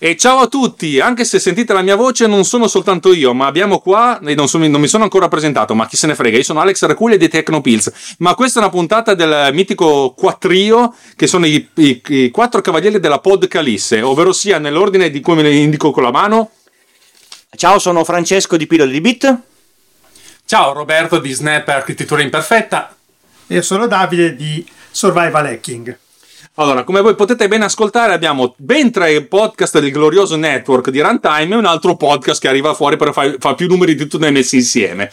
E ciao a tutti, anche se sentite la mia voce non sono soltanto io, ma abbiamo qua, e non, sono, non mi sono ancora presentato, ma chi se ne frega, io sono Alex Racuglia di Tecnopills, ma questa è una puntata del mitico quattrio, che sono i, i, i quattro cavalieri della Pod Calisse, ovvero sia nell'ordine di cui me li indico con la mano. Ciao, sono Francesco di Pillole di Bit. Ciao, Roberto di Snap Architettura Imperfetta. Io sono Davide di Survival Hacking. Allora, come voi potete ben ascoltare, abbiamo ben tre podcast del glorioso network di Runtime e un altro podcast che arriva fuori per fare fa più numeri di tutti messi insieme.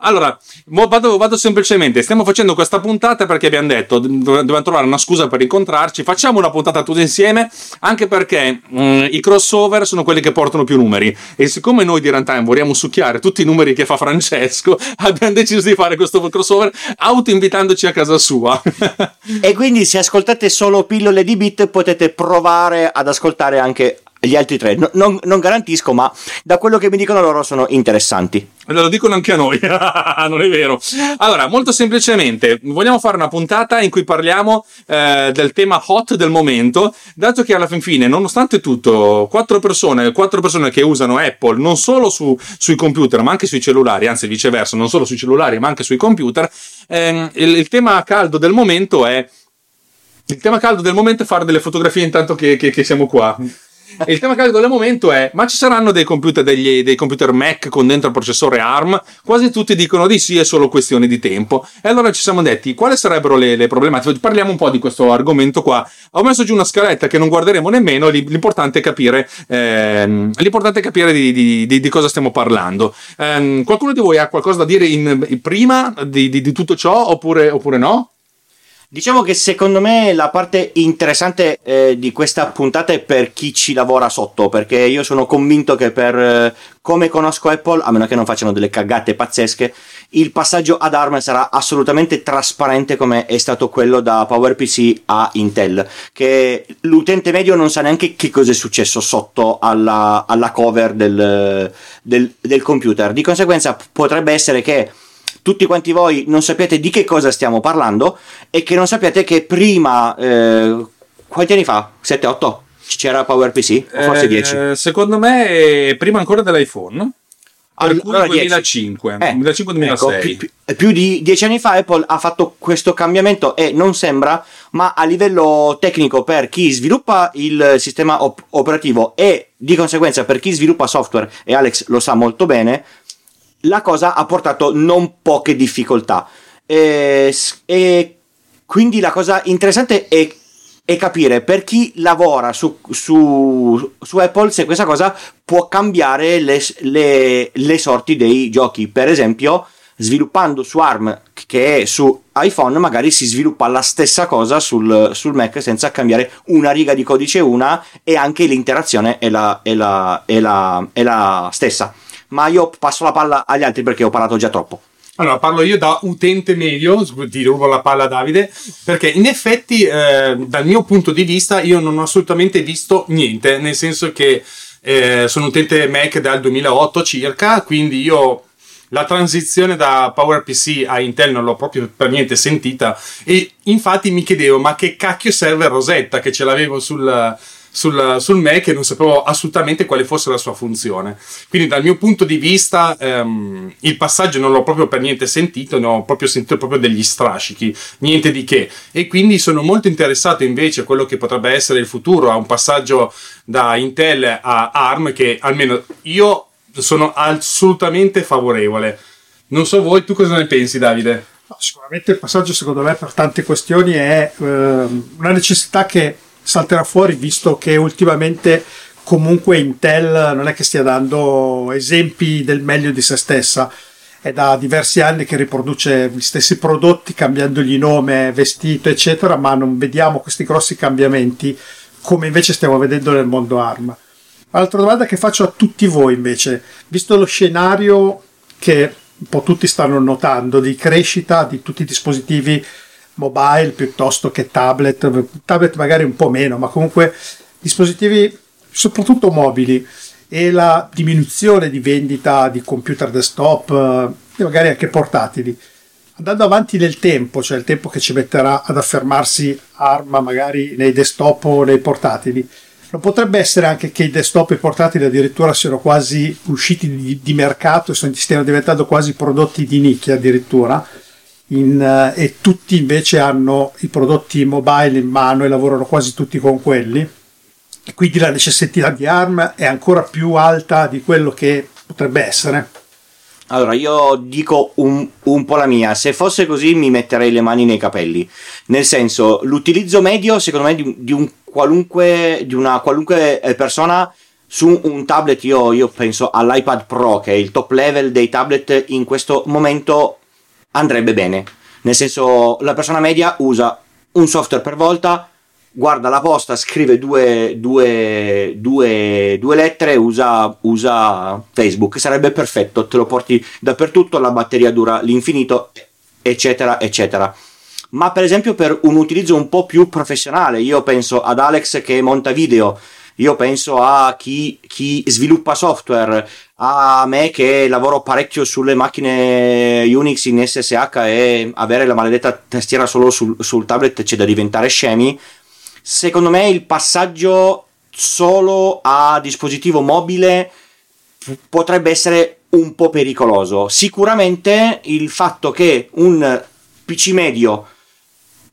Allora, vado, vado, semplicemente, stiamo facendo questa puntata perché abbiamo detto, dobbiamo trovare una scusa per incontrarci, facciamo una puntata tutti insieme, anche perché mh, mm, i crossover sono quelli che portano più numeri e siccome noi di Runtime vogliamo succhiare tutti i numeri che fa Francesco, abbiamo deciso di fare questo crossover auto invitandoci a casa sua. e quindi se ascoltate solo pillole di bit potete provare ad ascoltare anche gli altri tre. No, non, non, garantisco, ma da quello che mi dicono loro sono interessanti. Lo dicono anche a noi, non è vero. Allora, molto semplicemente, vogliamo fare una puntata in cui parliamo eh, del tema hot del momento, dato che alla fin fine, nonostante tutto, quattro persone, quattro persone che usano Apple non solo su, sui computer, ma anche sui cellulari, anzi viceversa, non solo sui cellulari, ma anche sui computer, eh, il, il tema caldo del momento è il tema caldo del momento è fare delle fotografie intanto che, che, che siamo qua. Il tema caldo del momento è: ma ci saranno dei computer, degli, dei computer Mac con dentro il processore ARM? Quasi tutti dicono di sì, è solo questione di tempo. E allora ci siamo detti quali sarebbero le, le problematiche. Parliamo un po' di questo argomento qua. Ho messo giù una scaletta che non guarderemo nemmeno. L'importante è capire, ehm, l'importante è capire di, di, di, di, cosa stiamo parlando. Ehm, qualcuno di voi ha qualcosa da dire in, in prima di, tutto ciò oppure, oppure no? Diciamo che secondo me la parte interessante eh, di questa puntata è per chi ci lavora sotto, perché io sono convinto che per eh, come conosco Apple, a meno che non facciano delle cagate pazzesche, il passaggio ad ARM sarà assolutamente trasparente come è stato quello da PowerPC a Intel, che l'utente medio non sa neanche che cosa è successo sotto alla, alla cover del, del, del computer. Di conseguenza potrebbe essere che tutti quanti voi non sapete di che cosa stiamo parlando e che non sapete che prima, eh, quanti anni fa? 7-8? C'era PowerPC? O forse 10? Eh, secondo me prima ancora dell'iPhone. Allora, 2005, eh, 2005-2006. Ecco, più, più, più, di dieci anni fa Apple ha fatto questo cambiamento e non sembra, ma a livello tecnico per chi sviluppa il sistema op- operativo e di conseguenza per chi sviluppa software, e Alex lo sa molto bene, la cosa ha portato non poche difficoltà. E, e quindi la cosa interessante è, è, capire per chi lavora su, su, su, Apple se questa cosa può cambiare le, le, le sorti dei giochi. Per esempio, sviluppando su ARM che è su iPhone, magari si sviluppa la stessa cosa sul, sul Mac senza cambiare una riga di codice una e anche l'interazione è la, è la, è la, è la stessa ma io passo la palla agli altri perché ho parlato già troppo. Allora, parlo io da utente medio, ti rubo la palla Davide, perché in effetti eh, dal mio punto di vista io non ho assolutamente visto niente, nel senso che eh, sono utente Mac dal 2008 circa, quindi io la transizione da PowerPC a Intel non l'ho proprio per niente sentita e infatti mi chiedevo ma che cacchio serve Rosetta che ce l'avevo sul sul, sul Mac e non sapevo assolutamente quale fosse la sua funzione. Quindi dal mio punto di vista ehm, il passaggio non l'ho proprio per niente sentito, ne ho proprio sentito proprio degli strascichi, niente di che. E quindi sono molto interessato invece a quello che potrebbe essere il futuro, a un passaggio da Intel a ARM che almeno io sono assolutamente favorevole. Non so voi, tu cosa ne pensi Davide? Sicuramente il passaggio secondo me per tante questioni è eh, una necessità che salterà fuori visto che ultimamente comunque Intel non è che stia dando esempi del meglio di se stessa. È da diversi anni che riproduce gli stessi prodotti cambiandogli nome, vestito, eccetera, ma non vediamo questi grossi cambiamenti come invece stiamo vedendo nel mondo ARM. Altra domanda che faccio a tutti voi invece, visto lo scenario che un po' tutti stanno notando di crescita di tutti i dispositivi mobile piuttosto che tablet, tablet magari un po' meno, ma comunque dispositivi soprattutto mobili e la diminuzione di vendita di computer desktop eh, e magari anche portatili. Andando avanti nel tempo, cioè il tempo che ci metterà ad affermarsi ARM magari nei desktop o nei portatili, non potrebbe essere anche che i desktop e i portatili addirittura siano quasi usciti di, di mercato e stiano diventando quasi prodotti di nicchia addirittura in, uh, e tutti invece hanno i prodotti mobile in mano e lavorano quasi tutti con quelli e quindi la necessità di ARM è ancora più alta di quello che potrebbe essere. Allora, io dico un, un, po' la mia. Se fosse così, mi metterei le mani nei capelli. Nel senso, l'utilizzo medio, secondo me, di, di, un di una qualunque eh, persona su un tablet, io, io penso all'iPad Pro, che è il top level dei tablet in questo momento, andrebbe bene. Nel senso, la persona media usa un software per volta, guarda la posta, scrive due, due, due, due lettere, usa, usa, Facebook, sarebbe perfetto, te lo porti dappertutto, la batteria dura l'infinito, eccetera, eccetera. Ma per esempio per un utilizzo un po' più professionale, io penso ad Alex che monta video, io penso a chi, chi sviluppa software, a me che lavoro parecchio sulle macchine Unix in SSH e avere la maledetta tastiera solo sul, sul tablet c'è da diventare scemi secondo me il passaggio solo a dispositivo mobile potrebbe essere un po' pericoloso. Sicuramente il fatto che un PC medio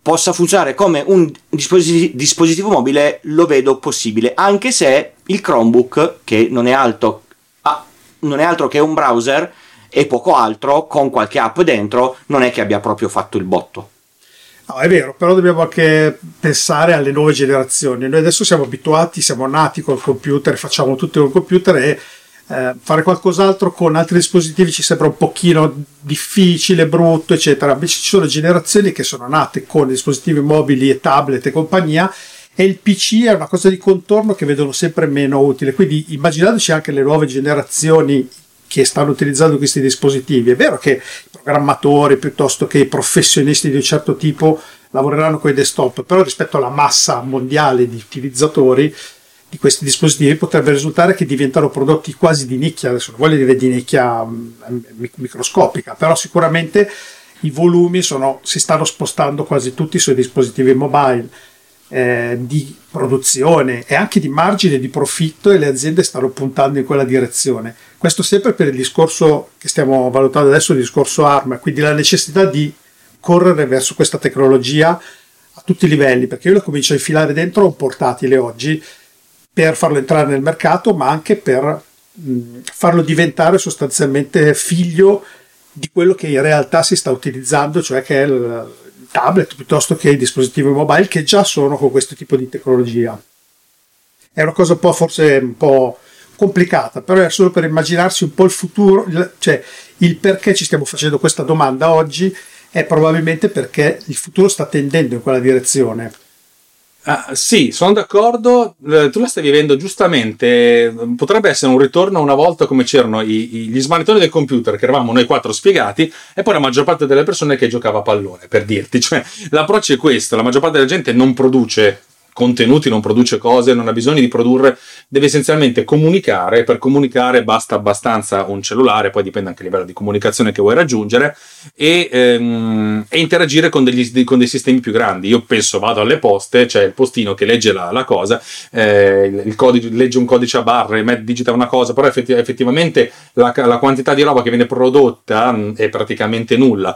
possa funzionare come un dispositivo, dispositivo mobile lo vedo possibile, anche se il Chromebook, che non è, alto, ah, non è altro che un browser e poco altro, con qualche app dentro, non è che abbia proprio fatto il botto. No, è vero, però dobbiamo anche pensare alle nuove generazioni. Noi adesso siamo abituati, siamo nati col computer, facciamo tutto col computer e eh, fare qualcos'altro con altri dispositivi ci sembra un pochino difficile, brutto, eccetera. Invece ci sono generazioni che sono nate con dispositivi mobili e tablet e compagnia e il PC è una cosa di contorno che vedono sempre meno utile. Quindi immaginateci anche le nuove generazioni che stanno utilizzando questi dispositivi. È vero che i programmatori piuttosto che i professionisti di un certo tipo lavoreranno con i desktop, però rispetto alla massa mondiale di utilizzatori di questi dispositivi potrebbe risultare che diventano prodotti quasi di nicchia, adesso non voglio dire di nicchia mm, microscopica, però sicuramente i volumi sono, si stanno spostando quasi tutti sui dispositivi mobile eh, di produzione e anche di margine di profitto e le aziende stanno puntando in quella direzione. Questo sempre per il discorso che stiamo valutando adesso, il discorso ARM, quindi la necessità di correre verso questa tecnologia a tutti i livelli, perché io la comincio a infilare dentro un portatile oggi per farlo entrare nel mercato, ma anche per mh, farlo diventare sostanzialmente figlio di quello che in realtà si sta utilizzando, cioè che è il, tablet piuttosto che i dispositivi mobile che già sono con questo tipo di tecnologia. È una cosa un po' forse un po' complicata, però è solo per immaginarsi un po' il futuro, cioè il perché ci stiamo facendo questa domanda oggi è probabilmente perché il futuro sta tendendo in quella direzione. Ah, sì, sono d'accordo. Eh, tu la stai vivendo giustamente. Potrebbe essere un ritorno una volta come c'erano i, i, gli smanettoni del computer, che eravamo noi quattro spiegati, e poi la maggior parte delle persone che giocava a pallone, per dirti. Cioè, l'approccio è questo: la maggior parte della gente non produce contenuti, non produce cose, non ha bisogno di produrre, deve essenzialmente comunicare. Per comunicare basta abbastanza un cellulare, poi dipende anche il livello di comunicazione che vuoi raggiungere, e, ehm, e interagire con, degli, con, dei sistemi più grandi. Io penso, vado alle poste, c'è il postino che legge la, la cosa, eh, codice, legge un codice a barre, digita una cosa, però effettivamente la, la quantità di roba che viene prodotta è praticamente nulla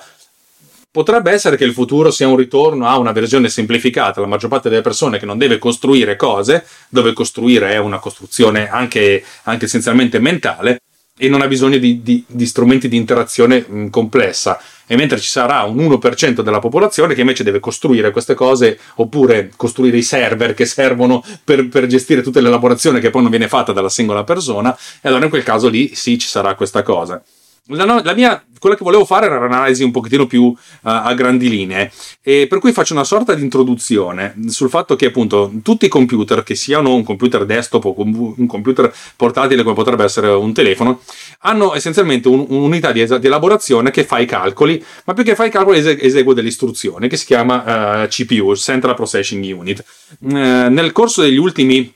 Potrebbe essere che il futuro sia un ritorno a una versione semplificata, la maggior parte delle persone che non deve costruire cose, dove costruire è una costruzione anche, anche essenzialmente mentale, e non ha bisogno di, di- di strumenti di interazione mh, complessa. E mentre ci sarà un 1% della popolazione che invece deve costruire queste cose oppure costruire i server che servono per, per gestire tutta l'elaborazione che poi non viene fatta dalla singola persona, e allora in quel caso lì sì ci sarà questa cosa. La, no- la mia, quello che volevo fare era un'analisi un pochettino più eh, a grandi linee, e per cui faccio una sorta di introduzione sul fatto che appunto tutti i computer, che siano un computer desktop o un computer portatile come potrebbe essere un telefono, hanno essenzialmente un- un'unità di, es- di elaborazione che fa i calcoli, ma più che fa i calcoli ese- esegue delle istruzioni, che si chiama eh, CPU, Central Processing Unit. Eh, nel corso degli ultimi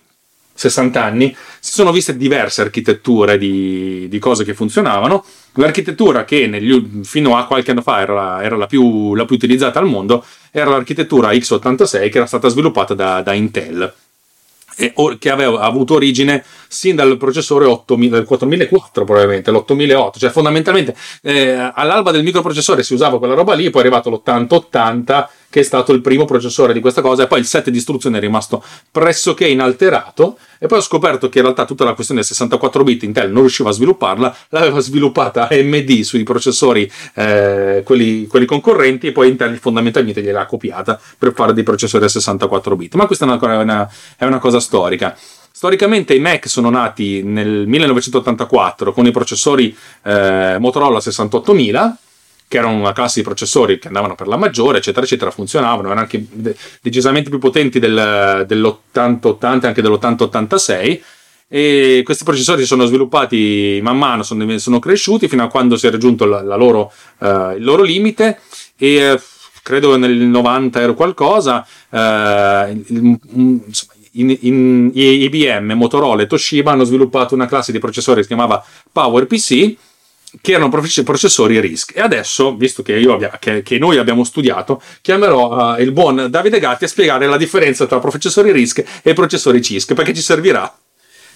60 anni si sono viste diverse architetture di, di cose che funzionavano. L'architettura che negli fino a qualche anno fa era, era la, più, la più utilizzata al mondo era l'architettura x86 che era stata sviluppata da, da Intel che aveva avuto origine sin dal processore 8000 del 4004 probabilmente, l'8008, cioè fondamentalmente eh, all'alba del microprocessore si usava quella roba lì, poi è arrivato l'8080 che è stato il primo processore di questa cosa e poi il set di istruzioni è rimasto pressoché inalterato e poi ho scoperto che in realtà tutta la questione del 64 bit Intel non riusciva a svilupparla, l'aveva sviluppata AMD sui processori eh, quelli, quelli concorrenti e poi Intel fondamentalmente gliel'ha copiata per fare dei processori a 64 bit, ma questa è una, una- è una cosa storica. Storicamente i Mac sono nati nel 1984 con i processori eh, Motorola 68000 che erano una classe di processori che andavano per la maggiore, eccetera, eccetera, funzionavano, erano anche de- decisamente più potenti del, dell'8080 e anche dell'8086. E questi processori si sono sviluppati man mano, sono, sono cresciuti fino a quando si è raggiunto la- la loro, eh, il loro limite. E credo nel 90 ero qualcosa. eh, insomma, in, in- IBM, Motorola e Toshiba hanno sviluppato una classe di processori che si chiamava PowerPC che erano proce- processori RISC. E adesso, visto che, abbia- che- che noi abbiamo studiato, chiamerò eh, il buon Davide Gatti a spiegare la differenza tra processori RISC e processori CISC, perché ci servirà.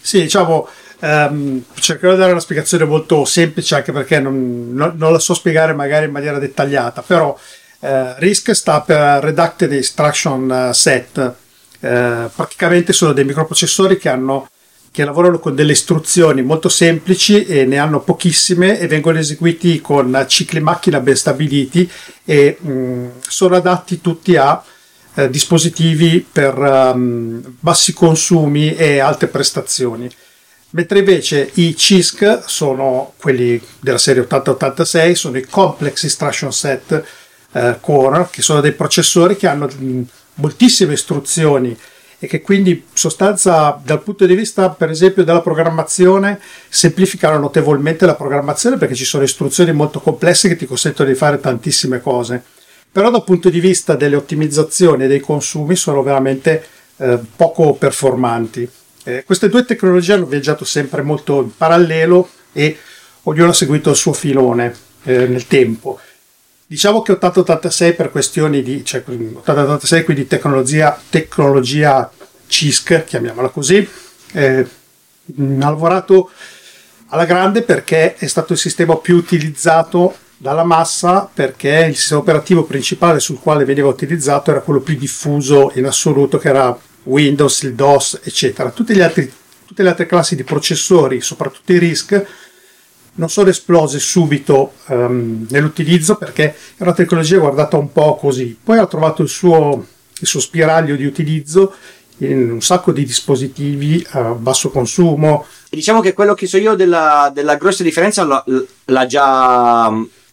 Sì, diciamo, ehm, cercherò di dare una spiegazione molto semplice anche perché non, non- non la so spiegare magari in maniera dettagliata, però eh, RISC sta per Reducted Instruction Set, Eh, praticamente sono dei microprocessori che, hanno, che lavorano con delle istruzioni molto semplici e ne hanno pochissime e vengono eseguiti con cicli macchina ben stabiliti e mh, sono adatti tutti a eh, dispositivi per ehm, bassi consumi e alte prestazioni. Mentre invece i CISC sono quelli della serie 8086, sono i Complex Instruction Set eh, Core, che sono dei processori che hanno moltissime istruzioni e che quindi in sostanza dal punto di vista per esempio della programmazione semplificano notevolmente la programmazione perché ci sono istruzioni molto complesse che ti consentono di fare tantissime cose però dal punto di vista delle ottimizzazioni e dei consumi sono veramente eh, poco performanti. Eh, queste due tecnologie hanno viaggiato sempre molto in parallelo e ognuno ha seguito il suo filone eh, nel tempo. Diciamo che 8086 per questioni di cioè 8086 quindi tecnologia, tecnologia CISC, chiamiamola così, eh, ha lavorato alla grande perché è stato il sistema più utilizzato dalla massa perché il sistema operativo principale sul quale veniva utilizzato era quello più diffuso in assoluto che era Windows, il DOS eccetera. Tutte le, altri- tutte le altre classi di processori soprattutto i RISC non sono esplose subito ehm, nell'utilizzo perché è una tecnologia guardata un po' così poi ha trovato il suo, il suo spiraglio di utilizzo in un sacco di dispositivi a basso consumo diciamo che quello che so io della, della grossa differenza l'ha, l'ha già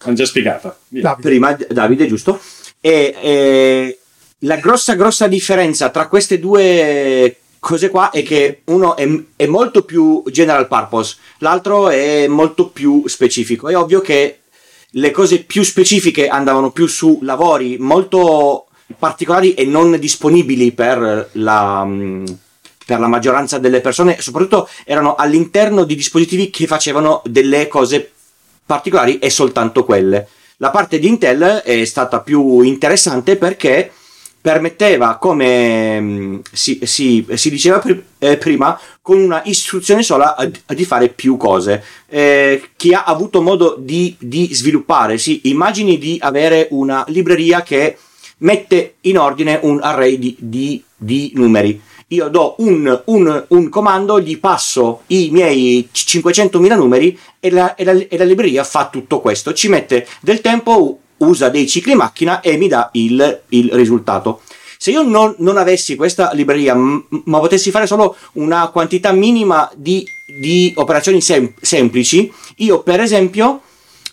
Hanno già spiegata. Davide. prima Davide, giusto? E, e la grossa, grossa differenza tra queste due cose qua è che uno è, è molto più general purpose, l'altro è molto più specifico. È ovvio che le cose più specifiche andavano più su lavori molto particolari e non disponibili per la, per la maggioranza delle persone, soprattutto erano all'interno di dispositivi che facevano delle cose particolari e soltanto quelle. La parte di Intel è stata più interessante perché permetteva, come mm, si, si- si diceva pri- eh, prima, con una istruzione sola a- a di fare più cose. Eh, chi ha avuto modo di, di sviluppare, si immagini di avere una libreria che mette in ordine un array di, di- di numeri io do un, un- un comando, gli passo i miei 500.000 numeri e la, e la- e la libreria fa tutto questo. Ci mette del tempo, usa dei cicli macchina e mi dà il, il risultato. Se io non, non avessi questa libreria, m- ma potessi fare solo una quantità minima di, di operazioni sem- semplici, io per esempio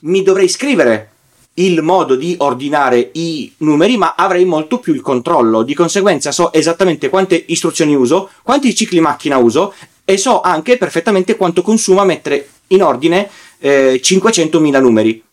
mi dovrei scrivere il modo di ordinare i numeri, ma avrei molto più il controllo. Di conseguenza so esattamente quante istruzioni uso, quanti cicli macchina uso e so anche perfettamente quanto consuma mettere in ordine eh, 500.000 numeri.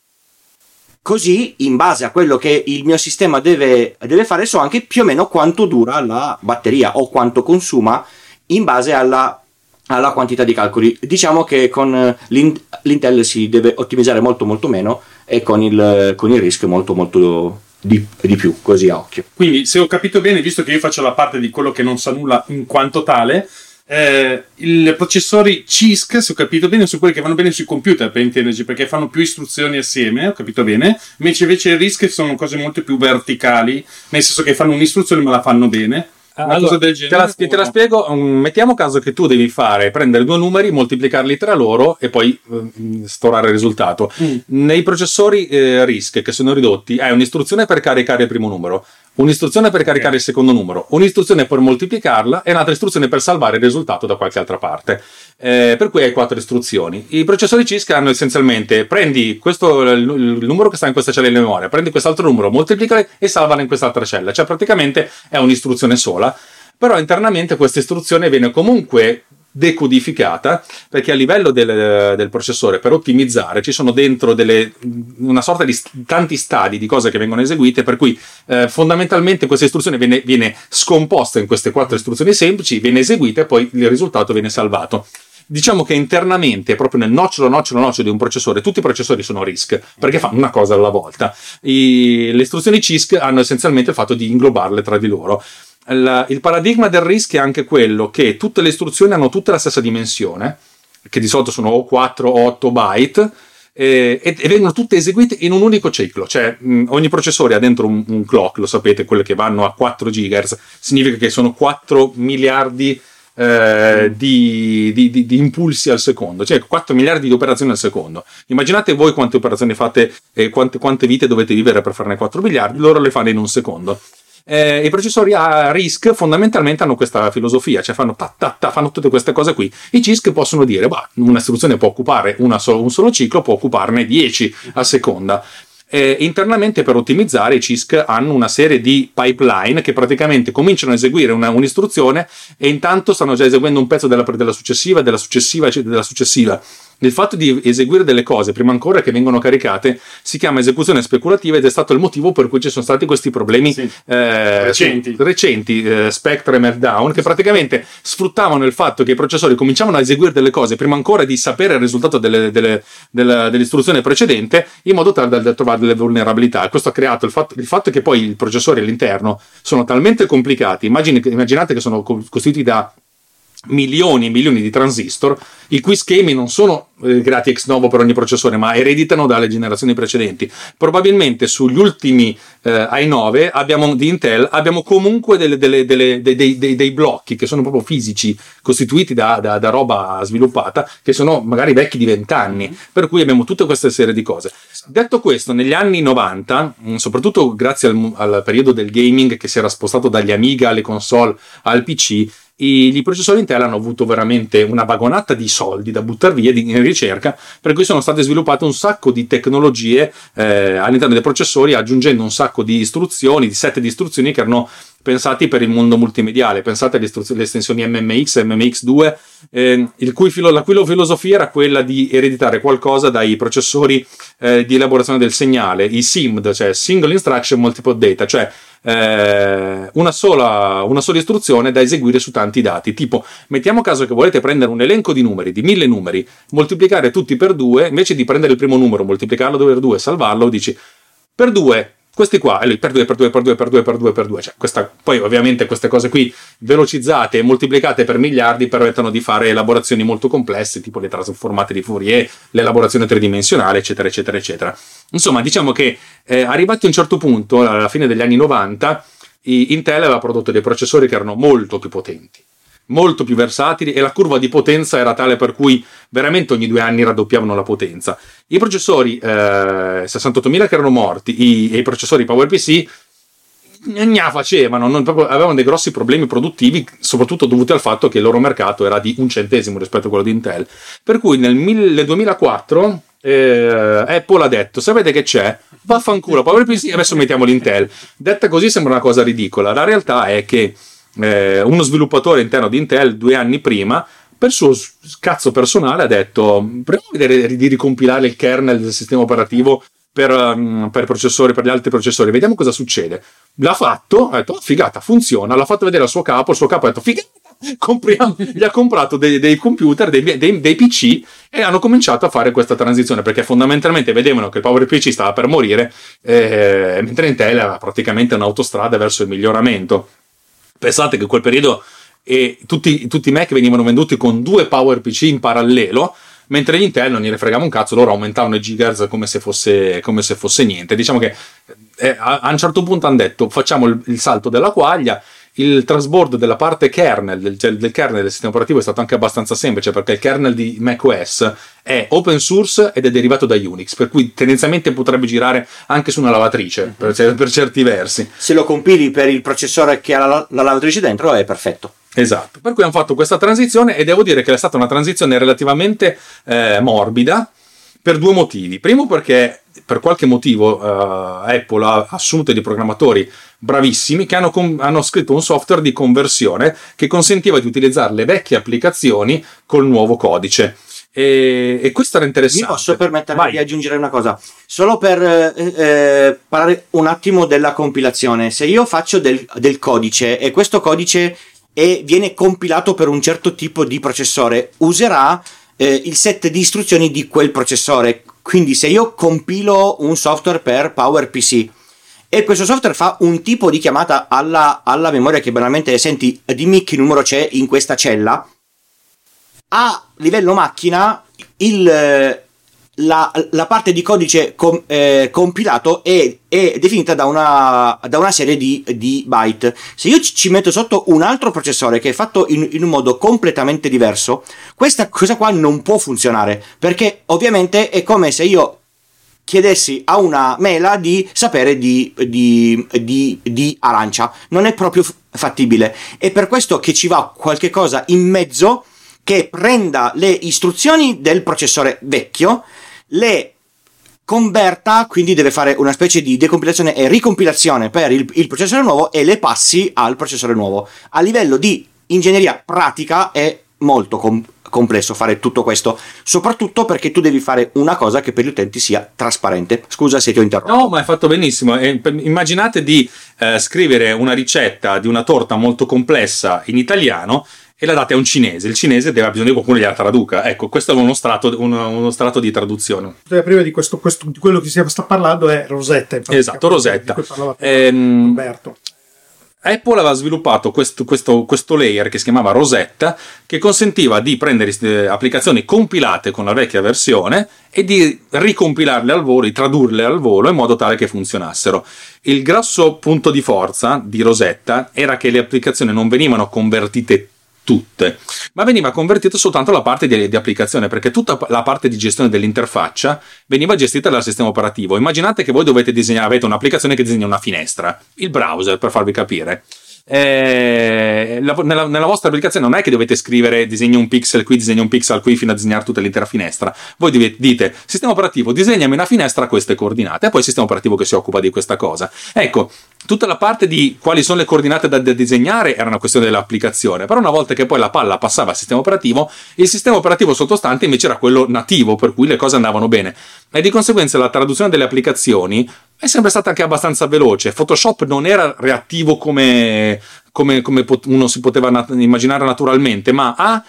Così, in base a quello che il mio sistema deve, deve fare, so anche più o meno quanto dura la batteria o quanto consuma in base alla, alla quantità di calcoli. Diciamo che con eh, l'in- l'Intel si deve ottimizzare molto molto meno e con il, con il RISC molto molto di, di più, così a occhio. Quindi, se ho capito bene, visto che io faccio la parte di quello che non sa nulla in quanto tale, eh, i processori CISC, se ho capito bene, sono quelli che vanno bene sui computer, per intenderci, perché fanno più istruzioni assieme, ho capito bene, mentre invece i RISC sono cose molto più verticali, nel senso che fanno un'istruzione ma la fanno bene. Una Allora, cosa del te, genere. la, te la spiego. um, Mettiamo caso che tu devi fare prendere due numeri, moltiplicarli tra loro e poi eh, storare il risultato. Mm. Nei processori eh, RISC che sono ridotti, hai un'istruzione per caricare il primo numero, un'istruzione per caricare il secondo numero, un'istruzione per moltiplicarla e un'altra istruzione per salvare il risultato da qualche altra parte. Eh, per cui hai quattro istruzioni. I processori CISC hanno essenzialmente prendi questo il, il numero che sta in questa cella di memoria, prendi quest'altro numero, moltiplicalo e salvalo in quest'altra cella. Cioè praticamente è un'istruzione sola, però internamente questa istruzione viene comunque decodificata perché a livello del, del processore per ottimizzare ci sono dentro delle, una sorta di tanti stadi di cose che vengono eseguite per cui eh, fondamentalmente questa istruzione viene, viene scomposta in queste quattro istruzioni semplici viene eseguita e poi il risultato viene salvato diciamo che internamente, proprio nel nocciolo, nocciolo, nocciolo di un processore, tutti i processori sono RISC perché fanno una cosa alla volta. I- le istruzioni CISC hanno essenzialmente il fatto di inglobarle tra di loro. Il, il paradigma del RISC è anche quello che tutte le istruzioni hanno tutte la stessa dimensione, che di solito sono o 4 o 8 byte. E, e vengono tutte eseguite in un unico ciclo, cioè mh, ogni processore ha dentro un, un clock, lo sapete, quelle che vanno a 4 GHz, significa che sono 4 miliardi eh, di, di- di- di impulsi al secondo, cioè 4 miliardi di operazioni al secondo. Immaginate voi quante operazioni fate e quante, quante vite dovete vivere per farne 4 miliardi, loro le fanno in un secondo. Eh, I processori a RISC fondamentalmente hanno questa filosofia, cioè fanno, ta, fanno tutte queste cose qui. I CISC possono dire, bah, un'istruzione può occupare una solo- un solo ciclo, può occuparne 10 a seconda. Eh, internamente per ottimizzare i CISC hanno una serie di pipeline che praticamente cominciano a eseguire una- un'istruzione e intanto stanno già eseguendo un pezzo della, della successiva, della successiva, della successiva. Il fatto di eseguire delle cose prima ancora che vengono caricate si chiama esecuzione speculativa ed è stato il motivo per cui ci sono stati questi problemi Sì. eh, Recenti. recenti eh, Spectre e Meltdown che praticamente sfruttavano il fatto che i processori cominciavano a eseguire delle cose prima ancora di sapere il risultato delle- delle- della- dell'istruzione precedente in modo tale da, trovare delle vulnerabilità. Questo ha creato il fatto, il fatto che poi i processori all'interno sono talmente complicati. immaginate che sono co- costituiti da milioni e milioni di transistor, i cui schemi non sono eh, creati ex novo per ogni processore, ma ereditano dalle generazioni precedenti. Probabilmente sugli ultimi eh, i9 abbiamo, di Intel abbiamo comunque delle- delle- delle- dei, dei- dei- blocchi che sono proprio fisici, costituiti da, da- da roba sviluppata, che sono magari vecchi di 20 anni, per cui abbiamo tutta questa serie di cose. Detto questo, negli anni 90, mh, soprattutto grazie al, al periodo del gaming che si era spostato dagli Amiga alle console al PC, i, processori Intel hanno avuto veramente una vagonata di soldi da buttare via in ricerca, per cui sono state sviluppate un sacco di tecnologie eh, all'interno dei processori, aggiungendo un sacco di istruzioni, di set di istruzioni che erano pensati per il mondo multimediale. Pensate alle, alle estensioni MMX, MMX2, eh, cui filo- la cui filosofia era quella di ereditare qualcosa dai processori eh, di elaborazione del segnale, i SIMD, cioè Single Instruction Multiple Data, cioè eh, una, sola, una sola istruzione da eseguire su tanti dati. Tipo, mettiamo caso che volete prendere un elenco di numeri, di mille numeri, moltiplicare tutti per due, invece di prendere il primo numero, moltiplicarlo per due, salvarlo, dici per due. Questi qua, e lui per 2, per 2, per 2, per 2, per 2, per 2. Cioè, questa, poi ovviamente queste cose qui velocizzate e moltiplicate per miliardi permettono di fare elaborazioni molto complesse, tipo le trasformate di Fourier, l'elaborazione tridimensionale, eccetera, eccetera, eccetera. Insomma, diciamo che eh, arrivati a un certo punto, alla fine degli anni 90, i- Intel aveva prodotto dei processori che erano molto più potenti, molto più versatili e la curva di potenza era tale per cui veramente ogni due anni raddoppiavano la potenza. I processori eh, 68.000 che erano morti i- e i processori PowerPC gna facevano, non- avevano dei grossi problemi produttivi, soprattutto dovuti al fatto che il loro mercato era di un centesimo rispetto a quello di Intel. Per cui nel, mil- nel 2004 eh, Apple ha detto: Sapete che c'è? Vaffanculo, PowerPC adesso mettiamo l'Intel. Detta così sembra una cosa ridicola. La realtà è che eh, uno sviluppatore interno di Intel due anni prima. Per suo cazzo personale ha detto: Proviamo a vedere di ricompilare il kernel del sistema operativo per, um, per processori, per gli altri processori, vediamo cosa succede. L'ha fatto, ha detto, "Oh, figata, funziona, l'ha fatto vedere al suo capo, il suo capo ha detto, figata, compriamo, gli ha comprato dei, dei computer, dei, dei- dei PC e hanno cominciato a fare questa transizione perché fondamentalmente vedevano che il PowerPC stava per morire, eh, mentre Intel era praticamente un'autostrada verso il miglioramento. Pensate che in quel periodo eh, tutti, tutti i Mac venivano venduti con due PowerPC in parallelo, mentre gli Intel non gliene fregava un cazzo, loro aumentavano i gigahertz come se fosse, come se fosse niente. Diciamo che eh, a, a un certo punto hanno detto facciamo il, il salto della quaglia. Il transboard della parte kernel, del, del kernel del sistema operativo è stato anche abbastanza semplice perché il kernel di macOS è open source ed è derivato da Unix, per cui tendenzialmente potrebbe girare anche su una lavatrice per, per certi versi. Se lo compili per il processore che ha la, la lavatrice dentro è perfetto. Esatto, per cui hanno fatto questa transizione e devo dire che è stata una transizione relativamente eh, morbida per due motivi. Primo perché per qualche motivo eh, Apple ha assunto dei programmatori bravissimi che hanno, com- hanno scritto un software di conversione che consentiva di utilizzare le vecchie applicazioni col nuovo codice. E, e questo era Mi interessante. posso permettermi Vai. di aggiungere una cosa? Solo per eh, eh, parlare un attimo della compilazione. Se io faccio del, del codice e questo codice è- viene compilato per un certo tipo di processore, userà eh, il set di istruzioni di quel processore. Quindi se io compilo un software per PowerPC e questo software fa un tipo di chiamata alla, alla memoria che banalmente senti dimmi che numero c'è in questa cella, a livello macchina il, la, la parte di codice com- eh, compilato è, è definita da una, da una serie di, di byte. Se io ci metto sotto un altro processore che è fatto in, in un modo completamente diverso, questa cosa qua non può funzionare perché ovviamente è come se io chiedessi a una mela di sapere di, di- di- arancia. Non è proprio fattibile. È per questo che ci va qualche cosa in mezzo che prenda le istruzioni del processore vecchio, le converta, quindi deve fare una specie di decompilazione e ricompilazione per il, il processore nuovo e le passi al processore nuovo. A livello di ingegneria pratica è molto com- complesso fare tutto questo, soprattutto perché tu devi fare una cosa che per gli utenti sia trasparente. Scusa se ti ho interrotto. No, ma hai fatto benissimo. E immaginate di eh, scrivere una ricetta di una torta molto complessa in italiano e la date a un cinese. Il cinese deve ha bisogno di qualcuno che gliela traduca. Ecco, questo è uno strato, uno, uno strato di traduzione. Prima di, questo, questo- di quello che si sta parlando è Rosetta. in pratica, Esatto, Rosetta. Ehm, Roberto. Apple aveva sviluppato questo, questo- questo layer che si chiamava Rosetta, che consentiva di prendere eh, applicazioni compilate con la vecchia versione e di ricompilarle al volo, di tradurle al volo in modo tale che funzionassero. Il grosso punto di forza di Rosetta era che le applicazioni non venivano convertite tutte, ma veniva convertita soltanto la parte di, di applicazione, perché tutta la parte di gestione dell'interfaccia veniva gestita dal sistema operativo. Immaginate che voi dovete disegnare, avete un'applicazione che disegna una finestra, il browser per farvi capire. Eh, la- nella, nella vostra applicazione non è che dovete scrivere disegna un pixel qui, disegna un pixel qui fino a disegnare tutta l'intera finestra. Voi dite, dite sistema operativo, disegnami una finestra a queste coordinate, e poi il sistema operativo che si occupa di questa cosa. Ecco, tutta la parte di quali sono le coordinate da, da disegnare era una questione dell'applicazione, però una volta che poi la palla passava al sistema operativo, il sistema operativo sottostante invece era quello nativo, per cui le cose andavano bene. E di conseguenza la traduzione delle applicazioni è sempre stata anche abbastanza veloce. Photoshop non era reattivo come, come- come pot- uno si poteva nat- immaginare naturalmente, ma ha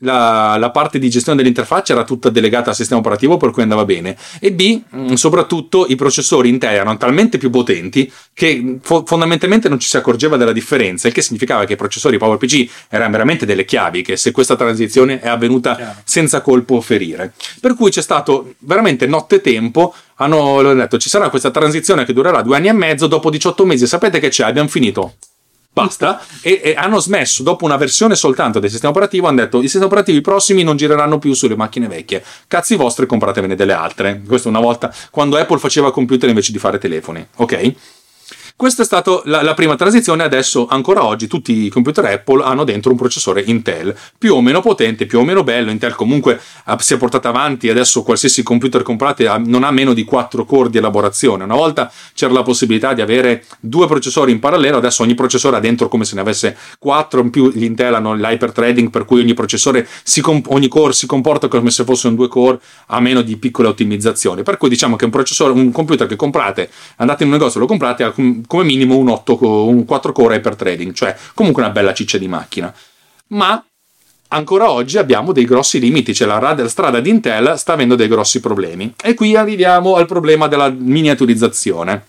la, la parte di gestione dell'interfaccia era tutta delegata al sistema operativo per cui andava bene. E B mh, soprattutto i processori Intel erano talmente più potenti che fo- fondamentalmente non ci si accorgeva della differenza il che significava che i processori PowerPC erano veramente delle chiavi che se questa transizione è avvenuta senza colpo ferire. Per cui c'è stato veramente nottetempo hanno l'ho detto, ci sarà questa transizione che durerà due anni e mezzo, dopo 18 mesi sapete che c'è, abbiamo finito. Basta. E, e hanno smesso dopo una versione soltanto del sistema operativo. Hanno detto: i sistemi operativi prossimi non gireranno più sulle macchine vecchie. Cazzi vostri, compratevene delle altre. Questo una volta quando Apple faceva computer invece di fare telefoni. Ok? Questa è stata la, la, prima transizione, adesso ancora oggi tutti i computer Apple hanno dentro un processore Intel, più o meno potente, più o meno bello, Intel comunque si è portata avanti, adesso qualsiasi computer comprate non ha meno di 4 core di elaborazione, una volta c'era la possibilità di avere due processori in parallelo, adesso ogni processore ha dentro come se ne avesse 4, in più gli Intel hanno l'hyperthreading per cui ogni processore, si comp- ogni core si comporta come se fosse un 2 core a meno di piccole ottimizzazioni, per cui diciamo che un un computer che comprate, andate in un negozio e lo comprate, come minimo un, 8, un 4 core hyperthreading, cioè comunque una bella ciccia di macchina. Ma ancora oggi abbiamo dei grossi limiti, cioè la, rad- la strada di Intel sta avendo dei grossi problemi. E qui arriviamo al problema della miniaturizzazione.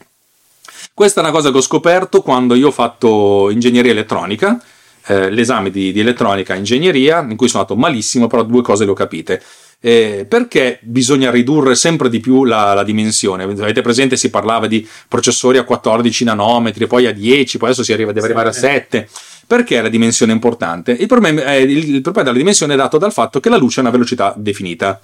Questa è una cosa che ho scoperto quando io ho fatto ingegneria elettronica, eh, l'esame di, di elettronica ingegneria, in cui sono andato malissimo, però due cose le ho capite. Eh, perché bisogna ridurre sempre di più la, la, dimensione? Avete presente? Si parlava di processori a 14 nanometri, poi a 10, poi adesso si arriva, deve arrivare a 7. Perché la dimensione è importante? Il problema, è, il, il problema della dimensione è dato dal fatto che la luce ha una velocità definita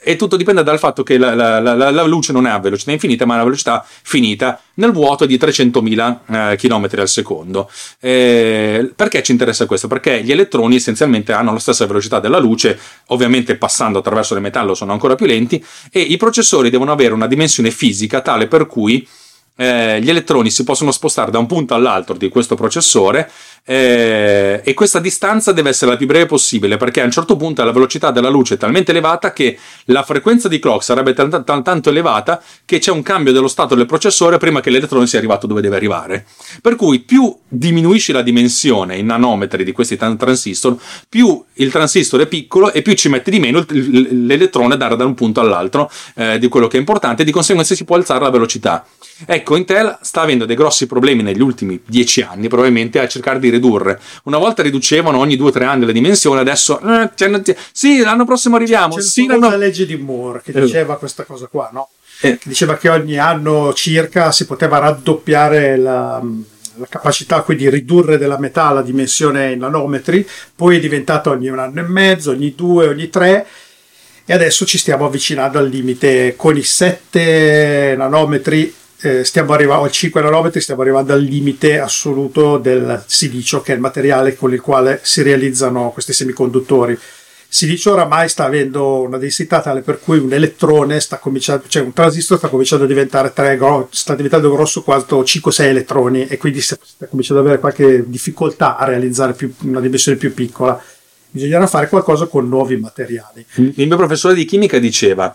e tutto dipende dal fatto che la, la, la, la, luce non è a velocità infinita, ma a una velocità finita nel vuoto di 300.000 eh, km al secondo. Eh, perché ci interessa questo? Perché gli elettroni essenzialmente hanno la stessa velocità della luce, ovviamente passando attraverso il metallo sono ancora più lenti, e i processori devono avere una dimensione fisica tale per cui eh, gli elettroni si possono spostare da un punto all'altro di questo processore eh, e questa distanza deve essere la più breve possibile perché a un certo punto la velocità della luce è talmente elevata che la frequenza di clock sarebbe t- t- tanto elevata che c'è un cambio dello stato del processore prima che l'elettrone sia arrivato dove deve arrivare. Per cui più diminuisci la dimensione in nanometri di questi t- transistor, più il transistor è piccolo e più ci metti di meno l'elettrone da, da un punto all'altro eh, di quello che è importante e di conseguenza si può alzare la velocità. Ecco, Intel sta avendo dei grossi problemi negli ultimi dieci anni, probabilmente, a cercare di ridurre. Una volta riducevano ogni due o tre anni la dimensione, adesso eh, cioè, sì, l'anno prossimo arriviamo. C'è sì, l'anno... la legge di Moore che Eh. diceva questa cosa qua, no? Che diceva che ogni anno circa si poteva raddoppiare la, la capacità qui di ridurre della metà la dimensione in nanometri, poi è diventato ogni un anno e mezzo, ogni due, ogni tre e adesso ci stiamo avvicinando al limite con i 7 nanometri eh, stiamo arrivando, o 5 nanometri stiamo arrivando al limite assoluto del silicio che è il materiale con il quale si realizzano questi semiconduttori silicio oramai sta avendo una densità tale per cui un elettrone sta cominciando, cioè un transistor sta cominciando a diventare tre, sta diventando grosso quanto 5-6 elettroni e quindi sta, cominciando ad avere qualche difficoltà a realizzare più- una dimensione più piccola. Bisognerà fare qualcosa con nuovi materiali. Il mio professore di chimica diceva: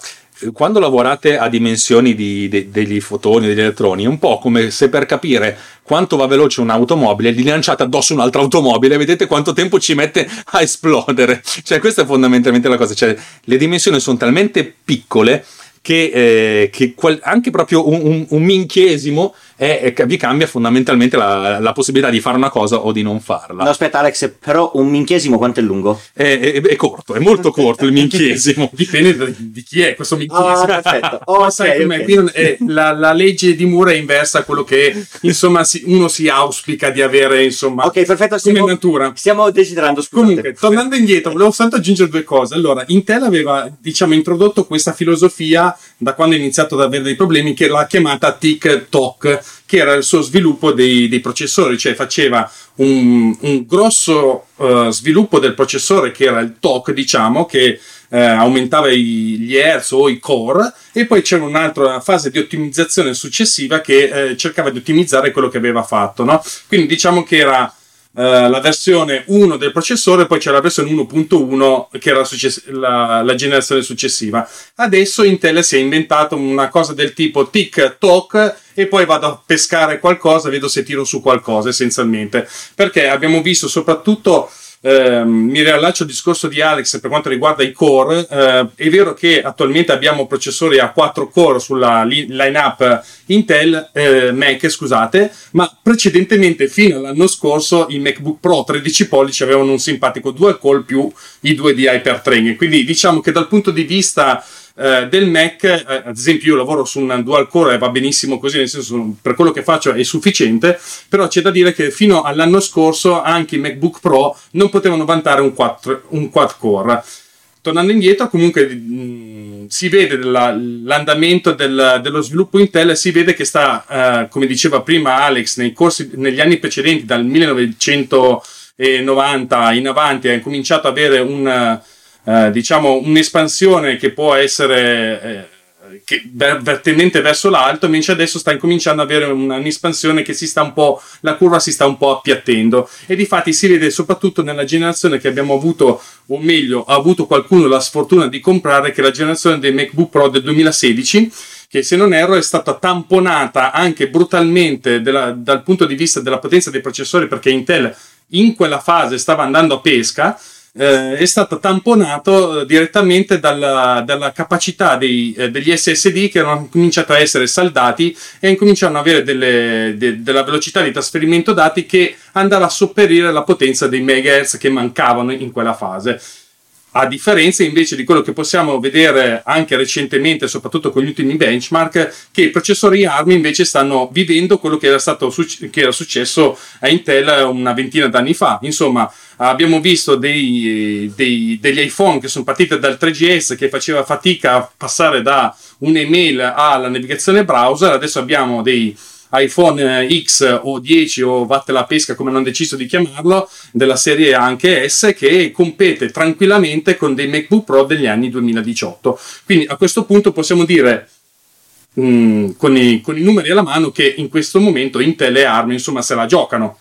quando lavorate a dimensioni di- de- degli fotoni, degli elettroni, è un po' come se per capire quanto va veloce un'automobile gli lanciate addosso un'altra automobile e vedete quanto tempo ci mette a esplodere. Cioè, questa è fondamentalmente la cosa. Cioè, le dimensioni sono talmente piccole che, eh, che qual- anche proprio un, un- un minchiesimo è- è- vi cambia fondamentalmente la, la possibilità di fare una cosa o di non farla. No, aspetta, Alex, però un minchiesimo quanto è lungo? È, è- è corto, è molto corto il minchiesimo. Dipende da- di chi è questo minchiesimo. Ah, perfetto. Oh, Ma sai ok, com'è? ok. Qui non è- la, la legge di Moore è inversa a quello che insomma si- uno si auspica di avere insomma Ok, perfetto. come Stiamo, natura. stiamo desiderando, scusate. Comunque, tornando indietro, volevo soltanto aggiungere due cose. Allora, Intel aveva, diciamo, introdotto questa filosofia da quando ha iniziato ad avere dei problemi, che l'ha chiamata TikTok, che era il suo sviluppo dei, dei processori, cioè faceva un, un grosso eh, sviluppo del processore che era il TOC, diciamo, che eh, aumentava i- gli hertz o i core, e poi c'era un'altra fase di ottimizzazione successiva che eh, cercava di ottimizzare quello che aveva fatto, no? Quindi diciamo che era eh, la versione 1 del processore, poi c'è la versione 1.1 che era la, success- la- la generazione successiva. Adesso Intel si è inventato una cosa del tipo TikTok e poi vado a pescare qualcosa, vedo se tiro su qualcosa essenzialmente. Perché abbiamo visto soprattutto. ehm, mi riallaccio al discorso di Alex per quanto riguarda i core. eh, è vero che attualmente abbiamo processori a 4 core sulla li- lineup Intel, eh, Mac, scusate, ma precedentemente fino all'anno scorso i MacBook Pro 13 pollici avevano un simpatico dual core più i due di hyperthreading. Quindi diciamo che dal punto di vista eh, del Mac, eh, ad esempio io lavoro su un dual core e va benissimo così, nel senso per quello che faccio è sufficiente, però c'è da dire che fino all'anno scorso anche i MacBook Pro non potevano vantare un, 4, un quad core. Tornando indietro, comunque mh, si vede la, l'andamento del, dello sviluppo Intel, si vede che sta, eh, come diceva prima Alex, corsi, negli anni precedenti, dal 1990 in avanti, ha cominciato ad avere un, eh, diciamo, un'espansione che può essere... Eh, che, ver, tendente verso l'alto, invece adesso sta incominciando ad avere un'espansione che si sta un po', la curva si sta un po' appiattendo. E di fatti si vede soprattutto nella generazione che abbiamo avuto, o meglio, ha avuto qualcuno la sfortuna di comprare, che è la generazione dei MacBook Pro del 2016 che se non erro è stata tamponata anche brutalmente della, dal punto di vista della potenza dei processori perché Intel in quella fase stava andando a pesca eh, è stato tamponato eh, direttamente dalla, dalla capacità dei, eh, degli SSD che hanno cominciato a essere saldati e incominciano ad avere delle, de, della velocità di trasferimento dati che andava a sopperire la potenza dei megahertz che mancavano in quella fase a differenza invece di quello che possiamo vedere anche recentemente, soprattutto con gli ultimi benchmark, che i processori ARM invece stanno vivendo quello che era, stato, che era successo a Intel una ventina d'anni fa. Insomma, abbiamo visto dei, dei, degli iPhone che sono partiti dal 3GS che faceva fatica a passare da un'email alla navigazione browser, adesso abbiamo dei iPhone X o 10 o vatte la pesca come hanno deciso di chiamarlo della serie anche S che compete tranquillamente con dei MacBook Pro degli anni 2018 quindi a questo punto possiamo dire mh, mm, con, i, con, i, numeri alla mano che in questo momento Intel e ARM insomma se la giocano.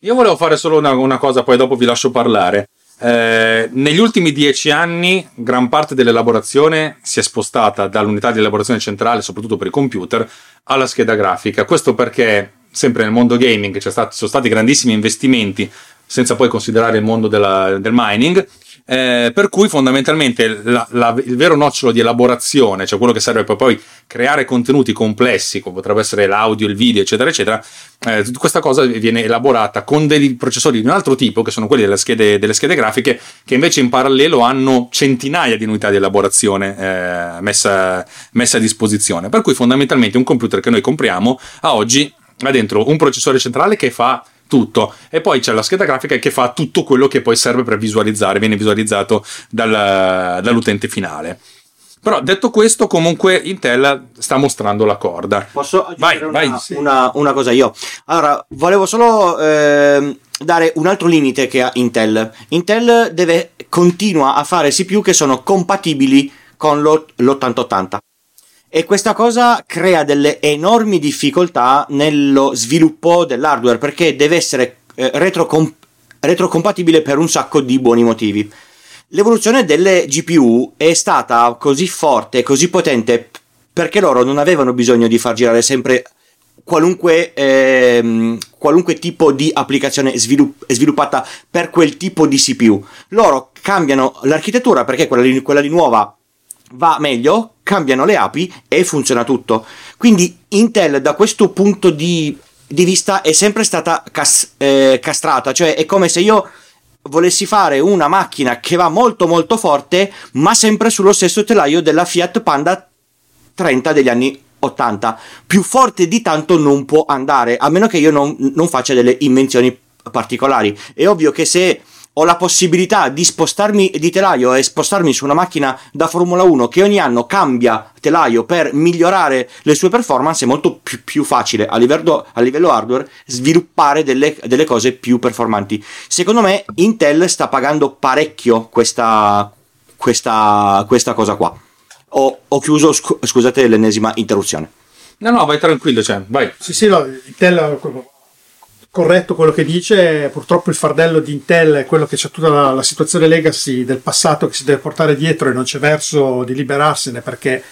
Io volevo fare solo una, una cosa poi dopo vi lascio parlare eh, negli ultimi dieci anni gran parte dell'elaborazione si è spostata dall'unità di elaborazione centrale, soprattutto per i computer, alla scheda grafica. Questo perché sempre nel mondo gaming ci sono stati grandissimi investimenti, senza poi considerare il mondo della, del mining, eh, per cui fondamentalmente la, la, il vero nocciolo di elaborazione, cioè quello che serve per poi creare contenuti complessi, come potrebbe essere l'audio, il video, eccetera, eccetera, eh, questa cosa viene elaborata con dei processori di un altro tipo, che sono quelli delle schede, delle schede grafiche, che invece in parallelo hanno centinaia di unità di elaborazione eh, messa, messa a disposizione. Per cui fondamentalmente un computer che noi compriamo a oggi ha dentro un processore centrale che fa tutto. E poi c'è la scheda grafica che fa tutto quello che poi serve per visualizzare, viene visualizzato dal, dall'utente finale. Però detto questo, comunque Intel sta mostrando la corda. Posso aggiungere vai, una, vai. Una, una, cosa io? Allora, volevo solo eh, dare un altro limite che ha Intel. Intel deve, continua a fare CPU che sono compatibili con l'8080 e questa cosa crea delle enormi difficoltà nello sviluppo dell'hardware perché deve essere eh, retrocom- retrocompatibile per un sacco di buoni motivi. L'evoluzione delle GPU è stata così forte, così potente perché loro non avevano bisogno di far girare sempre qualunque, ehm, qualunque tipo di applicazione svilupp- sviluppata per quel tipo di CPU. Loro cambiano l'architettura perché quella di, quella di nuova va meglio, cambiano le api e funziona tutto. Quindi Intel da questo punto di, di vista è sempre stata cas- eh, castrata, cioè è come se io volessi fare una macchina che va molto molto forte, ma sempre sullo stesso telaio della Fiat Panda 30 degli anni 80. Più forte di tanto non può andare, a meno che io non, non faccia delle invenzioni particolari. È ovvio che se ho la possibilità di spostarmi di telaio e spostarmi su una macchina da Formula 1 che ogni anno cambia telaio per migliorare le sue performance, è molto più, più facile a livello, a livello, hardware sviluppare delle, delle, cose più performanti. Secondo me Intel sta pagando parecchio questa, questa, questa cosa qua. Ho, ho chiuso, scusate l'ennesima interruzione. No, no, vai tranquillo, cioè, vai. Sì, sì, no, Intel corretto quello che dice, purtroppo il fardello di Intel è quello che c'è tutta la, la, situazione legacy del passato che si deve portare dietro e non c'è verso di liberarsene perché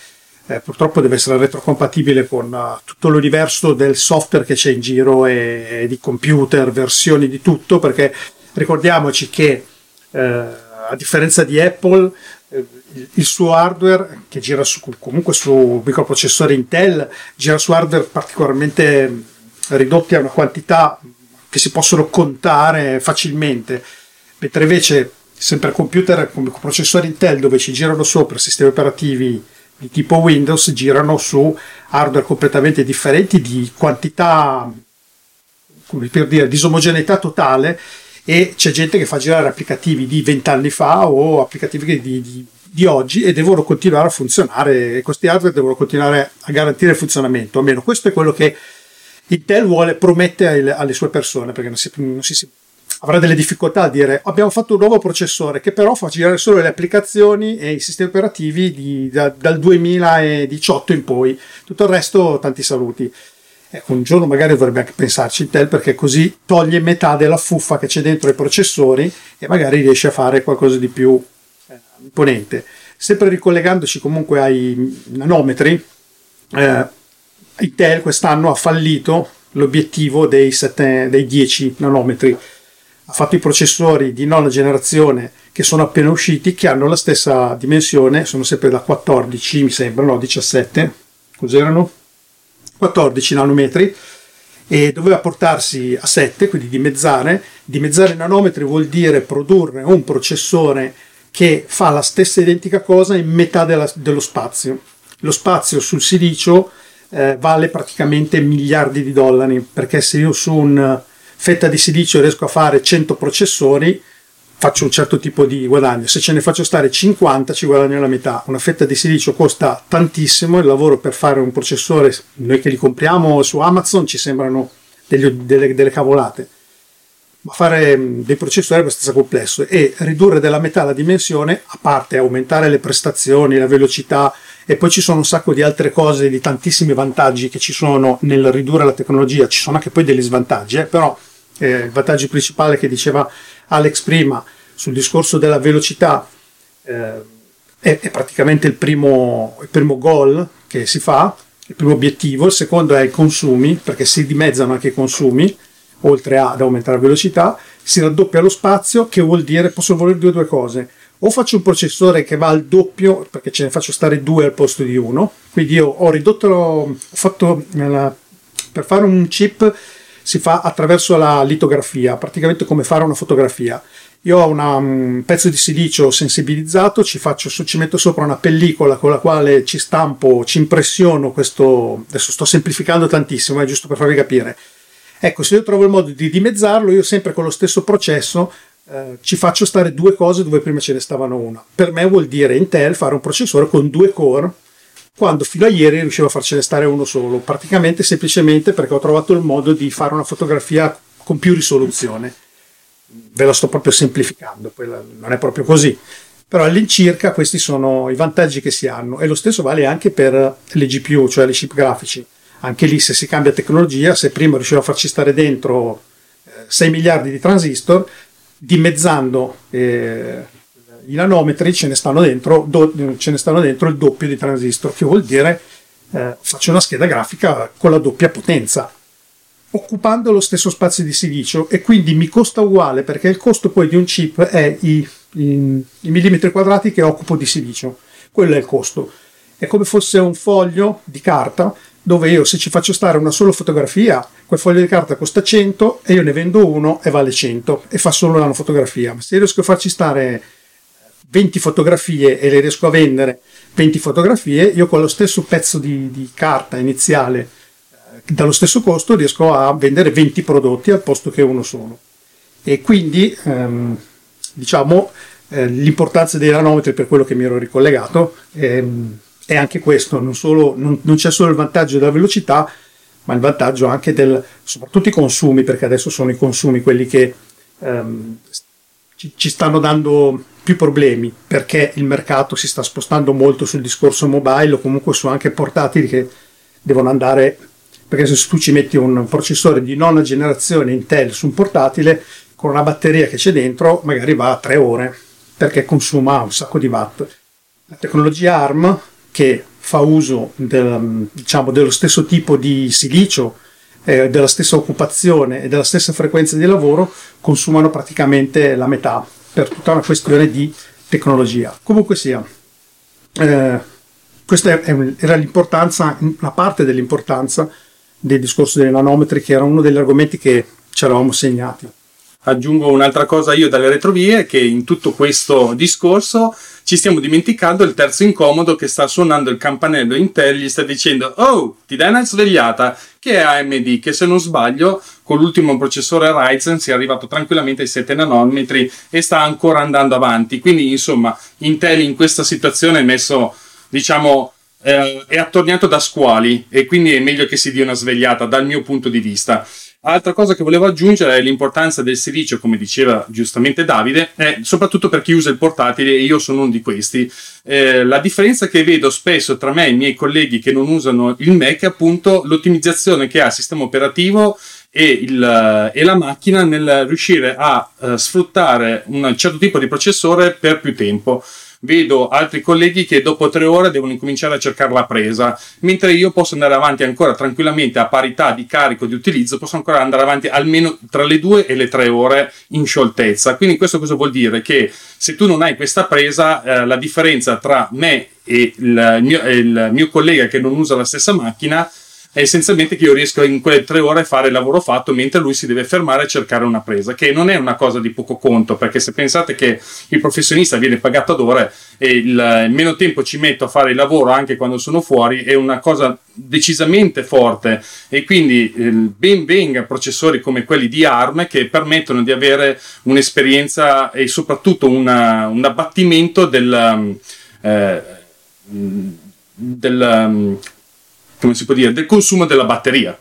eh, purtroppo deve essere retrocompatibile con uh, tutto l'universo del software che c'è in giro e, e, di computer, versioni di tutto, perché ricordiamoci che eh, a differenza di Apple eh, il suo hardware che gira su, comunque su microprocessori Intel gira su hardware particolarmente ridotti a una quantità che si possono contare facilmente, mentre invece sempre computer come processori Intel dove ci girano sopra sistemi operativi di tipo Windows girano su hardware completamente differenti di quantità come per dire disomogeneità totale e c'è gente che fa girare applicativi di vent'anni fa o applicativi di, di, di, oggi e devono continuare a funzionare e questi hardware devono continuare a garantire il funzionamento. Almeno questo è quello che Intel vuole promette alle, sue persone perché non si, non si, avrà delle difficoltà a dire abbiamo fatto un nuovo processore che però fa girare solo le applicazioni e i sistemi operativi di, da, dal 2018 in poi tutto il resto tanti saluti Ecco, un giorno magari dovrebbe anche pensarci Intel perché così toglie metà della fuffa che c'è dentro i processori e magari riesce a fare qualcosa di più eh, imponente. Sempre ricollegandoci comunque ai nanometri, eh, Intel quest'anno ha fallito l'obiettivo dei, 7, dei 10 nanometri. Ha fatto i processori di nona generazione che sono appena usciti, che hanno la stessa dimensione, sono sempre da 14, mi sembra, no, 17. Cos'erano? 14 nanometri e doveva portarsi a 7, quindi dimezzare. Dimezzare nanometri vuol dire produrre un processore che fa la stessa identica cosa in metà della, dello spazio. Lo spazio sul silicio eh, vale praticamente miliardi di dollari, perché se io su una fetta di silicio riesco a fare 100 processori, faccio un certo tipo di guadagno. Se ce ne faccio stare 50 ci guadagno la metà. Una fetta di silicio costa tantissimo, il lavoro per fare un processore, noi che li compriamo su Amazon ci sembrano degli, delle, delle, cavolate. Ma fare mm, dei processori è abbastanza complesso e ridurre della metà la dimensione, a parte aumentare le prestazioni, la velocità e poi ci sono un sacco di altre cose, di tantissimi vantaggi che ci sono nel ridurre la tecnologia, ci sono anche poi degli svantaggi, eh? però eh, il vantaggio principale che diceva Alex prima sul discorso della velocità eh, è, è, praticamente il primo, il primo goal che si fa, il primo obiettivo, il secondo è i consumi, perché si dimezzano anche i consumi, oltre ad aumentare la velocità, si raddoppia lo spazio, che vuol dire, possono voler dire due cose. O faccio un processore che va al doppio, perché ce ne faccio stare due al posto di uno, quindi io ho ridotto, ho fatto nella, per fare un chip si fa attraverso la litografia, praticamente come fare una fotografia. Io ho una, un pezzo di silicio sensibilizzato, ci, faccio, ci metto sopra una pellicola con la quale ci stampo, ci impressiono questo. Adesso sto semplificando tantissimo, è giusto per farvi capire. Ecco, se io trovo il modo di dimezzarlo, io sempre con lo stesso processo eh, ci faccio stare due cose dove prima ce ne stavano una. Per me vuol dire Intel fare un processore con due core quando fino a ieri riuscivo a farcene stare uno solo, praticamente semplicemente perché ho trovato il modo di fare una fotografia con più risoluzione. Ve la sto proprio semplificando, non è proprio così. Però all'incirca questi sono i vantaggi che si hanno e lo stesso vale anche per le GPU, cioè le chip grafici. Anche lì se si cambia tecnologia, se prima riuscivo a farci stare dentro 6 eh, miliardi di transistor, dimezzando eh, i nanometri ce ne stanno dentro, do, ce ne stanno dentro il doppio di transistor, che vuol dire eh, faccio una scheda grafica con la doppia potenza, occupando lo stesso spazio di silicio e quindi mi costa uguale perché il costo poi di un chip è i, i, i millimetri quadrati che occupo di silicio. Quello è il costo. È come fosse un foglio di carta dove io se ci faccio stare una sola fotografia, quel foglio di carta costa 100 e io ne vendo uno e vale 100 e fa solo una fotografia. Ma se riesco a farci stare 20 fotografie e le riesco a vendere 20 fotografie, io con lo stesso pezzo di, di carta iniziale, eh, dallo stesso costo, riesco a vendere 20 prodotti al posto che uno solo. E quindi, ehm, diciamo, eh, l'importanza dei nanometri per quello che mi ero ricollegato ehm, è anche questo, non, solo, non, non c'è solo il vantaggio della velocità, ma il vantaggio anche del, soprattutto i consumi, perché adesso sono i consumi quelli che ehm, ci, ci stanno dando più problemi perché il mercato si sta spostando molto sul discorso mobile o comunque su anche portatili che devono andare perché se tu ci metti un processore di nona generazione Intel su un portatile con una batteria che c'è dentro magari va a tre ore perché consuma un sacco di watt. La tecnologia ARM che fa uso del, diciamo, dello stesso tipo di silicio eh, della stessa occupazione e della stessa frequenza di lavoro consumano praticamente la metà per tutta una questione di tecnologia. Comunque sia, eh, questa era l'importanza, una parte dell'importanza del discorso dei nanometri, che era uno degli argomenti che ci eravamo segnati. aggiungo un'altra cosa io dalle retrovie, che in tutto questo discorso ci stiamo dimenticando il terzo incomodo che sta suonando il campanello Intel, gli sta dicendo, oh, ti dai una svegliata, che è AMD, che se non sbaglio con l'ultimo processore Ryzen si è arrivato tranquillamente ai 7 nanometri e sta ancora andando avanti. Quindi, insomma, Intel in questa situazione è messo, diciamo, eh, è attorniato da squali e quindi è meglio che si dia una svegliata dal mio punto di vista. Altra cosa che volevo aggiungere è l'importanza del silicio, come diceva giustamente Davide, è soprattutto per chi usa il portatile e io sono uno di questi. Eh, la differenza che vedo spesso tra me e i miei colleghi che non usano il Mac è appunto l'ottimizzazione che ha il sistema operativo e, il, e la macchina nel riuscire a uh, sfruttare un certo tipo di processore per più tempo vedo altri colleghi che dopo tre ore devono incominciare a cercare la presa, mentre io posso andare avanti ancora tranquillamente a parità di carico di utilizzo, posso ancora andare avanti almeno tra le due e le tre ore in scioltezza. Quindi questo cosa vuol dire? Che se tu non hai questa presa, eh, la differenza tra me e il mio, il mio collega che non usa la stessa macchina è essenzialmente che io riesco in quelle tre ore a fare il lavoro fatto mentre lui si deve fermare e cercare una presa, che non è una cosa di poco conto, perché se pensate che il professionista viene pagato ad ore e il, meno tempo ci metto a fare il lavoro anche quando sono fuori, è una cosa decisamente forte. E quindi eh, ben venga processori come quelli di ARM che permettono di avere un'esperienza e soprattutto una, un abbattimento del, eh, del come si può dire, del consumo della batteria.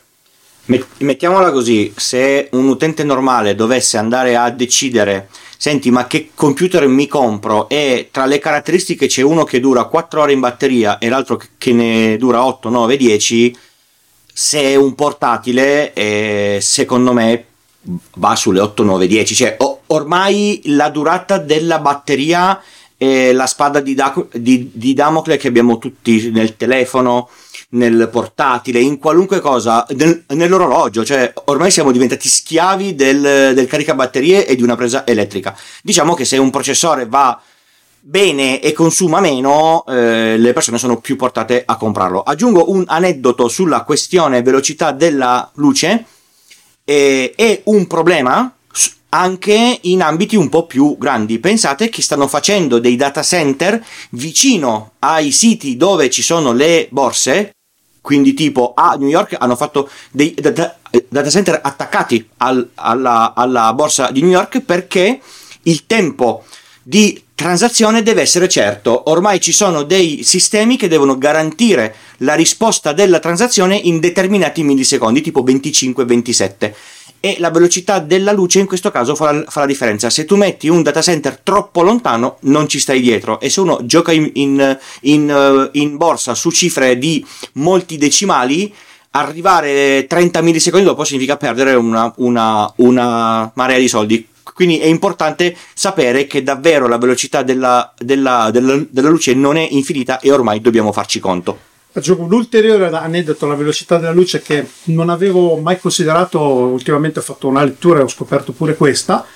Mettiamola così, se un utente normale dovesse andare a decidere, senti ma che computer mi compro? e tra le caratteristiche c'è uno che dura 4 ore in batteria e l'altro che ne dura 8, 9, 10, se è un portatile eh, secondo me va sulle 8, 9, 10, cioè ormai la durata della batteria è la spada di, da- di, di Damocle che abbiamo tutti nel telefono nel portatile, in qualunque cosa, nel, nell'orologio, cioè ormai siamo diventati schiavi del, del caricabatterie e di una presa elettrica. Diciamo che se un processore va bene e consuma meno, eh, le persone sono più portate a comprarlo. Aggiungo un aneddoto sulla questione velocità della luce. Eh, è un problema anche in ambiti un po' più grandi. Pensate che stanno facendo dei data center vicino ai siti dove ci sono le borse quindi, tipo a New York hanno fatto dei data, center attaccati al, alla, alla borsa di New York perché il tempo di transazione deve essere certo. Ormai ci sono dei sistemi che devono garantire la risposta della transazione in determinati millisecondi, tipo 25-27 e la velocità della luce in questo caso fa la, fa la, differenza. Se tu metti un data center troppo lontano non ci stai dietro e se uno gioca in, in, in, eh, in borsa su cifre di molti decimali arrivare 30 millisecondi dopo significa perdere una, una, una marea di soldi. Quindi è importante sapere che davvero la velocità della, della, della, della luce non è infinita e ormai dobbiamo farci conto. Aggiungo un ulteriore aneddoto alla velocità della luce che non avevo mai considerato, ultimamente ho fatto una lettura e ho scoperto pure questa,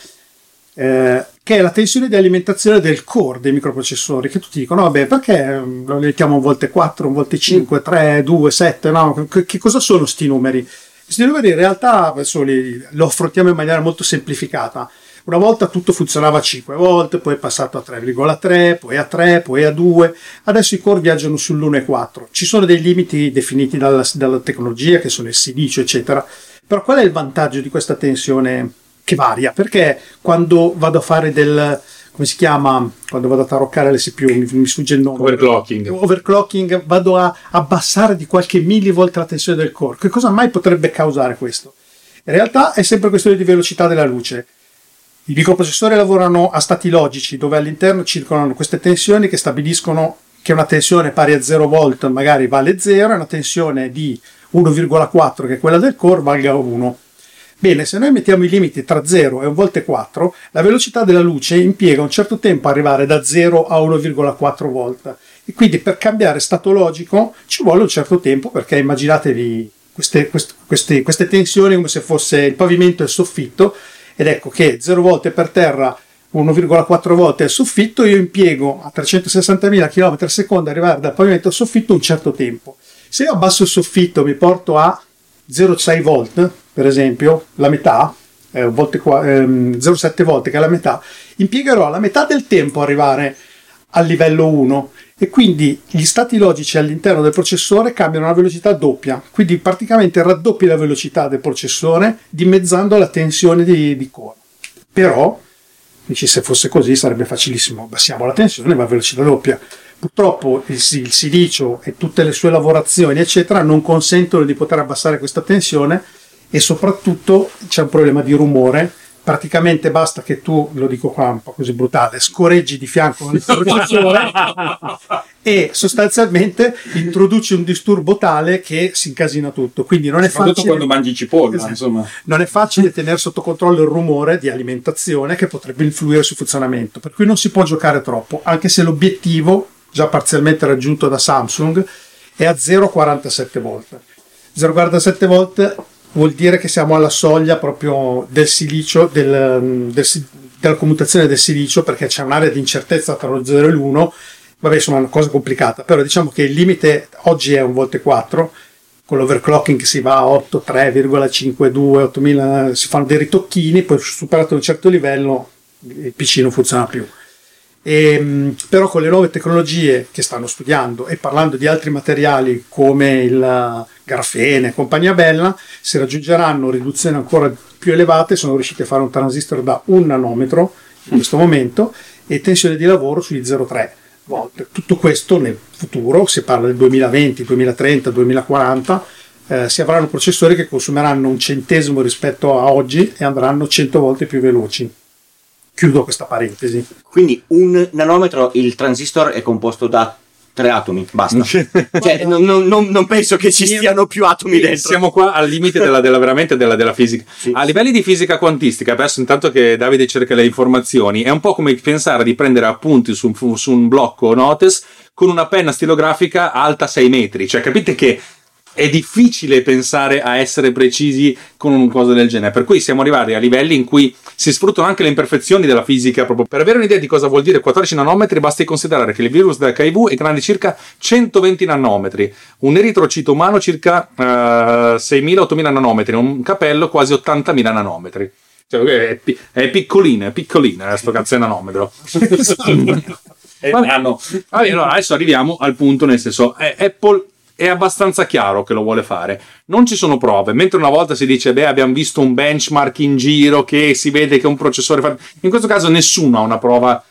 eh, che è la tensione di alimentazione del core dei microprocessori, che tutti dicono, vabbè, perché mm, lo mettiamo un volte 4, un volte 5, 3, 2, 7, no? Che, che cosa sono questi numeri? Questi numeri in realtà adesso li, li affrontiamo in maniera molto semplificata una volta tutto funzionava 5 volte, poi è passato a 3,3, poi a 3, poi a 2. Adesso i core viaggiano sull'1,4. Ci sono dei limiti definiti dalla, dalla tecnologia, che sono il silicio, eccetera. Però qual è il vantaggio di questa tensione che varia? Perché quando vado a fare del, come si chiama quando vado a taroccare le CPU mi, mi sfugge il nome overclocking overclocking vado a abbassare di qualche millivolt la tensione del core che cosa mai potrebbe causare questo in realtà è sempre questione di velocità della luce i microprocessori lavorano a stati logici dove all'interno circolano queste tensioni che stabiliscono che una tensione pari a 0 volt magari vale 0 e una tensione di 1,4 che è quella del core valga 1. Bene, se noi mettiamo i limiti tra 0 e 1 volt e 4, la velocità della luce impiega un certo tempo arrivare da 0 a 1,4 volt. E quindi per cambiare stato logico ci vuole un certo tempo perché immaginatevi queste, queste, queste, queste tensioni come se fosse il pavimento e il soffitto ed ecco che 0 volte per terra 1,4 volte al soffitto, io impiego a 360.000 km al secondo arrivare dal pavimento al soffitto un certo tempo. Se io abbasso il soffitto mi porto a 0,6 volt, per esempio, la metà, eh, volte qua- ehm, 0,7 volte, che è la metà, impiegherò la metà del tempo arrivare al livello 1 e quindi gli stati logici all'interno del processore cambiano a velocità doppia, quindi praticamente raddoppi la velocità del processore dimezzando la tensione di, di core. Però, dici, se fosse così sarebbe facilissimo, abbassiamo la tensione ma a velocità doppia. Purtroppo il, il silicio e tutte le sue lavorazioni, eccetera, non consentono di poter abbassare questa tensione e soprattutto c'è un problema di rumore. Praticamente basta che tu, lo dico qua un po' così brutale, scorreggi di fianco processore e sostanzialmente introduci un disturbo tale che si incasina tutto. Quindi non è facile. quando mangi cipolla, Esatto. insomma. Non è facile tenere sotto controllo il rumore di alimentazione che potrebbe influire sul funzionamento, per cui non si può giocare troppo, anche se l'obiettivo, già parzialmente raggiunto da Samsung, è a 0,47 volt. 0,47 volt vuol dire che siamo alla soglia proprio del silicio, del- del si- della commutazione del silicio, perché c'è un'area di incertezza tra lo 0 e l'1. Vabbè, insomma, è una cosa complicata, però diciamo che il limite oggi è un volt e 4, con l'overclocking si va a 8, 3,52, 8000, si fanno dei ritocchini, poi superato un certo livello il PC non funziona più. Ehm, però con le nuove tecnologie che stanno studiando e parlando di altri materiali come il grafene e compagnia bella, si raggiungeranno riduzioni ancora più elevate. Sono riusciti a fare un transistor da un nanometro in questo momento e tensione di lavoro sugli 0,3 volt. Tutto questo nel futuro, si parla del 2020, 2030, 2040, eh, si avranno processori che consumeranno un centesimo rispetto a oggi e andranno 100 volte più veloci. Chiudo questa parentesi. Quindi un nanometro il transistor è composto da tre atomi, basta. cioè, non, non- non- non penso che ci stiano più atomi dentro. Siamo qua al limite della, della- veramente della, della fisica. Sì. A livelli di fisica quantistica, adesso intanto che Davide cerca le informazioni, è un po' come pensare di prendere appunti su, un- su un blocco notes con una penna stilografica alta 6 metri. Cioè, capite che è difficile pensare a essere precisi con una cosa del genere. Per cui siamo arrivati a livelli in cui si sfruttano anche le imperfezioni della fisica. Proprio per avere un'idea di cosa vuol dire 14 nanometri, basti considerare che il virus dell'HIV è grande circa 120 nanometri, un eritrocito umano circa eh, 6.000-8.000 nanometri, un capello quasi 80.000 nanometri. Cioè, è, pi- è piccolina, è piccolina questo cazzo di nanometro. Vabbè, hanno- Vabbè, allora adesso arriviamo al punto, nel senso, eh, Apple è abbastanza chiaro che lo vuole fare. Non ci sono prove, mentre una volta si dice, beh, abbiamo visto un benchmark in giro che si vede che un processore fa-". In questo caso nessuno ha una prova.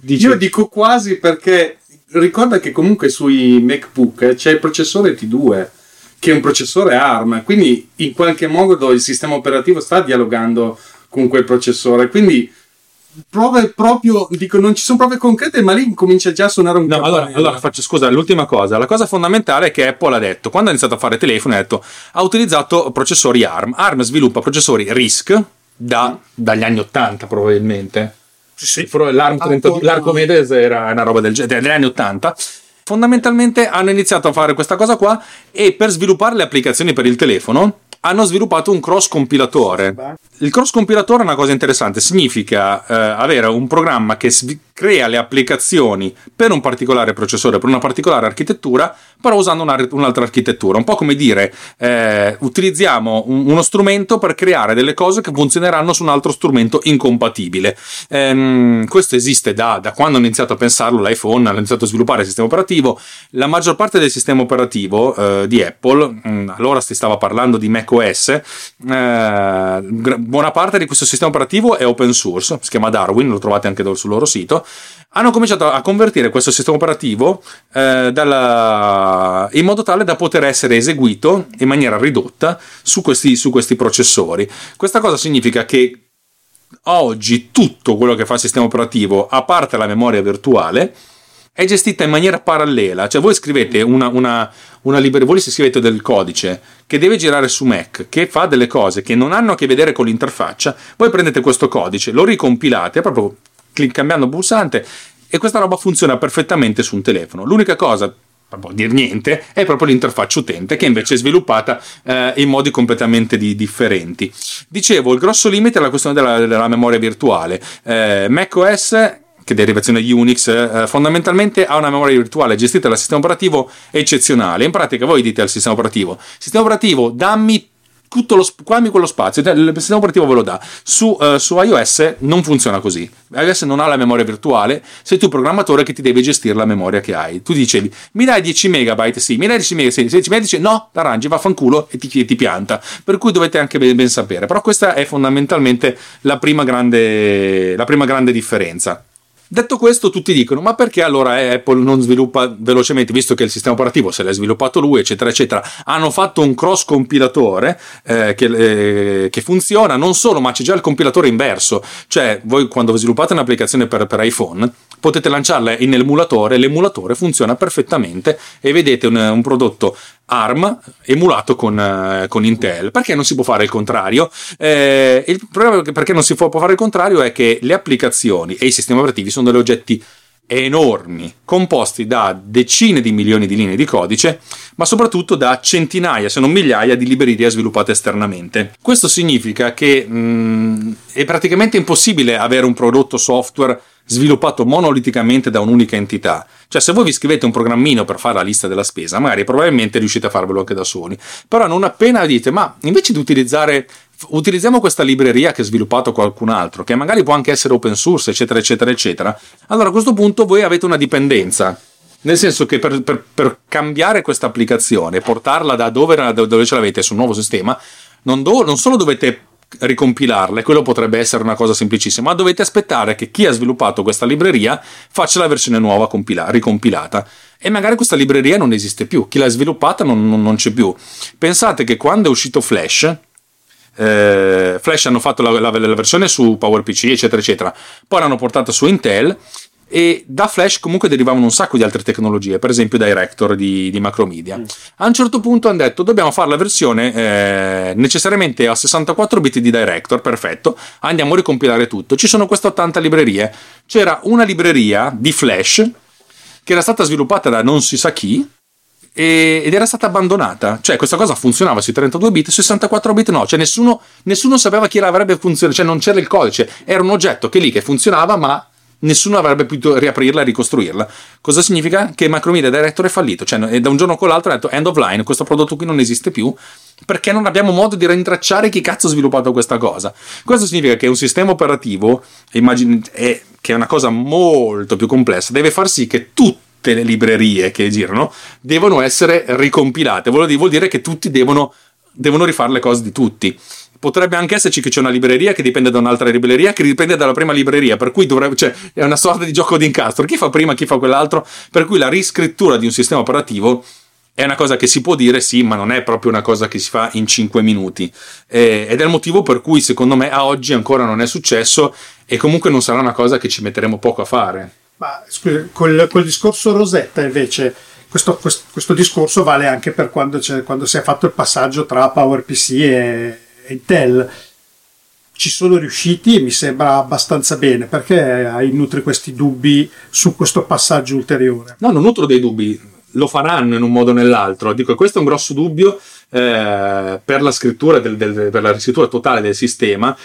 Dice, Io dico quasi perché ricorda che comunque sui MacBook eh, c'è il processore T2 che è un processore ARM, quindi in qualche modo il sistema operativo sta dialogando con quel processore, quindi prove proprio, dico non ci sono prove concrete, ma lì comincia già a suonare un No, allora, allora faccio scusa, l'ultima cosa. La cosa fondamentale è che Apple ha detto, quando ha iniziato a fare telefoni, ha detto, ha utilizzato processori ARM. ARM sviluppa processori RISC da- dagli anni 80 probabilmente. Sì, Però L'ARM 32 l'Arcomedes era una roba del genere, degli anni 80. Fondamentalmente hanno iniziato a fare questa cosa qua e per sviluppare le applicazioni per il telefono hanno sviluppato un cross compilatore. Il cross compilatore è una cosa interessante, significa eh, avere un programma che svi- crea le applicazioni per un particolare processore, per una particolare architettura, però usando una- un'altra architettura. Un po' come dire, eh, utilizziamo un- uno strumento per creare delle cose che funzioneranno su un altro strumento incompatibile. Ehm, questo esiste da, da quando hanno iniziato a pensarlo l'iPhone, hanno iniziato a sviluppare il sistema operativo. La maggior parte del sistema operativo eh, di Apple, mh, allora si stava parlando di macOS, eh, buona parte di questo sistema operativo è open source, si chiama Darwin, lo trovate anche sul loro sito. Hanno cominciato a convertire questo sistema operativo eh, dalla- in modo tale da poter essere eseguito in maniera ridotta su questi, su questi processori. Questa cosa significa che oggi tutto quello che fa il sistema operativo, a parte la memoria virtuale, è gestita in maniera parallela. Cioè, voi scrivete una, una, una libreria, voi scrivete del codice che deve girare su Mac, che fa delle cose che non hanno a che vedere con l'interfaccia, voi prendete questo codice, lo ricompilate proprio cambiando pulsante e questa roba funziona perfettamente su un telefono. L'unica cosa non dir niente, è proprio l'interfaccia utente che invece è sviluppata eh, in modi completamente di- differenti. Dicevo, il grosso limite è la questione della, della memoria virtuale. Eh, macOS che è derivazione Unix, eh, fondamentalmente ha una memoria virtuale gestita dal sistema operativo eccezionale. In pratica voi dite al sistema operativo, sistema operativo dammi tutto lo, cambi quello spazio, cioè, il sistema operativo ve lo dà. Su, eh, su iOS non funziona così. iOS non ha la memoria virtuale, sei tu programmatore che ti devi gestire la memoria che hai. Tu dicevi, mi dai 10 megabyte? Sì, mi dai 10 megabyte? Sì, 10 megabyte dice no, l'arrangi, vaffanculo e ti, ti pianta. Per cui dovete anche ben, ben sapere. Però questa è fondamentalmente la prima grande, la prima grande differenza. Detto questo, tutti dicono: ma perché allora Apple non sviluppa velocemente, visto che il sistema operativo se l'ha sviluppato lui, eccetera, eccetera? Hanno fatto un cross compilatore eh, che, eh, che, funziona non solo, ma c'è già il compilatore inverso. Cioè, voi quando sviluppate un'applicazione per, per iPhone, potete lanciarla in emulatore, l'emulatore funziona perfettamente e vedete un, un prodotto ARM emulato con, uh, con, Intel. Perché non si può fare il contrario? Eh, il problema perché non si può fare il contrario è che le applicazioni e i sistemi operativi sono degli oggetti enormi, composti da decine di milioni di linee di codice, ma soprattutto da centinaia, se non migliaia, di librerie sviluppate esternamente. Questo significa che mh, mm, è praticamente impossibile avere un prodotto software sviluppato monoliticamente da un'unica entità. Cioè, se voi vi scrivete un programmino per fare la lista della spesa, magari probabilmente riuscite a farvelo anche da soli. Però non appena dite, ma invece di utilizzare utilizziamo questa libreria che ha sviluppato qualcun altro, che magari può anche essere open source, eccetera, eccetera, eccetera. Allora a questo punto voi avete una dipendenza. Nel senso che per, per, per cambiare questa applicazione, portarla da dove, da dove ce l'avete sul nuovo sistema, non, do, non solo dovete ricompilarle, quello potrebbe essere una cosa semplicissima, ma dovete aspettare che chi ha sviluppato questa libreria faccia la versione nuova compila- ricompilata. E magari questa libreria non esiste più, chi l'ha sviluppata non, non, non c'è più. Pensate che quando è uscito Flash, eh, Flash hanno fatto la, la, la, versione su PowerPC, eccetera, eccetera, poi l'hanno portata su Intel e da Flash comunque derivavano un sacco di altre tecnologie, per esempio Director di, di Macromedia. Mm. A un certo punto hanno detto dobbiamo fare la versione eh, necessariamente a 64 bit di Director, perfetto, andiamo a ricompilare tutto. Ci sono queste 80 librerie. C'era una libreria di Flash che era stata sviluppata da non si sa chi, ed era stata abbandonata. Cioè, questa cosa funzionava sui 32 bit, sui 64 bit no. Cioè, nessuno, nessuno sapeva chi l'avrebbe funzionato, cioè non c'era il codice. Era un oggetto che lì che funzionava, ma nessuno avrebbe potuto riaprirla e ricostruirla. Cosa significa? Che Macromedia Director è fallito, cioè da un giorno con l'altro ha detto end of line, questo prodotto qui non esiste più perché non abbiamo modo di rintracciare chi cazzo ha sviluppato questa cosa. Questo significa che un sistema operativo, immagin- è, che è una cosa molto più complessa, deve far sì che tutte le librerie che girano devono essere ricompilate, vuol dire che tutti devono, devono rifare le cose di tutti potrebbe anche esserci che c'è una libreria che dipende da un'altra libreria che dipende dalla prima libreria, per cui dovrebbe, cioè, è una sorta di gioco di incastro. Chi fa prima, chi fa quell'altro, per cui la riscrittura di un sistema operativo è una cosa che si può dire sì, ma non è proprio una cosa che si fa in 5 minuti. Eh, ed è il motivo per cui secondo me a oggi ancora non è successo e comunque non sarà una cosa che ci metteremo poco a fare. Ma scusa, col, col discorso Rosetta invece, questo, questo, questo, discorso vale anche per quando, quando si è fatto il passaggio tra PowerPC e Intel ci sono riusciti e mi sembra abbastanza bene. Perché hai nutri questi dubbi su questo passaggio ulteriore? No, non nutro dei dubbi, lo faranno in un modo o nell'altro. Dico, questo è un grosso dubbio eh, per la scrittura, del, del, per la riscrittura totale del sistema.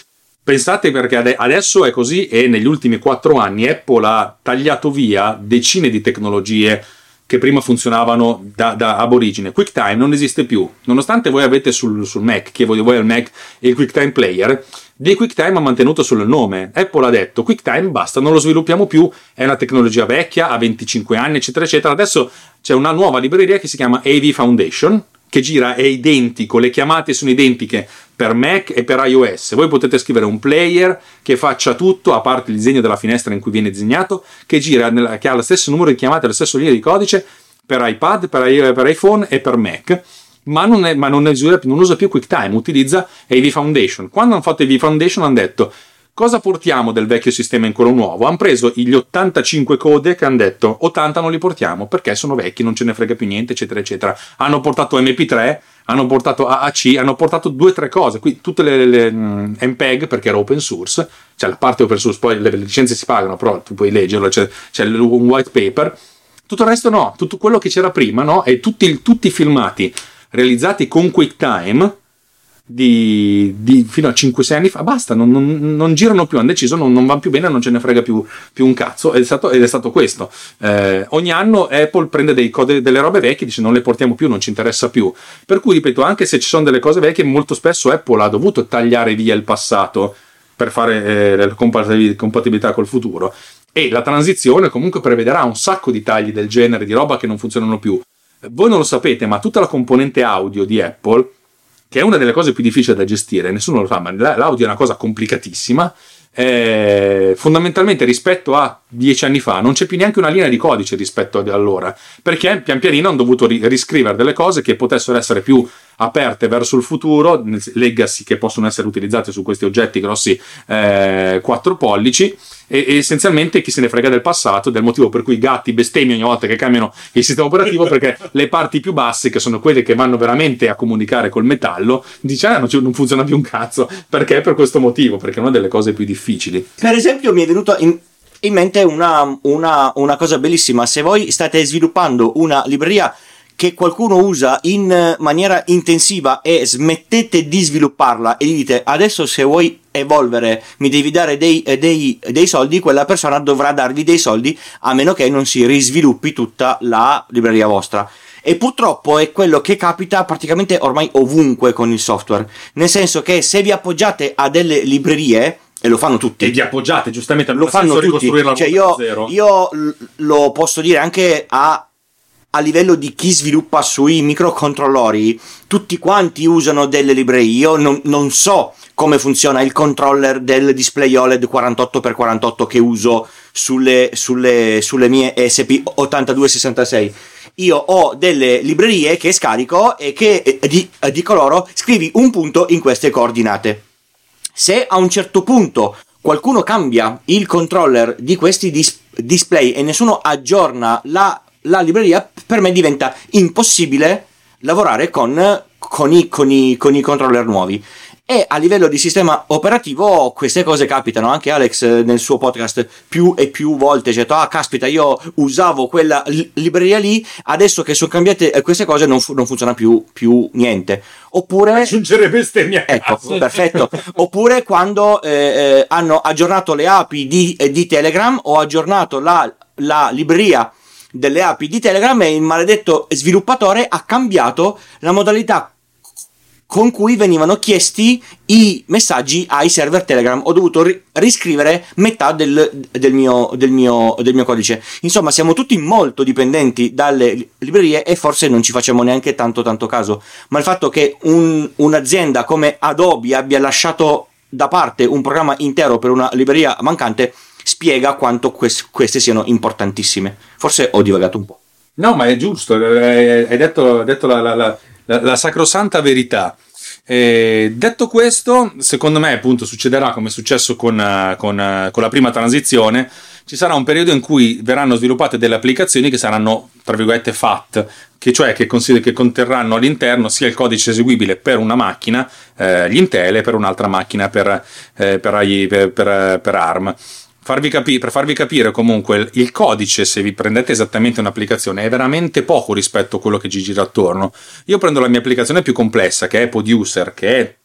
Pensate perché adesso è così e negli ultimi quattro anni Apple ha tagliato via decine di tecnologie che prima funzionavano da, da ab origine. QuickTime non esiste più, nonostante voi avete sul, sul Mac, chi voi, ha il Mac il QuickTime Player, di QuickTime ha mantenuto solo il nome. Apple ha detto QuickTime basta, non lo sviluppiamo più, è una tecnologia vecchia, ha 25 anni, eccetera, eccetera. Adesso c'è una nuova libreria che si chiama AV Foundation, che gira è identico, le chiamate sono identiche per Mac e per iOS. Voi potete scrivere un player che faccia tutto, a parte il disegno della finestra in cui viene disegnato, che gira, nella, che ha lo stesso numero di chiamate, lo stesso linea di codice per iPad, per, per iPhone e per Mac. Ma non, è, ma non, è, non usa più QuickTime, utilizza AV Foundation. Quando hanno fatto AV Foundation hanno detto Cosa portiamo del vecchio sistema in quello nuovo? Hanno preso gli 85 codec e hanno detto 80 non li portiamo perché sono vecchi, non ce ne frega più niente, eccetera, eccetera. Hanno portato MP3, hanno portato AAC, hanno portato due o tre cose, qui tutte le, le um, MPEG perché era open source, cioè la parte open source, poi le, le licenze si pagano, però tu puoi leggerlo, c'è, c'è un white paper. Tutto il resto no, tutto quello che c'era prima, no? E tutti, tutti i filmati realizzati con QuickTime di, di fino a 5-6 anni fa, basta, non, non- non girano più, hanno deciso, non, non va più bene, non ce ne frega più, più un cazzo, ed è stato, ed è stato questo. Eh, ogni anno Apple prende dei delle robe vecchie, dice non le portiamo più, non ci interessa più. Per cui, ripeto, anche se ci sono delle cose vecchie, molto spesso Apple ha dovuto tagliare via il passato per fare eh, la compatibil- compatibilità col futuro. E la transizione comunque prevederà un sacco di tagli del genere, di roba che non funzionano più. Voi non lo sapete, ma tutta la componente audio di Apple, che è una delle cose più difficili da gestire, nessuno lo sa, ma la- l'audio è una cosa complicatissima. eh, fondamentalmente rispetto a dieci anni fa non c'è più neanche una linea di codice rispetto ad allora perché pian pianino hanno dovuto ri- riscrivere delle cose che potessero essere più aperte verso il futuro, legacy che possono essere utilizzate su questi oggetti grossi eh, 4 pollici e, e essenzialmente chi se ne frega del passato, del motivo per cui i gatti bestemmiano ogni volta che cambiano il sistema operativo perché le parti più basse, che sono quelle che vanno veramente a comunicare col metallo, dice ah, non, non funziona più un cazzo, perché per questo motivo, perché è una delle cose più difficili. Per esempio, mi è venuto in, in mente una, una- una cosa bellissima. Se voi state sviluppando una libreria che qualcuno usa in maniera intensiva e smettete di svilupparla e gli dite adesso se vuoi evolvere mi devi dare dei, eh, dei- dei soldi, quella persona dovrà darvi dei soldi a meno che non si risviluppi tutta la libreria vostra. E purtroppo è quello che capita praticamente ormai ovunque con il software. Nel senso che se vi appoggiate a delle librerie, e lo fanno tutti, E vi appoggiate giustamente lo fanno tutti. Cioè io, io lo posso dire anche a, a livello di chi sviluppa sui microcontrollori, tutti quanti usano delle librerie. Io non, non so come funziona il controller del display OLED 48x48 che uso sulle, sulle, sulle mie SP8266. Io ho delle librerie che scarico e che di- dico loro scrivi un punto in queste coordinate. Se a un certo punto qualcuno cambia il controller di questi dis- display e nessuno aggiorna la, la libreria, per me diventa impossibile lavorare con, con i, con i- con i controller nuovi. E a livello di sistema operativo queste cose capitano, anche Alex eh, nel suo podcast più e più volte ci ha detto ah caspita io usavo quella li- libreria lì, adesso che sono cambiate eh, queste cose non, fu- non funziona più, più niente. Oppure... aggiungere bestemmia Ecco, caso. perfetto. Oppure quando eh, eh, hanno aggiornato le API di, eh, di Telegram o aggiornato la, la libreria delle API di Telegram e il maledetto sviluppatore ha cambiato la modalità con cui venivano chiesti i messaggi ai server Telegram. Ho dovuto ri- riscrivere metà del, del mio, del, mio, del mio codice. Insomma, siamo tutti molto dipendenti dalle li- librerie e forse non ci facciamo neanche tanto tanto caso. Ma il fatto che un- un'azienda come Adobe abbia lasciato da parte un programma intero per una libreria mancante spiega quanto quest- queste siano importantissime. Forse ho divagato un po'. No, ma è giusto, eh, hai detto, detto la, la- la- la- sacrosanta verità. Eh, detto questo, secondo me appunto succederà come è successo con, eh, con, eh, con la prima transizione, ci sarà un periodo in cui verranno sviluppate delle applicazioni che saranno, tra virgolette, FAT, che cioè che, consider- che conterranno all'interno sia il codice eseguibile per una macchina, eh, gli Intel, e per un'altra macchina per, eh, per- per- per ARM farvi capi- per farvi capire comunque il codice se vi prendete esattamente un'applicazione è veramente poco rispetto a quello che ci gira attorno. Io prendo la mia applicazione più complessa che è Poduser che è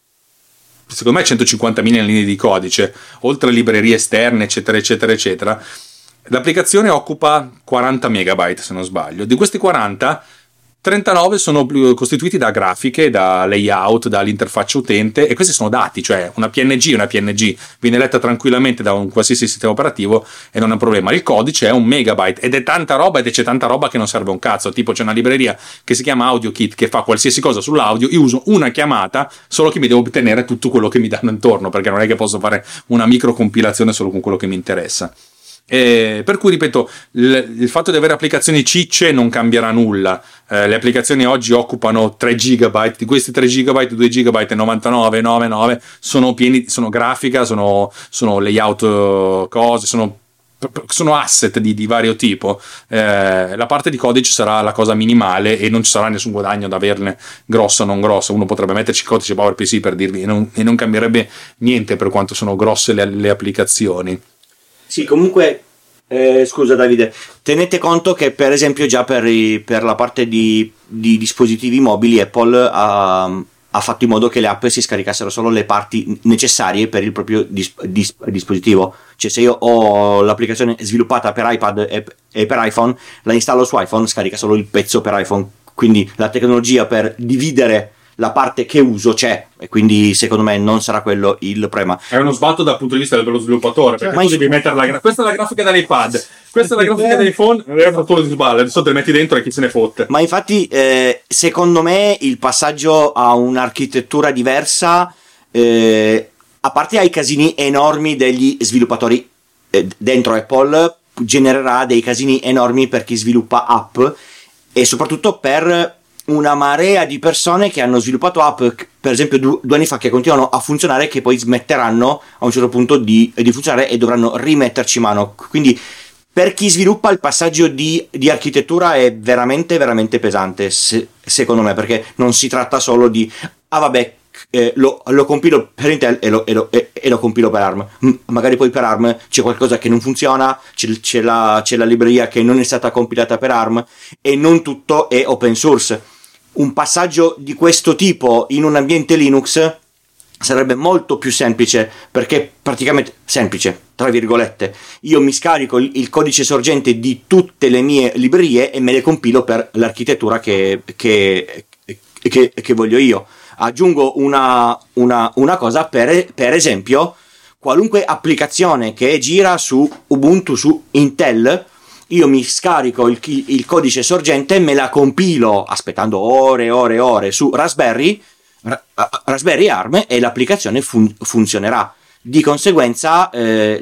secondo me 150.000 linee di codice oltre a librerie esterne eccetera eccetera eccetera. L'applicazione occupa 40 megabyte se non sbaglio. Di questi 40 39 sono costituiti da grafiche, da layout, dall'interfaccia utente e questi sono dati, cioè una PNG, una PNG viene letta tranquillamente da un qualsiasi sistema operativo e non è un problema. Il codice è un megabyte ed è tanta roba ed c'è tanta roba che non serve un cazzo, tipo c'è una libreria che si chiama AudioKit che fa qualsiasi cosa sull'audio, io uso una chiamata solo che mi devo ottenere tutto quello che mi danno intorno, perché non è che posso fare una micro compilazione solo con quello che mi interessa. Eh, per cui ripeto, il, il fatto di avere applicazioni cicce non cambierà nulla. Eh, le applicazioni oggi occupano 3 GB, di questi 3 GB, 2 GB e 99,99 sono pieni, sono grafica, sono, sono layout cose, sono, sono asset di, di vario tipo. Eh, la parte di codice sarà la cosa minimale e non ci sarà nessun guadagno da averne grossa o non grossa. Uno potrebbe metterci codice PowerPC per dirvi e non, e non cambierebbe niente per quanto sono grosse le, le applicazioni. Sì, comunque, eh, scusa Davide, tenete conto che per esempio già per, i- per la parte di, di dispositivi mobili Apple ha, ha fatto in modo che le app si scaricassero solo le parti necessarie per il proprio dis- dis- dispositivo. Cioè, se io ho l'applicazione sviluppata per iPad e, e per iPhone, la installo su iPhone, scarica solo il pezzo per iPhone. Quindi la tecnologia per dividere la parte che uso c'è e quindi secondo me non sarà quello il problema. È uno sbatto dal punto di vista dello sviluppatore, perché Ma tu in- devi mettere la gra- questa è la grafica dell'iPad, questa è la grafica dell'iPhone, e hai fatto lo sbaglio, adesso te le metti dentro e chi se ne fotte. Ma infatti, eh, secondo me, il passaggio a un'architettura diversa, eh, a parte ai casini enormi degli sviluppatori eh, dentro Apple, genererà dei casini enormi per chi sviluppa app e soprattutto per una marea di persone che hanno sviluppato app, per esempio du- due anni fa, che continuano a funzionare, che poi smetteranno a un certo punto di, di funzionare e dovranno rimetterci mano. Quindi per chi sviluppa il passaggio di, di architettura è veramente veramente pesante se- secondo me perché non si tratta solo di ah vabbè eh, lo, lo compilo per Intel e lo, e lo- e- e lo compilo per ARM magari poi per ARM c'è qualcosa che non funziona c'è, c'è la, c'è la libreria che non è stata compilata per ARM e non tutto è open source un passaggio di questo tipo in un ambiente Linux sarebbe molto più semplice perché praticamente semplice tra virgolette io mi scarico il, codice sorgente di tutte le mie librerie e me le compilo per l'architettura che, che, che- che voglio io. Aggiungo una, una- una cosa per, per esempio qualunque applicazione che gira su Ubuntu su Intel io mi scarico il, il codice sorgente me la compilo aspettando ore e ore e ore su Raspberry Raspberry ARM e l'applicazione fun- funzionerà. Di conseguenza, eh,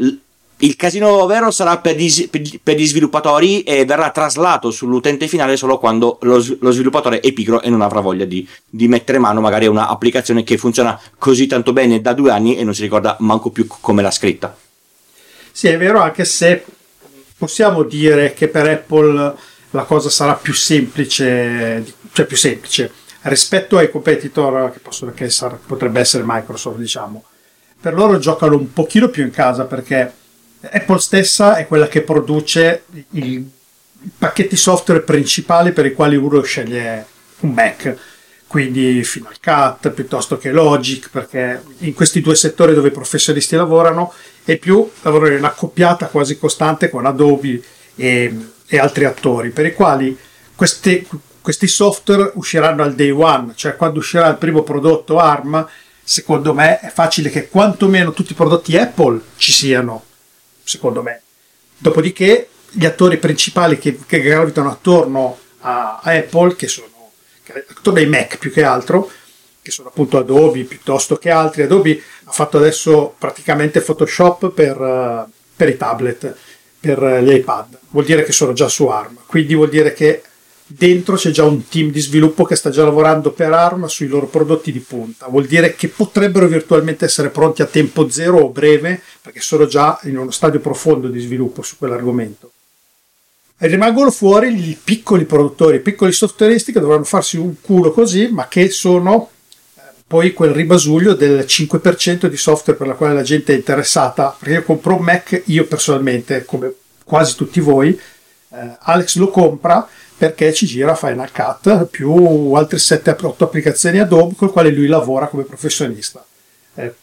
il casino vero sarà per gli, per gli- sviluppatori e verrà traslato sull'utente finale solo quando lo, lo sviluppatore è pigro e non avrà voglia di, di mettere mano magari a un'applicazione che funziona così tanto bene da due anni e non si ricorda manco più come l'ha scritta. Sì, è vero, anche se possiamo dire che per Apple la cosa sarà più semplice, cioè più semplice rispetto ai competitor che possono che sar- potrebbe essere Microsoft, diciamo. Per loro giocano un pochino più in casa perché Apple stessa è quella che produce i pacchetti software principali per i quali uno sceglie un Mac quindi Final Cut piuttosto che Logic, perché in questi due settori dove i professionisti lavorano e più lavorano in accoppiata quasi costante con Adobe e, e altri attori, per i quali questi, questi software usciranno al day one, cioè quando uscirà il primo prodotto ARM, secondo me è facile che quantomeno tutti i prodotti Apple ci siano, secondo me. Dopodiché gli attori principali che, che gravitano attorno a, Apple, che sono attorno ai Mac più che altro, che sono appunto Adobe piuttosto che altri. Adobe ha fatto adesso praticamente Photoshop per, eh, per i tablet, per eh, gli iPad. Vuol dire che sono già su ARM, quindi vuol dire che dentro c'è già un team di sviluppo che sta già lavorando per ARM sui loro prodotti di punta. Vuol dire che potrebbero virtualmente essere pronti a tempo zero o breve, perché sono già in uno stadio profondo di sviluppo su quell'argomento. Rimangono fuori i piccoli produttori, i piccoli softwareisti che dovranno farsi un culo così, ma che sono eh, poi quel ribasuglio del 5% di software per la quale la gente è interessata. Perché io compro un Mac, io personalmente, come quasi tutti voi, eh, Alex lo compra perché ci gira Final Cut più altre 7-8 applicazioni Adobe con le quali lui lavora come professionista eh,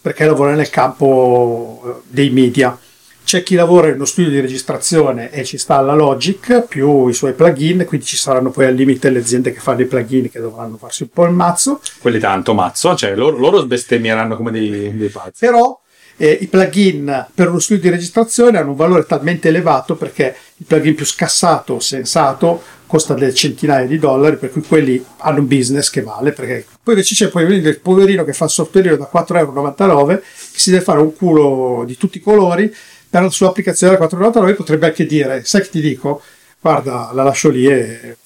perché lavora nel campo eh, dei media c'è chi lavora in uno studio di registrazione e ci sta la Logic più i suoi plugin quindi ci saranno poi al limite le aziende che fanno i plugin che dovranno farsi un po' il mazzo Quelli tanto mazzo, cioè loro, loro bestemmieranno come dei, dei pazzi. però eh, i plugin per uno studio di registrazione hanno un valore talmente elevato perché il plugin più scassato, sensato, costa delle centinaia di dollari, per cui quelli hanno un business che vale, perché poi invece c'è poi il poverino che fa il software da 4,99 euro che si deve fare un culo di tutti i colori per la sua applicazione da 4,99 euro potrebbe anche dire, sai che ti dico? Guarda, la lascio lì e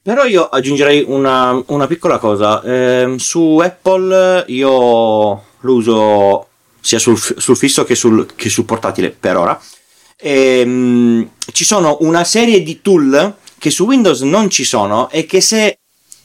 Però io aggiungerei una, una piccola cosa. Ehm, su Apple io lo uso sia sul, sul fisso che sul, che sul portatile per ora. Ehm, ci sono una serie di tool che su Windows non ci sono e che se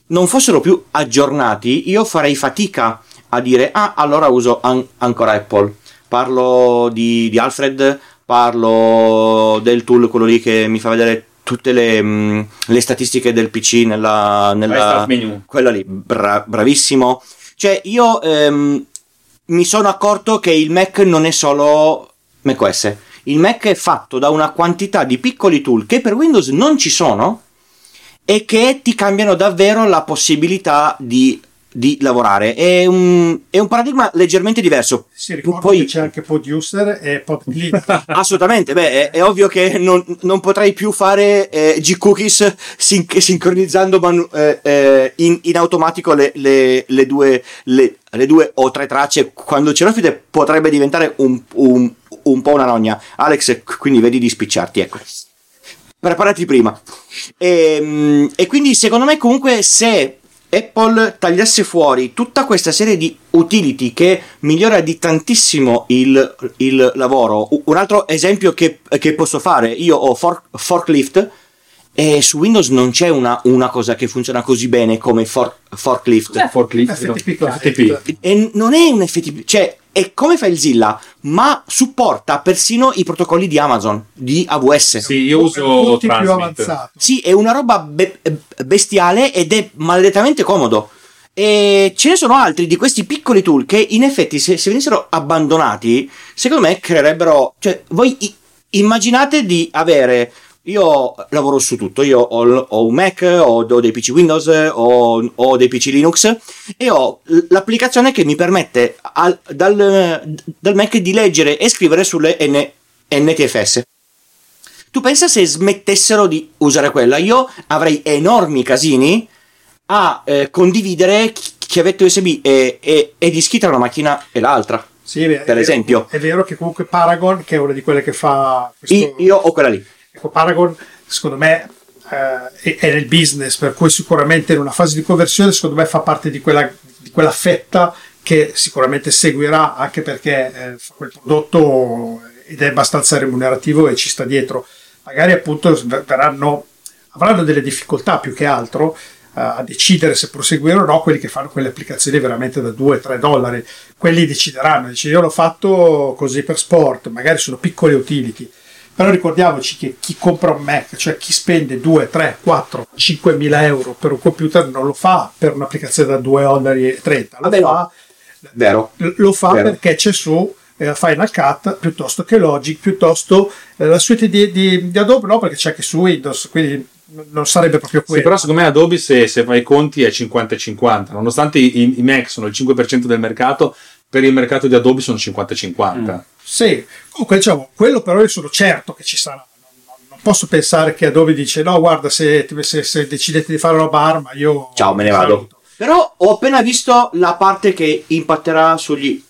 non fossero più aggiornati io farei fatica a dire ah allora uso an- ancora Apple. Parlo di, di Alfred, parlo del tool quello lì che mi fa vedere tutte le, mh, le statistiche del PC nella, nella quella lì, bra- bravissimo. Cioè, io ehm, mi sono accorto che il Mac non è solo macOS. Il Mac è fatto da una quantità di piccoli tool che per Windows non ci sono e che ti cambiano davvero la possibilità di, di lavorare. È un, è un paradigma leggermente diverso. Si ricorda Poi- che c'è anche Producer e Pod Clean. Assolutamente, beh, è, è ovvio che non, non potrei più fare eh, G-Cookies sin- sincronizzando manu- eh, eh, in, in automatico le, le- le due, le- le due o tre tracce. Quando c'è l'ospite potrebbe diventare un, un- un po' una nogna. Alex, quindi vedi di spicciarti, ecco. Preparati prima. E, mm, e quindi secondo me comunque se Apple tagliasse fuori tutta questa serie di utility che migliora di tantissimo il, il lavoro. Un altro esempio che, che posso fare, io ho fork- forklift e su Windows non c'è una, una cosa che funziona così bene come for- forklift. Forklift, FTP no? FTP. E non è un FTP, cioè è come FileZilla, ma supporta persino i protocolli di Amazon, di AWS. Sì, io uso tutti più avanzato. Sì, è una roba be- bestiale ed è maledettamente comodo. E ce ne sono altri di questi piccoli tool che in effetti se, se venissero abbandonati, secondo me creerebbero... Cioè, voi i- immaginate di avere... Io lavoro su tutto, io ho, ho un Mac, ho, ho dei PC Windows, ho, ho dei PC Linux e ho l'applicazione che mi permette al- dal, dal Mac di leggere e scrivere sulle N- NTFS. Tu pensa se smettessero di usare quella? Io avrei enormi casini a eh, condividere chi- chiavette USB e, e, e dischi tra una macchina e l'altra. Sì, è Per vero- esempio. È vero che comunque Paragon, che è una di quelle che fa questo, io ho quella lì. Ecco, Paragon, secondo me, eh, è, nel business, per cui sicuramente in una fase di conversione, secondo me fa parte di quella, di quella fetta che sicuramente seguirà, anche perché eh, fa quel prodotto ed è abbastanza remunerativo e ci sta dietro. Magari appunto verranno, avranno delle difficoltà più che altro eh, a decidere se proseguire o no quelli che fanno quelle applicazioni veramente da 2-3 dollari. Quelli decideranno, dice io l'ho fatto così per sport, magari sono piccole utility. Però ricordiamoci che chi compra un Mac, cioè chi spende 2, 3, 4, 5 mila euro per un computer, non lo fa per un'applicazione da 2 dollari e 30, lo Vabbè, no. fa, Vero. lo fa Vero. perché c'è su eh, Final Cut piuttosto che Logic, piuttosto eh, la suite di, di- di Adobe, no, perché c'è anche su Windows, quindi non sarebbe proprio Sì, quello. però secondo me Adobe se, se fai i conti è 50-50, nonostante i, i Mac sono il 5% del mercato, per il mercato di Adobe sono 50-50. Sì, comunque diciamo, quello però io sono certo che ci sarà. Non, non- non posso pensare che Adobe dice no, guarda, se, se- se decidete di fare roba arma, io Ciao, me ne vado. saluto." Però ho appena visto la parte che impatterà sugli,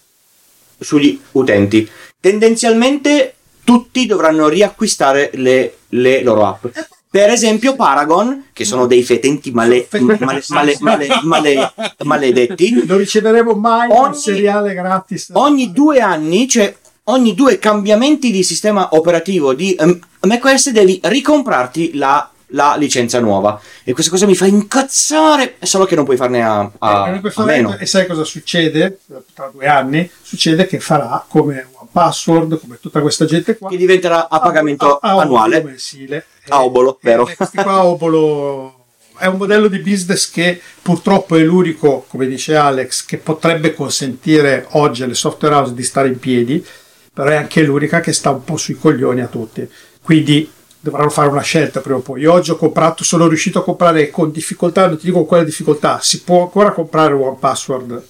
sugli utenti. Tendenzialmente tutti dovranno riacquistare le, le loro app. Per esempio Paragon, che sono dei fetenti male- male- male- male- male- maledetti, Non riceveremo mai un Ogni- seriale gratis. ogni due anni, cioè ogni due cambiamenti di sistema operativo di ehm, macOS devi ricomprarti la, la licenza nuova. E questa cosa mi fa incazzare, solo che non puoi farne a, a- Eh, a meno. e sai cosa succede tra due anni? Succede che farà come One Password, come tutta questa gente qua. Che diventerà a pagamento a- annuale. mensile. A obolo, E- vero. e questi qua obolo è un modello di business che purtroppo è l'unico, come dice Alex, che potrebbe consentire oggi alle software house di stare in piedi, però è anche l'unica che sta un po' sui coglioni a tutti. Quindi dovranno fare una scelta prima o poi. Io oggi ho comprato, sono riuscito a comprare con difficoltà, non ti dico con quale difficoltà, si può ancora comprare One Password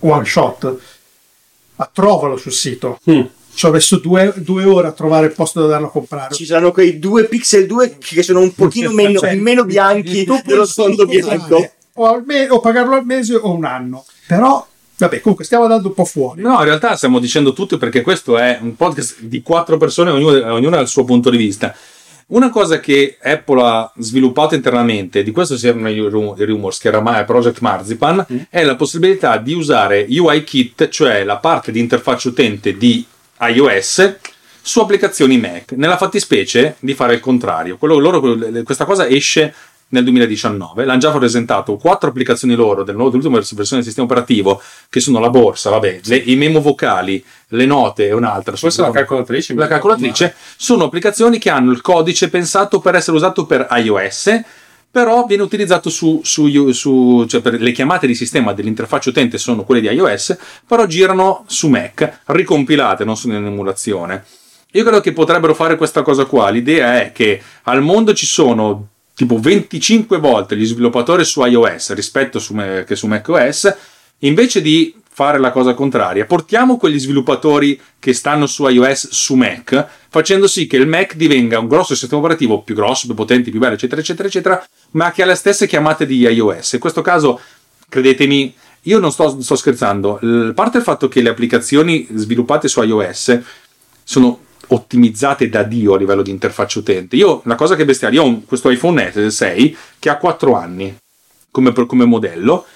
One Shot, ma trovalo sul sito. Ci ho messo due, due ore a trovare il posto dove andarlo a comprare. Ci saranno quei due pixel 2 che sono un pochino meno, Cioè, meno bianchi dello sfondo bianco. O, al me- o pagarlo al mese o un anno. Però, vabbè, comunque stiamo andando un po' fuori. No, in realtà stiamo dicendo tutto perché questo è un podcast di quattro persone, ognuno, ognuno ha il suo punto di vista. Una cosa che Apple ha sviluppato internamente, di questo si erano i ru- i rumors, che oramai è Project Marzipan, è la possibilità di usare UIKit, cioè la parte di interfaccia utente di iOS, su applicazioni Mac. Nella fattispecie di fare il contrario. Quello- loro- questa cosa esce nel 2019, l'hanno già presentato quattro applicazioni loro del nuovo dell'ultima versione del sistema operativo, che sono la borsa, vabbè, le- i memo vocali, le note e un'altra. Forse la calcolatrice. La calcolatrice sono applicazioni che hanno il codice pensato per essere usato per iOS, però viene utilizzato su, su- su- cioè le chiamate di sistema dell'interfaccia utente sono quelle di iOS, però girano su Mac, ricompilate, non sono in emulazione. Io credo che potrebbero fare questa cosa qua. L'idea è che al mondo ci sono tipo 25 volte gli sviluppatori su iOS rispetto su, che su macOS, invece di fare la cosa contraria, portiamo quegli sviluppatori che stanno su iOS su Mac, facendo sì che il Mac divenga un grosso sistema operativo più grosso, più potente, più bello, eccetera, eccetera, eccetera, ma che ha le stesse chiamate di iOS. In questo caso, credetemi, io non sto, sto scherzando. A parte il fatto che le applicazioni sviluppate su iOS sono ottimizzate da Dio a livello di interfaccia utente. Io, la cosa che è bestiale, io ho questo iPhone 6 che ha 4 anni come, come modello.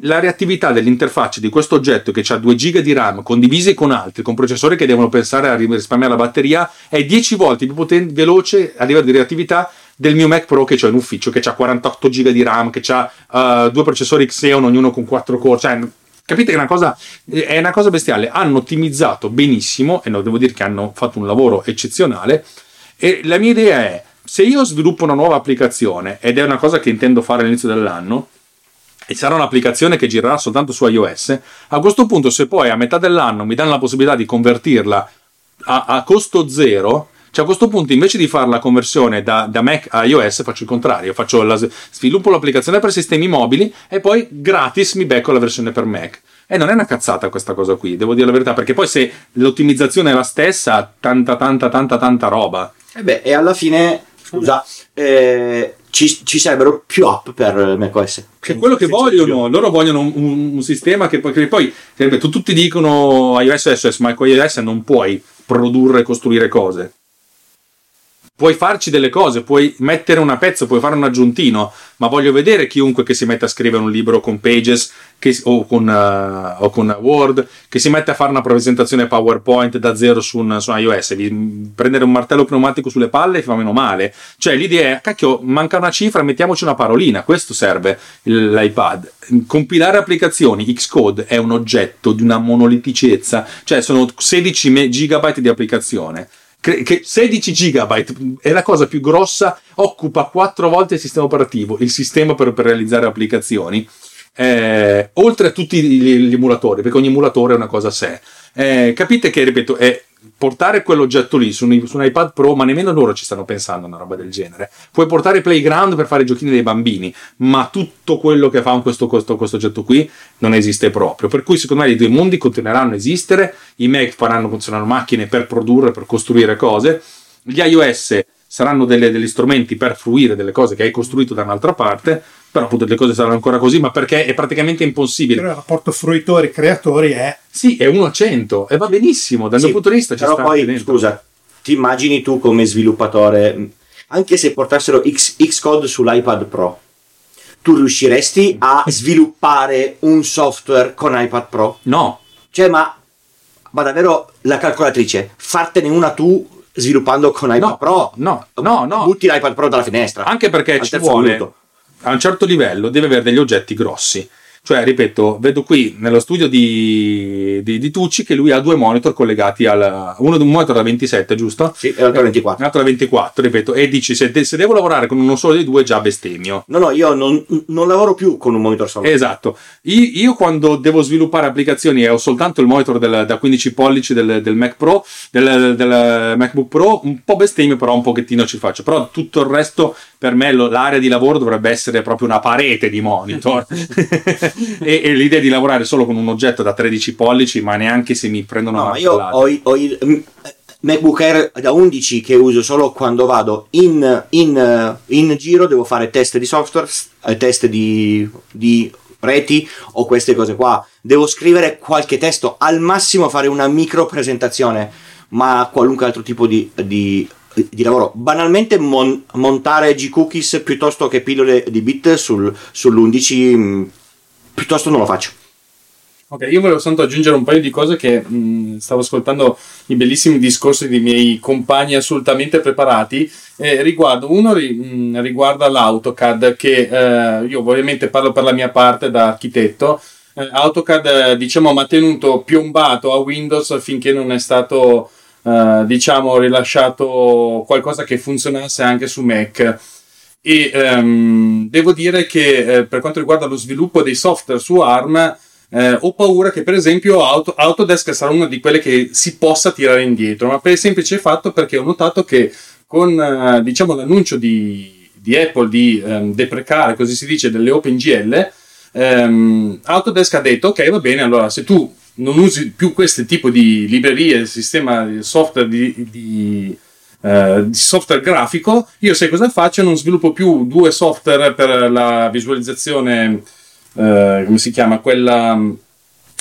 La reattività dell'interfaccia di questo oggetto che ha 2 GB di RAM condivisi con altri, con processori che devono pensare a ri- risparmiare la batteria, è 10 volte più poten- veloce a livello di reattività del mio Mac Pro che ho in ufficio, che ha 48 GB di RAM, che ha due processori Xeon, ognuno con 4 core. Cioè, capite che è una, cosa, è una cosa bestiale. Hanno ottimizzato benissimo, e no, devo dire che hanno fatto un lavoro eccezionale. E la mia idea è: se io sviluppo una nuova applicazione, ed è una cosa che intendo fare all'inizio dell'anno, e sarà un'applicazione che girerà soltanto su iOS, a questo punto, se poi a metà dell'anno mi danno la possibilità di convertirla a, a costo zero, cioè a questo punto invece di fare la conversione da, da Mac a iOS faccio il contrario, faccio la- sviluppo l'applicazione per sistemi mobili e poi gratis mi becco la versione per Mac. E non è una cazzata questa cosa qui, devo dire la verità, perché poi se l'ottimizzazione è la stessa, tanta tanta tanta tanta roba. E beh, e alla fine, scusa, eh, ci, ci sarebbero più app per macOS. Che è quello che vogliono, loro vogliono un, un- un sistema che poi, che poi tu- tutti dicono iOS iOS, ma con iOS non puoi produrre e costruire cose. Puoi farci delle cose, puoi mettere una pezzo, puoi fare un aggiuntino, ma voglio vedere chiunque che si mette a scrivere un libro con Pages che- o, con, eh, o con Word, che si mette a fare una presentazione PowerPoint da zero su, un, su iOS. Prendere un martello pneumatico sulle palle fa meno male. Cioè l'idea è, cacchio, manca una cifra, mettiamoci una parolina, questo serve l'iPad. Compilare applicazioni, Xcode è un oggetto di una monoliticezza, cioè sono 16 me- gigabyte di applicazione. Che 16 gigabyte è la cosa più grossa, occupa 4 volte il sistema operativo, il sistema per, per realizzare applicazioni, eh, oltre a tutti gli, gli emulatori, perché ogni emulatore è una cosa a sé. Eh, capite che, ripeto, è portare quell'oggetto lì su un, su un iPad Pro, ma nemmeno loro ci stanno pensando a una roba del genere. Puoi portare Playground per fare i giochini dei bambini, ma tutto quello che fa questo, questo, questo oggetto qui non esiste proprio. Per cui, secondo me, i due mondi continueranno a esistere. I Mac faranno funzionare macchine per produrre, per costruire cose. Gli iOS saranno delle- degli strumenti per fruire delle cose che hai costruito da un'altra parte. Però, appunto, le cose saranno ancora così, ma perché è praticamente impossibile. Però il rapporto fruitori-creatori è Sì, è 1 a 100 e va benissimo. Dal Sì, mio punto di vista ci però sta poi, dentro. scusa, ti immagini tu come sviluppatore, mh, anche se portassero X, Xcode sull'iPad Pro, tu riusciresti a sviluppare un software con iPad Pro? No, Cioè, ma, ma davvero la calcolatrice, fartene una tu sviluppando con iPad No, Pro? no, no, no. Butti l'iPad Pro dalla finestra. Anche perché ci vuole minuto. A un certo livello deve avere degli oggetti grossi. Cioè, ripeto, vedo qui nello studio di, di, di Tucci che lui ha due monitor collegati al. Uno un monitor da 27, giusto? Sì, è l'altro 24. Un altro da 24, ripeto, e dici se, de- se devo lavorare con uno solo dei due già bestemmio. No, no, io non, non lavoro più con un monitor solo. Esatto. Io, io quando devo sviluppare applicazioni e ho soltanto il monitor del- da 15 pollici del, del Mac Pro, del, del MacBook Pro, un po' bestemmio, però un pochettino ci faccio. Però tutto il resto, per me, l'area di lavoro dovrebbe essere proprio una parete di monitor. e, e l'idea di lavorare solo con un oggetto da 13 pollici, ma neanche se mi prendono No, una io ho, ho il mm, MacBook Air da 11 che uso solo quando vado in, in, eh, in giro, devo fare test di software, eh, test di, di reti o queste cose qua. Devo scrivere qualche testo, al massimo fare una micro presentazione, ma qualunque altro tipo di, di- di lavoro. Banalmente mon- montare G-Cookies piuttosto che pillole di bit sul, sull'11, mm, piuttosto non lo faccio. Ok, io volevo soltanto aggiungere un paio di cose che mh, stavo ascoltando i bellissimi discorsi dei miei compagni assolutamente preparati. Eh, riguardo, uno ri- mh, riguarda l'AutoCAD, che eh, io ovviamente parlo per la mia parte da architetto. Eh, AutoCAD, diciamo, ha tenuto piombato a Windows finché non è stato, eh, diciamo, rilasciato qualcosa che funzionasse anche su Mac. E ehm, devo dire che eh, per quanto riguarda lo sviluppo dei software su ARM, eh, ho paura che per esempio Auto- Autodesk sarà una di quelle che si possa tirare indietro, ma per il semplice fatto perché ho notato che con eh, diciamo, l'annuncio di, di Apple di ehm, deprecare, così si dice, delle OpenGL, ehm, Autodesk ha detto ok va bene, allora se tu non usi più questo tipo di librerie, sistema di software di, di eh, di software grafico, io sai cosa faccio? Non sviluppo più due software per la visualizzazione, eh, come si chiama, quella mm,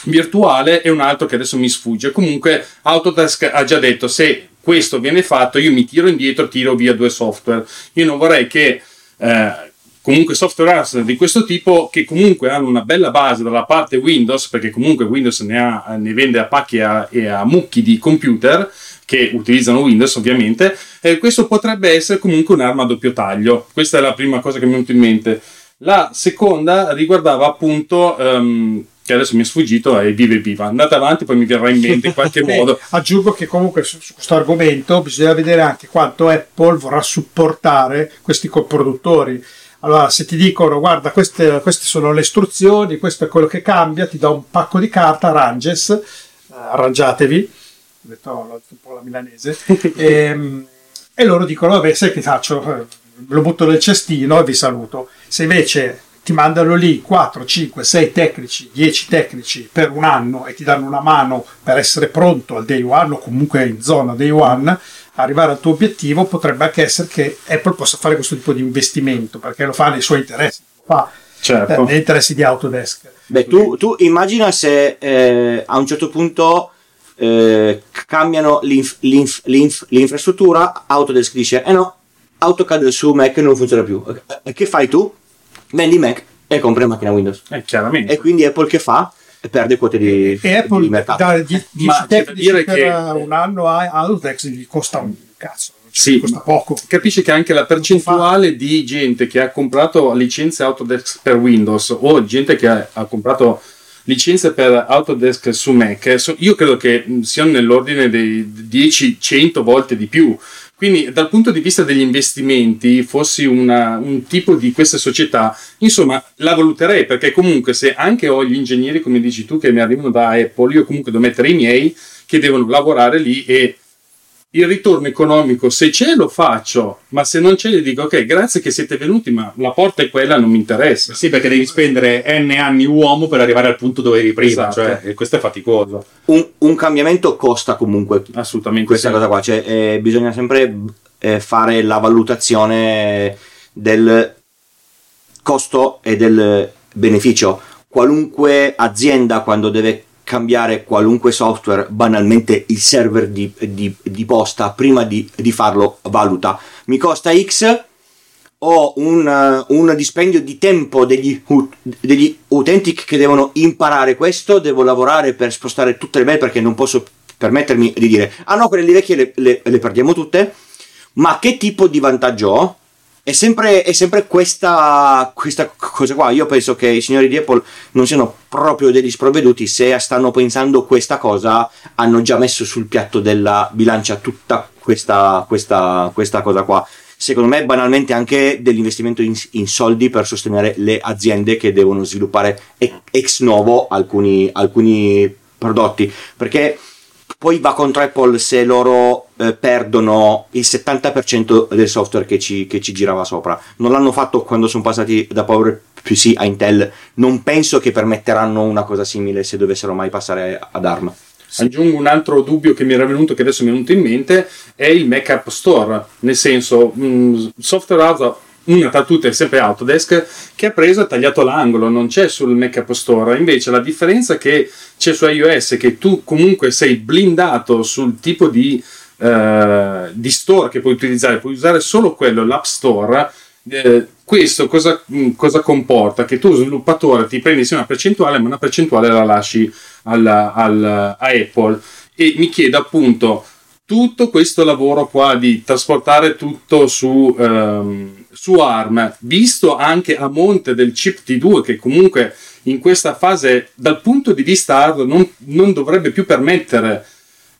virtuale e un altro che adesso mi sfugge. Comunque Autodesk ha già detto se questo viene fatto io mi tiro indietro, tiro via due software. Io non vorrei che eh, comunque software house di questo tipo che comunque hanno una bella base dalla parte Windows, perché comunque Windows ne, ha, ne vende a pacchi e a, e a mucchi di computer, che utilizzano Windows ovviamente, e questo potrebbe essere comunque un'arma a doppio taglio. Questa è la prima cosa che mi è venuta in mente. La seconda riguardava appunto, um, che adesso mi è sfuggito, è vive viva. Andate avanti, poi mi verrà in mente in qualche Beh, modo. Aggiungo che comunque su, su questo argomento bisogna vedere anche quanto Apple vorrà supportare questi coproduttori. Allora, se ti dicono, guarda, queste, queste sono le istruzioni, questo è quello che cambia, ti do un pacco di carta, arranges, eh, arrangiatevi, ho detto oh, un po' la milanese, e, e loro dicono, vabbè, sai che faccio? Eh, Lo butto nel cestino e vi saluto. Se invece ti mandano lì 4, 5, 6 tecnici, 10 tecnici per un anno e ti danno una mano per essere pronto al day one o comunque in zona day one, arrivare al tuo obiettivo potrebbe anche essere che Apple possa fare questo tipo di investimento perché lo fa nei suoi interessi, lo fa Certo. eh, negli interessi di Autodesk. Beh, tu, tu immagina se eh, a un certo punto eh, cambiano l'inf- l'inf- l'inf- l'infrastruttura, Autodesk dice, eh no, AutoCAD su Mac non funziona più. E che fai tu? Vendi Mac e compri una macchina Windows. Eh, chiaramente. E quindi Apple che fa? Perde quote di, E Apple di mercato. dare 10 Ma c'è da tecnici dire per che- un anno a Autodesk gli costa un cazzo, cioè, Sì, costa poco. Capisci che anche la percentuale di gente che ha comprato licenze Autodesk per Windows o gente che ha, ha comprato licenze per Autodesk su Mac, so- io credo che mh, siano nell'ordine dei 10-100 volte di più. Quindi dal punto di vista degli investimenti, fossi una- un tipo di queste società, insomma, la valuterei perché comunque se anche ho gli ingegneri, come dici tu, che mi arrivano da Apple, io comunque devo mettere i miei che devono lavorare lì e il ritorno economico, se c'è lo faccio, ma se non c'è gli dico ok, grazie che siete venuti, ma la porta è quella, non mi interessa. Sì, perché devi spendere N anni uomo per arrivare al punto dove eri prima, Esatto. cioè, e questo è faticoso. Un, un cambiamento costa comunque Assolutamente questa sì. cosa qua, cioè eh, bisogna sempre eh, fare la valutazione del costo e del beneficio. Qualunque azienda quando deve cambiare qualunque software, banalmente il server di, di- di posta, prima di, di farlo valuta. Mi costa X, ho un, eh, un dispendio di tempo degli, degli utenti che devono imparare questo, devo lavorare per spostare tutte le mail perché non posso permettermi di dire ah no, quelle lì vecchie le, le- le perdiamo tutte, ma che tipo di vantaggio ho? È sempre, è sempre questa, questa cosa qua. Io penso che i signori di Apple non siano proprio degli sprovveduti se stanno pensando questa cosa, hanno già messo sul piatto della bilancia tutta questa, questa, questa cosa qua. Secondo me, banalmente, anche dell'investimento in, in soldi per sostenere le aziende che devono sviluppare ex novo alcuni, alcuni prodotti. Perché poi va contro Apple se loro eh, perdono il 70% del software che ci, che ci girava sopra. Non l'hanno fatto quando sono passati da PowerPC a Intel. Non penso che permetteranno una cosa simile se dovessero mai passare ad ARM. Aggiungo un altro dubbio che mi era venuto, che adesso mi è venuto in mente, è il Mac App Store. Nel senso, mh, software house, una tra tutte è sempre Autodesk, che ha preso e tagliato l'angolo, non c'è sul Mac App Store. Invece la differenza che c'è su iOS è che tu comunque sei blindato sul tipo di, eh, di store che puoi utilizzare, puoi usare solo quello, l'App Store, eh, questo cosa, mh, cosa comporta? Che tu sviluppatore ti prendi sì una percentuale, ma una percentuale la lasci al- al- a Apple e mi chiede appunto tutto questo lavoro qua di trasportare tutto su, ehm, su ARM, visto anche a monte del chip T2 che comunque in questa fase dal punto di vista hardware non, non dovrebbe più permettere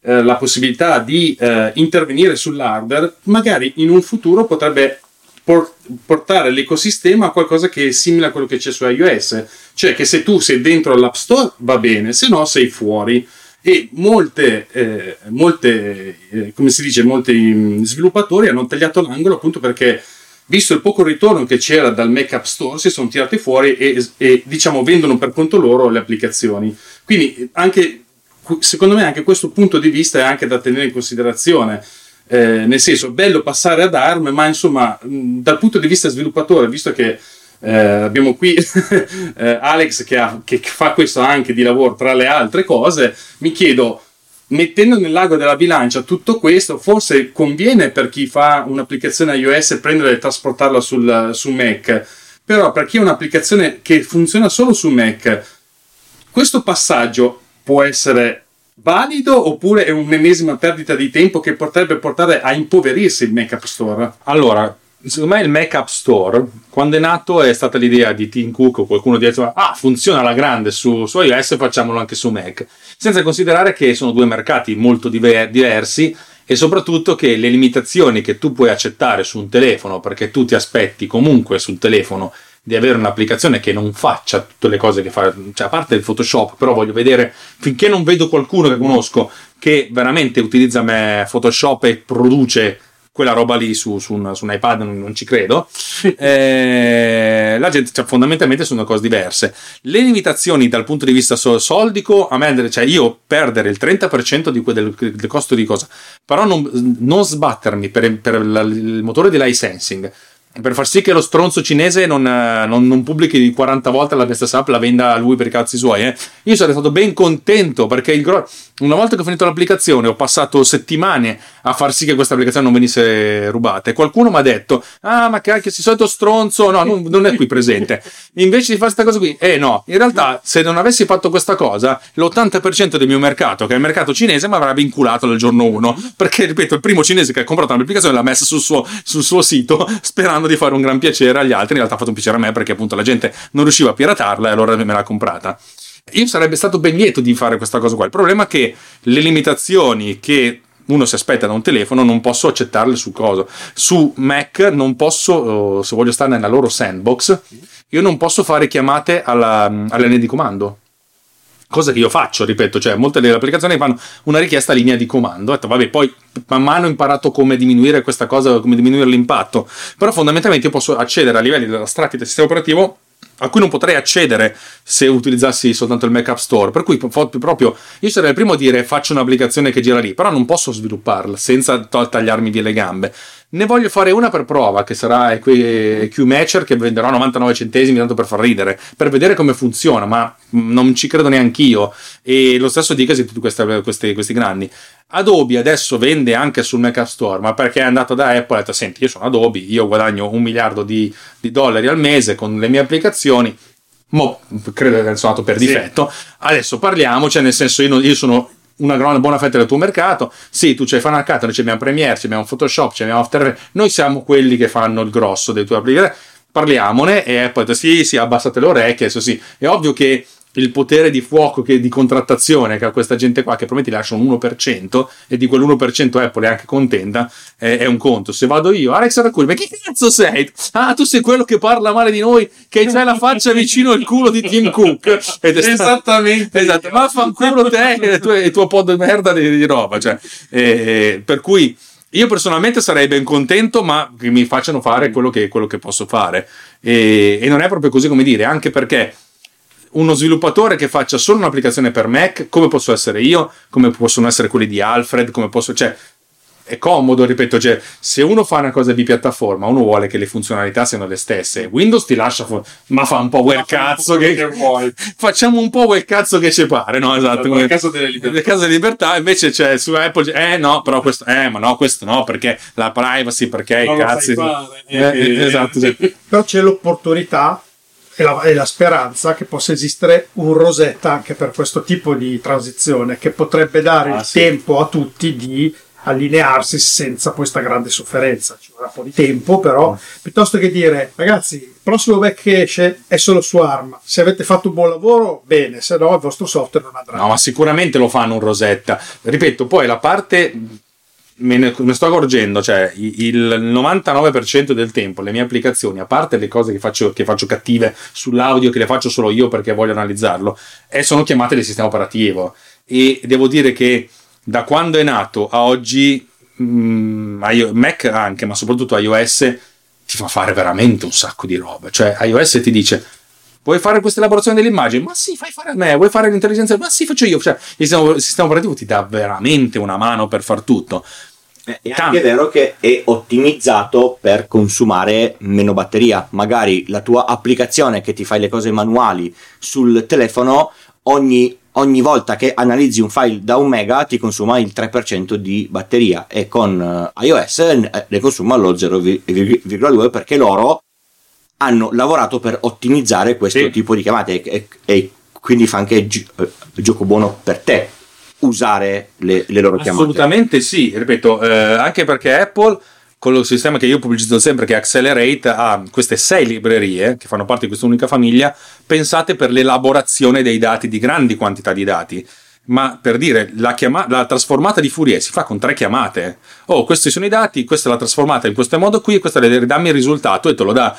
eh, la possibilità di eh, intervenire sull'hardware, magari in un futuro potrebbe por- portare l'ecosistema a qualcosa che è simile a quello che c'è su iOS, cioè che se tu sei dentro l'App Store va bene, se no sei fuori. E molte, eh, molte eh, come si dice, molti mm, sviluppatori hanno tagliato l'angolo appunto perché visto il poco ritorno che c'era dal Mac App Store, si sono tirati fuori e, e, diciamo vendono per conto loro le applicazioni. Quindi anche secondo me anche questo punto di vista è anche da tenere in considerazione. Eh, nel senso, bello passare ad ARM, ma insomma, mh, dal punto di vista sviluppatore, visto che eh, abbiamo qui eh, Alex che, ha- che fa questo anche di lavoro tra le altre cose, mi chiedo, mettendo nel lago della bilancia tutto questo, forse conviene per chi fa un'applicazione iOS prendere e trasportarla sul, su Mac, però per chi ha un'applicazione che funziona solo su Mac, questo passaggio può essere valido oppure è un'ennesima perdita di tempo che potrebbe portare a impoverirsi il Mac App Store? Allora, secondo me il Mac App Store, quando è nato, è stata l'idea di Tim Cook o qualcuno di detto, ah, funziona alla grande su, su iOS, facciamolo anche su Mac. Senza considerare che sono due mercati molto diver- diversi e soprattutto che le limitazioni che tu puoi accettare su un telefono, perché tu ti aspetti comunque sul telefono di avere un'applicazione che non faccia tutte le cose che fa, cioè a parte il Photoshop, però voglio vedere, finché non vedo qualcuno che conosco che veramente utilizza Photoshop e produce quella roba lì su, su un, su un iPad, non, non ci credo, eh, la gente, cioè, fondamentalmente sono cose diverse. Le limitazioni dal punto di vista so- soldico, a me, cioè io perdere il 30% di que- del, del costo di cosa, però non, non sbattermi per, per la- il motore di licensing, per far sì che lo stronzo cinese non, eh, non- non pubblichi 40 volte la stessa app, la venda a lui per i cazzi suoi. eh. Io sarei stato ben contento perché gro- una volta che ho finito l'applicazione ho passato settimane a far sì che questa applicazione non venisse rubata e qualcuno mi ha detto ah ma cacchio sei solito stronzo no non, non è qui presente invece di fare questa cosa qui eh no in realtà se non avessi fatto questa cosa l'80% del mio mercato che è il mercato cinese mi avrebbe inculato dal giorno 1 perché ripeto il primo cinese che ha comprato un'applicazione l'ha messa sul suo, sul suo sito sperando di fare un gran piacere agli altri in realtà ha fatto un piacere a me perché appunto la gente non riusciva a piratarla e allora me l'ha comprata io sarebbe stato ben lieto di fare questa cosa qua. Il problema è che le limitazioni che uno si aspetta da un telefono non posso accettarle su cosa. Su Mac non posso, eh, se voglio stare nella loro sandbox, io non posso fare chiamate alla, alla linea di comando. Cosa che io faccio, ripeto, cioè molte delle applicazioni fanno una richiesta a linea di comando. Ho detto, vabbè, poi man mano ho imparato come diminuire questa cosa, come diminuire l'impatto. Però fondamentalmente io posso accedere a livelli della strati del sistema operativo a cui non potrei accedere se utilizzassi soltanto il Mac App Store. Per cui pro- proprio io sarei il primo a dire faccio un'applicazione che gira lì, però non posso svilupparla senza tagliarmi via le gambe. Ne voglio fare una per prova, che sarà EQ Matcher, che venderò 99 centesimi tanto per far ridere, per vedere come funziona, ma mm, non ci credo neanche io. E lo stesso dicasi tutti queste- questi, questi grandi. Adobe adesso vende anche sul Mac App Store, ma perché è andato da Apple e ha detto: Senti, io sono Adobe, io guadagno un miliardo di, di dollari al mese con le mie applicazioni. Mo, credo che sono andato per difetto. Adesso parliamo, cioè nel senso, io, non- io sono una buona fetta del tuo mercato. Sì, tu c'hai Final Cut, noi abbiamo Premiere, abbiamo Photoshop, abbiamo After Effects. Noi siamo quelli che fanno il grosso dei tuoi applicazioni. Parliamone e detto: Sì, sì, abbassate le orecchie. Adesso sì. È ovvio che il potere di fuoco che, di contrattazione che ha questa gente qua che probabilmente lascia un 1% e di quell'1% Apple è anche contenta è, è un conto se vado io Alex Raccoon ma chi cazzo sei? ah tu sei quello che parla male di noi che c'hai la faccia vicino al culo di Tim Cook Ed è stato- Esattamente. esatto ma fanculo te e il tuo, e il tuo po' di merda di, di roba cioè, eh, per cui io personalmente sarei ben contento, ma che mi facciano fare quello che, quello che posso fare. E, e non è proprio così come dire, anche perché uno sviluppatore che faccia solo un'applicazione per Mac, come posso essere io, come possono essere quelli di Alfred, come posso, cioè, è comodo, ripeto, cioè, se uno fa una cosa di piattaforma, uno vuole che le funzionalità siano le stesse. Windows ti lascia, fu- ma fa un po' quel cazzo che, vuoi. facciamo un po' quel cazzo che ci pare, no? Esatto. Nel caso delle libertà. Nel caso delle libertà, invece c'è su Apple, eh no, però questo, eh, ma no, questo no, perché la privacy, perché Non i lo cazzi. sai fare, Eh, eh, eh, esatto, cioè. Però c'è l'opportunità e la, e la speranza che possa esistere un Rosetta anche per questo tipo di transizione che potrebbe dare Ah, il sì. tempo a tutti di allinearsi senza questa grande sofferenza. Ci vorrà un po' di tempo, però, piuttosto che dire ragazzi, il prossimo Mac che esce è solo su ARM. Se avete fatto un buon lavoro, bene, se no il vostro software non andrà. No, ma sicuramente lo fanno un Rosetta. Ripeto, poi la parte. Me ne, me sto accorgendo, cioè il 99% del tempo le mie applicazioni, a parte le cose che faccio, che faccio cattive sull'audio, che le faccio solo io perché voglio analizzarlo, eh, sono chiamate del sistema operativo. E devo dire che da quando è nato a oggi, mm, io- Mac anche, ma soprattutto iOS, ti fa fare veramente un sacco di roba. Cioè, iOS ti dice. Vuoi fare questa elaborazione dell'immagine? Ma sì, fai fare a me. Vuoi fare l'intelligenza? Ma sì, faccio io. Cioè, il sistema, il sistema operativo ti dà veramente una mano per far tutto. Eh, È Tanto. anche vero che è ottimizzato per consumare meno batteria. Magari la tua applicazione che ti fai le cose manuali sul telefono, ogni, ogni volta che analizzi un file da un mega ti consuma il 3% di batteria e con eh, iOS eh, ne consuma lo 0,2 perché loro hanno lavorato per ottimizzare questo Sì. tipo di chiamate e, e- e quindi fa anche gi- eh, gioco buono per te usare le, le loro chiamate. Assolutamente sì. Ripeto, eh, anche perché Apple, con il sistema che io pubblicizzo sempre, che è Accelerate, ha queste sei librerie che fanno parte di questa unica famiglia, pensate per l'elaborazione dei dati, di grandi quantità di dati. Ma per dire, la, chiama- la trasformata di Fourier si fa con tre chiamate. Oh, questi sono i dati, questa è la trasformata in questo modo qui, questa è dammi il risultato e te lo dà.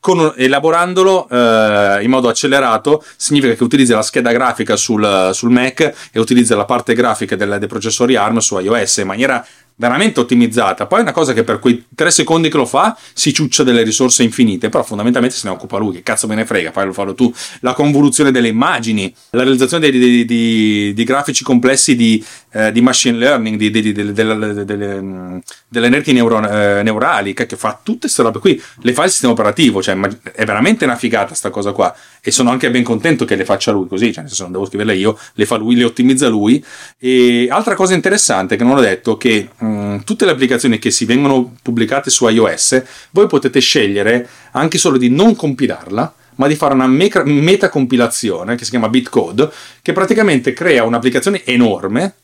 Con- elaborandolo eh, in modo accelerato significa che utilizza la scheda grafica sul, sul Mac e utilizza la parte grafica del- dei processori ARM su iOS in maniera veramente ottimizzata. Poi è una cosa che per quei tre secondi che lo fa si ciuccia delle risorse infinite, però fondamentalmente se ne occupa lui, che cazzo me ne frega, fai lo farlo tu. La convoluzione delle immagini, la realizzazione di, di- di- di grafici complessi di, eh, machine learning, delle, mm, reti neuro- eh, neurali, che, fa tutte queste robe qui, le fa il sistema operativo, cioè è veramente una figata sta cosa qua e sono anche ben contento che le faccia lui così, cioè senso non devo scriverle io, le fa lui, le ottimizza lui. E altra cosa interessante che non ho detto, che mh, tutte le applicazioni che si vengono pubblicate su iOS, voi potete scegliere anche solo di non compilarla, ma di fare una metacompilazione che si chiama Bitcode, che praticamente crea un'applicazione enorme.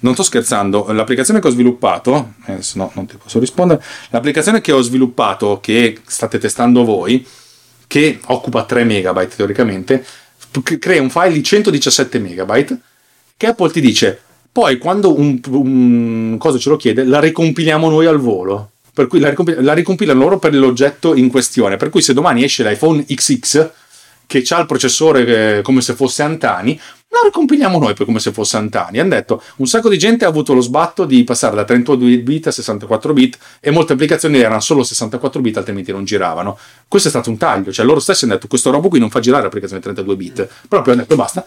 Non sto scherzando, l'applicazione che ho sviluppato, eh, se no non ti posso rispondere, l'applicazione che ho sviluppato, che state testando voi, che occupa 3 megabyte teoricamente, crea un file di 117 megabyte che Apple ti dice poi quando un, un cosa ce lo chiede la ricompiliamo noi al volo. Per cui la, ricompi- la ricompilano loro per l'oggetto in questione. Per cui se domani esce l'iPhone XX che ha il processore eh, come se fosse Antani la ricompiliamo noi come se fosse Antani. Hanno detto un sacco di gente ha avuto lo sbatto di passare da 32 bit a 64 bit e molte applicazioni erano solo 64 bit altrimenti non giravano. Questo è stato un taglio. Cioè loro stessi hanno detto questo robo qui non fa girare l'applicazione 32 bit. Proprio hanno detto basta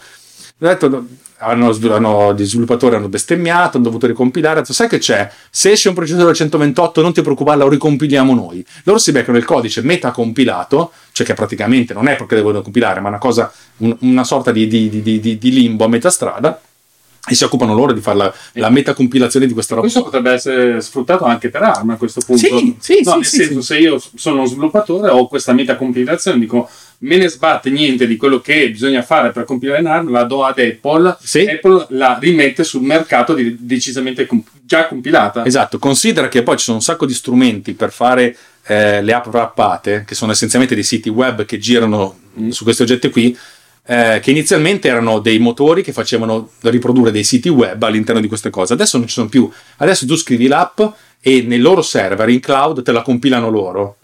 detto, hanno, hanno- gli sviluppatori hanno bestemmiato, hanno dovuto ricompilare. Detto, sai che c'è? Se esce un processore 128, non ti preoccupare, lo ricompiliamo noi. Loro si beccano il codice metacompilato, cioè che praticamente non è perché devono compilare, ma una cosa, un- una sorta di, di- di- di- di limbo a metà strada. E si occupano loro di fare la, la metacompilazione di questa roba. Questo potrebbe essere sfruttato anche per ARM a questo punto. Sì, sì, no, sì, nel sì, senso, sì. se io sono uno sviluppatore ho questa metacompilazione, dico me ne sbatte niente di quello che bisogna fare per compilare in ARM, la do ad Apple, Sì. Apple la rimette sul mercato di- decisamente com- già compilata. Esatto, considera che poi ci sono un sacco di strumenti per fare eh, le app wrappate, che sono essenzialmente dei siti web che girano mh, su questi oggetti qui, eh, che inizialmente erano dei motori che facevano riprodurre dei siti web all'interno di queste cose. Adesso non ci sono più. Adesso tu scrivi l'app e nei loro server in cloud te la compilano loro.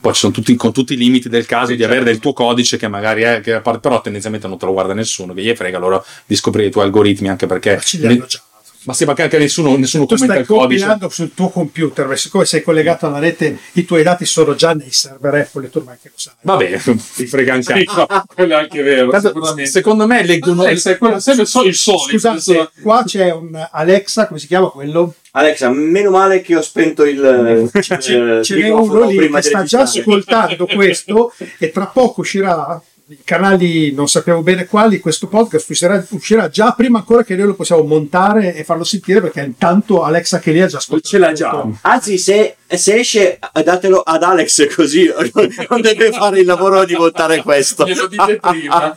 Poi ci sono tutti, con tutti i limiti del caso Sì, di avere certo. del tuo codice che magari è, che, però tendenzialmente non te lo guarda nessuno, che gli frega loro di scoprire i tuoi algoritmi anche perché Ci li hanno già. Ma sembra che anche nessuno, nessuno Tu commenta stai il codice. compilando sul tuo computer, ma siccome sei collegato alla rete, i tuoi dati sono già nei server Apple e tu ormai che lo sai. Vabbè, ti frega anche a- Sì, no, quello è anche vero. Tanto, sicuramente. secondo me leggono Alexa, è quello, sempre so- il solito. Scusate, qua c'è un Alexa, come si chiama quello? Alexa, meno male che ho spento il, Ce, il ce n'è uno lì che sta già ascoltando questo e tra poco uscirà i canali non sappiamo bene quali questo podcast uscirà, uscirà già prima ancora che noi lo possiamo montare e farlo sentire perché intanto Alexa che lì ha già ascoltato Ce l'ha già. Anzi, se, se esce, datelo ad Alex così non deve fare il lavoro di montare questo. Glielo dite prima.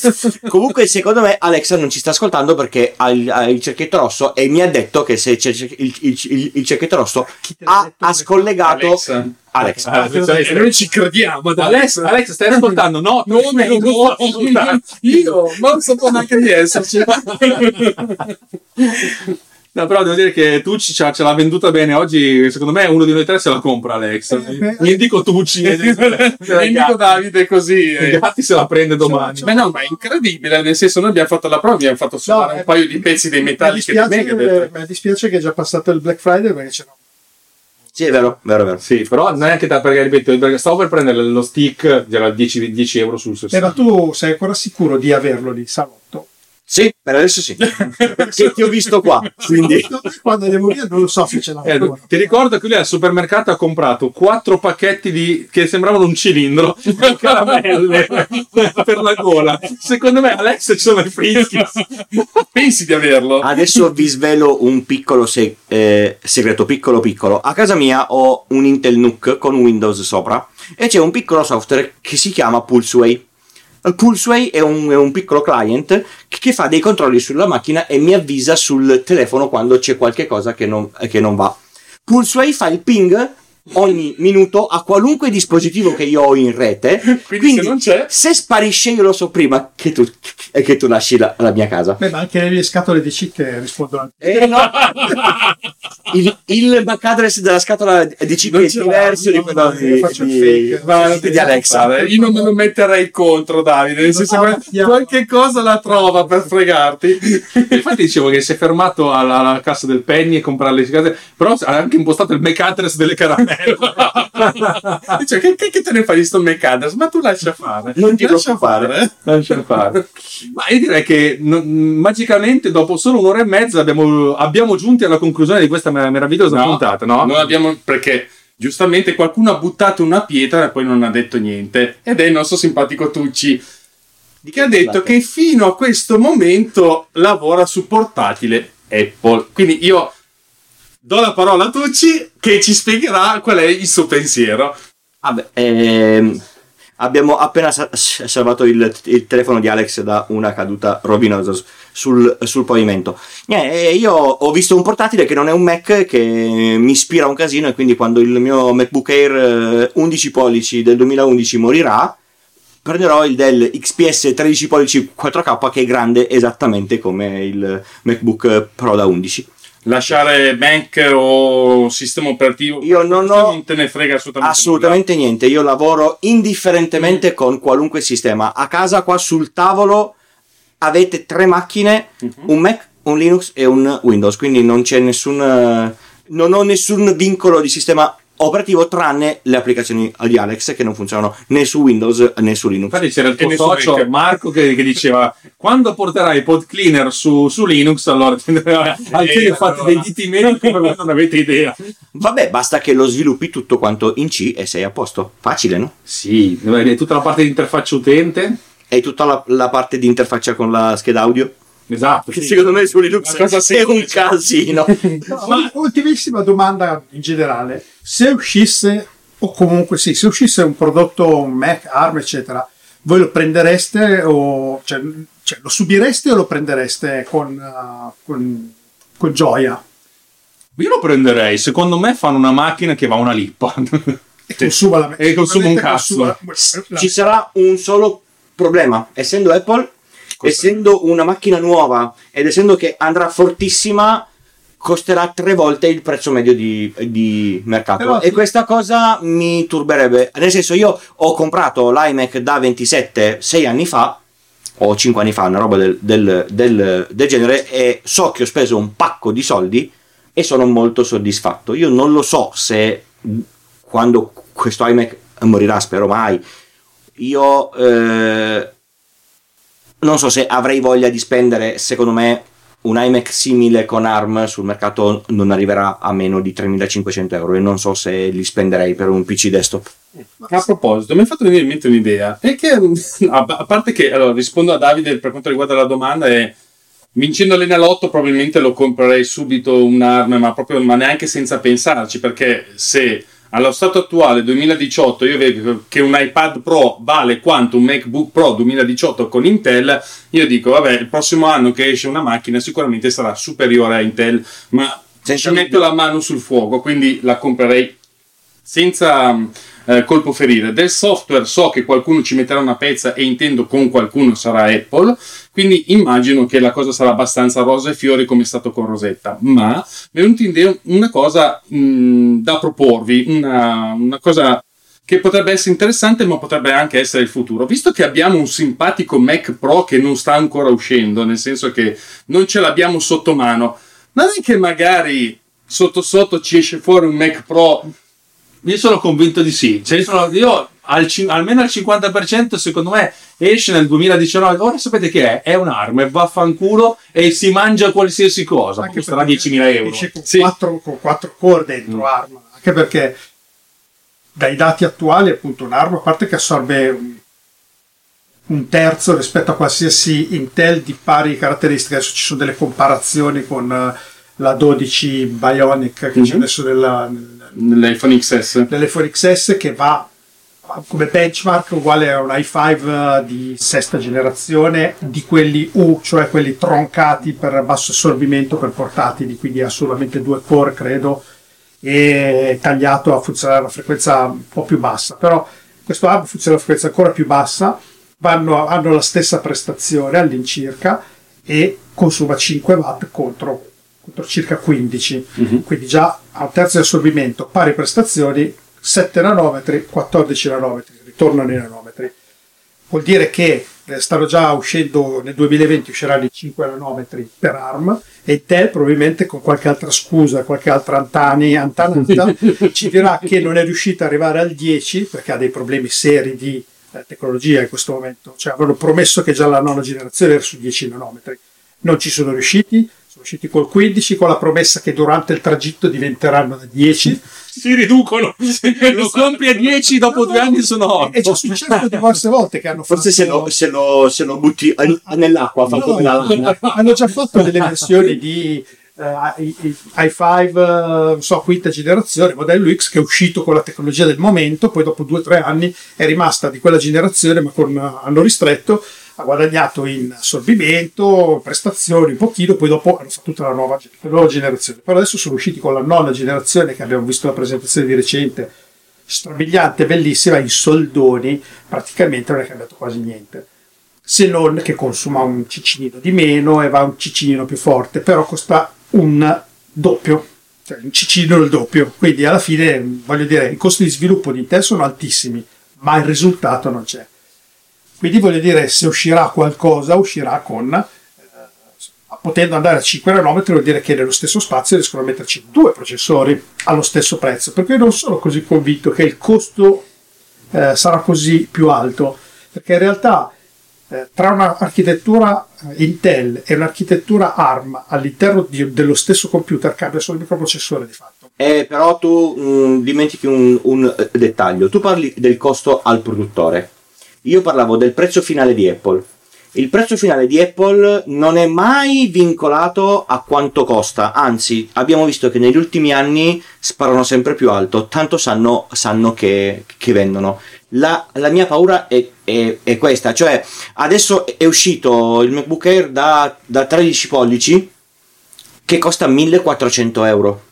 Comunque, secondo me, Alexa non ci sta ascoltando perché ha il, ha il cerchietto rosso e mi ha detto che se c'è il, il- il- il cerchietto rosso ha, ha scollegato Alexa. Alexa. Ah, cioè, E noi ci crediamo. Alex, Alex, stai ascoltando? No, No, no, no, no, io non sapevo neanche di esserci. No, però devo dire che Tucci ce l'ha, ce l'ha venduta bene. Oggi, secondo me, uno di noi tre se la compra Alex. beh. Mi dico Tucci. Mi dico Davide così. I eh. gatti se la prende domani. Ma no, ma è incredibile, nel senso noi abbiamo fatto la prova, abbiamo fatto suonare eh, un paio di pezzi dei Mi metalli che Megadeth. mi dispiace che è già passato il Black Friday perché c'era Sì, è vero, vero, vero. Sì, però neanche da perché ripeto, perché stavo per prendere lo stick, era 10, 10 euro sul Eh, ma 60. tu sei ancora sicuro di averlo lì, salotto? Sì, per adesso sì. che ti ho visto qua, quindi... Quando andiamo via non lo so se ce l'ha Eh, ti ricordo che lui al supermercato ha comprato quattro pacchetti di che sembravano un cilindro di caramelle per la gola. Secondo me Alex ci sono i frischi. Pensi di averlo? Adesso vi svelo un piccolo se- eh, segreto, piccolo piccolo. A casa mia ho un Intel NUC con Windows sopra e c'è un piccolo software che si chiama Pulseway. Pulseway è un, è un piccolo client che fa dei controlli sulla macchina e mi avvisa sul telefono quando c'è qualche cosa che non, che non va. Pulseway fa il ping ogni minuto a qualunque dispositivo che io ho in rete. Quindi se non c'è- se sparisce io lo so prima che tu, che tu lasci la, la mia casa. Beh, ma anche le scatole di che rispondono Eh, no. il, il MAC address della scatola di chip è diverso di quello di, di- di- di Alexa. Io non me lo metterei contro, Davide. Nel senso, chiaro. qualche cosa la trova per fregarti. Infatti dicevo che si è fermato alla, alla cassa del Penny e comprare le case, però ha anche impostato il make address delle caramelle. Dice, che, che, che te ne fai di sto McAdams? Ma tu lascia fare. Non ti lascia preoccupare. Lascia fare. Ma io direi che no- magicamente dopo solo un'ora e mezza abbiamo, abbiamo giunti alla conclusione di questa mer- meravigliosa No, puntata, no? Non abbiamo perché giustamente qualcuno ha buttato una pietra e poi non ha detto niente. Ed è il nostro simpatico Tucci. Che ha detto che fino a questo momento lavora su portatile Apple. Quindi io do la parola a Tucci che ci spiegherà qual è il suo pensiero. Vabbè, ehm, abbiamo appena sa- salvato il, il telefono di Alex da una caduta rovinosa sul, sul pavimento. Eh, io ho visto un portatile che non è un Mac che mi ispira un casino e quindi quando il mio MacBook Air eh, 11 pollici del 2011 morirà prenderò il Dell XPS 13 pollici 4K che è grande esattamente come il MacBook Pro da 11. Lasciare Mac o sistema operativo. Io non ho- Non te ne frega assolutamente. Assolutamente niente, io lavoro indifferentemente con qualunque sistema. A casa qua sul tavolo avete tre macchine, un Mac, un Linux e un Windows, quindi non c'è nessun eh, non ho nessun vincolo di sistema operativo tranne le applicazioni di Alex che non funzionano né su Windows né su Linux. Infatti c'era il tuo socio Mac. Marco che, che diceva quando porterai i pod cleaner su, su Linux allora anche io fate dei diti medici come non avete idea Vabbè, basta che lo sviluppi tutto quanto in C e sei a posto. Facile, no? sì tutta la parte di interfaccia utente E tutta la, la parte di interfaccia con la scheda audio. esatto Che sì. secondo me su Linux è un casino. No, ul- ultimissima domanda in generale. Se uscisse, o comunque sì, se uscisse un prodotto Mac, ARM, eccetera, voi lo prendereste o cioè, cioè, lo subireste o lo prendereste con, uh, con, con gioia? io lo prenderei. Secondo me fanno una macchina che va una lippa. E consuma la E consuma un cazzo. consuma la- Ci sarà un solo problema, essendo Apple, essendo una macchina nuova ed essendo che andrà fortissima, costerà tre volte il prezzo medio di, di mercato. Però- E questa cosa mi turberebbe. Nel senso, io ho comprato l'iMac da 27 sei anni fa. o 5 anni fa, una roba del, del- del- del genere, e so che ho speso un pacco di soldi e sono molto soddisfatto. Io non lo so se quando questo iMac morirà, spero mai, io eh, non so se avrei voglia di spendere, secondo me, un iMac simile con ARM sul mercato non arriverà a meno di 3500 euro e non so se li spenderei per un PC desktop. A proposito, mi è fatto venire in mente un'idea. È che, a parte che, allora, rispondo a Davide per quanto riguarda la domanda, è vincendo l'Enalotto probabilmente lo comprerei subito un'arma, ma proprio, ma neanche senza pensarci, perché se allo stato attuale 2018 io vedo che un iPad Pro vale quanto un MacBook Pro 2018 con Intel, io dico, vabbè, il prossimo anno che esce una macchina sicuramente sarà superiore a Intel, ma ci metto la mano sul fuoco, quindi la comprerei senza eh, colpo ferire. Del software so che qualcuno ci metterà una pezza e intendo con qualcuno sarà Apple, quindi immagino che la cosa sarà abbastanza rosa e fiori come è stato con Rosetta. Ma mi è venuta in idea una cosa mh, da proporvi, una, una cosa che potrebbe essere interessante ma potrebbe anche essere il futuro. Visto che abbiamo un simpatico Mac Pro che non sta ancora uscendo, nel senso che non ce l'abbiamo sotto mano, non è che magari sotto sotto ci esce fuori un Mac Pro Io sono convinto di sì. Cioè, io sono- io al almeno al 50% secondo me esce nel 2019. Ora sapete che è? È un'arma e vaffanculo e si mangia qualsiasi cosa. Anche Costerà perché 10.000 euro. Esce con, Sì. quattro, con quattro core dentro Mm. ARM, anche perché dai dati attuali appunto un'arma a parte che assorbe un, un terzo rispetto a qualsiasi Intel di pari caratteristiche, adesso ci sono delle comparazioni con eh, la 12 Bionic che c'è Mhm. adesso nella, nel- nell'iPhone XS. nell'iPhone XS che va come benchmark uguale a un i5 di sesta generazione di quelli U, cioè quelli troncati per basso assorbimento per portatili, quindi ha solamente due core credo e tagliato a funzionare a una frequenza un po' più bassa, però questo hub funziona a una frequenza ancora più bassa, vanno- hanno la stessa prestazione all'incirca e consuma 5 watt contro circa 15, quindi già a un terzo di assorbimento, pari prestazioni, 7 nanometri, 14 nanometri, ritornano i nanometri. Vuol dire che eh, stanno già uscendo nel 2020 usciranno i 5 nanometri per ARM e Intel probabilmente con qualche altra scusa, qualche altra antani, antanata ci dirà che non è riuscita ad arrivare al 10 perché ha dei problemi seri di eh, tecnologia in questo momento. Cioè avevano promesso che già la nona generazione era su 10 nanometri. Non ci sono riusciti, sono usciti col 15 con la promessa che durante il tragitto diventeranno da 10 Si riducono. Lo compri a 10, dopo due anni sono e ci è 8. successo diverse volte che hanno Forse se fatto- lo, se lo- se lo butti nell'acqua No, lana. hanno già fatto delle versioni di eh, i- i- i5 eh, non so quinta generazione modello X che è uscito con la tecnologia del momento poi dopo due o tre anni è rimasta di quella generazione ma con eh, hanno ristretto ha guadagnato in assorbimento prestazioni un pochino poi dopo hanno fatto tutta la nuova, la nuova generazione però adesso sono usciti con la nona generazione che abbiamo visto la presentazione di recente strabiliante bellissima in soldoni praticamente non è cambiato quasi niente se non che consuma un ciccinino di meno e va un ciccinino più forte, però costa un doppio, cioè un ciccinino il doppio. Quindi alla fine, voglio dire, i costi di sviluppo di Intel sono altissimi, ma il risultato non c'è. Quindi voglio dire, se uscirà qualcosa, uscirà con, eh, potendo andare a 5 nanometri, vuol dire che nello stesso spazio riescono a metterci due processori allo stesso prezzo. Perché io non sono così convinto che il costo eh, sarà così più alto, perché in realtà eh, tra un'architettura eh, Intel e un'architettura ARM all'interno di- dello stesso computer cambia solo il microprocessore di fatto. Eh, però tu mh, dimentichi un, un, eh, dettaglio. Tu parli del costo al produttore. Io parlavo del prezzo finale di Apple. Il prezzo finale di Apple non è mai vincolato a quanto costa, anzi abbiamo visto che negli ultimi anni sparano sempre più alto, tanto sanno, sanno che, che vendono. La, la mia paura è, è- è questa, cioè adesso è uscito il MacBook Air da, da 13 pollici che costa 1400 euro.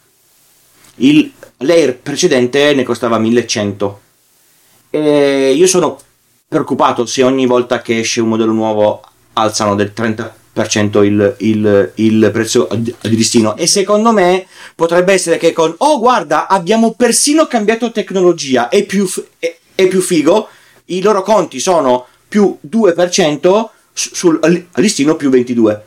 Il, l'Air precedente ne costava 1100. E io sono preoccupato se ogni volta che esce un modello nuovo alzano del 30% il, il, il prezzo di listino. E secondo me potrebbe essere che con oh guarda, abbiamo persino cambiato tecnologia, è più, è, è più figo, i loro conti sono più 2%, su- sul listino più 22.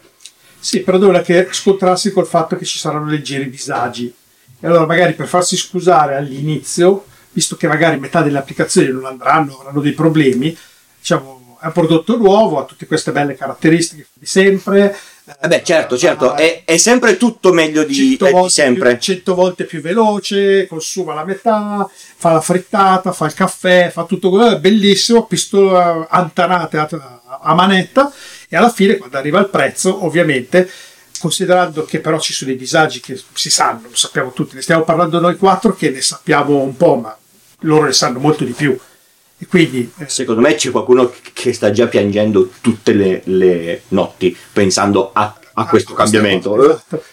Sì, però dovrà che scontrarsi col fatto che ci saranno leggeri disagi. E allora magari per farsi scusare all'inizio, visto che magari metà delle applicazioni non andranno, avranno dei problemi, diciamo, è un prodotto nuovo, ha tutte queste belle caratteristiche di sempre. Eh beh, certo, certo, Eh, è, è sempre tutto meglio di, 100 eh, di volte sempre. Più, 100 volte più veloce, consuma la metà, fa la frittata, fa il caffè, fa tutto quello, è bellissimo, pistola antanate a, a manetta e alla fine quando arriva il prezzo, ovviamente, considerando che però ci sono dei disagi che si sanno, lo sappiamo tutti, ne stiamo parlando noi quattro che ne sappiamo un po', ma loro ne sanno molto di più. E quindi eh, Secondo me c'è qualcuno che sta già piangendo tutte le, le notti pensando a, a questo questa cambiamento. cosa, esatto.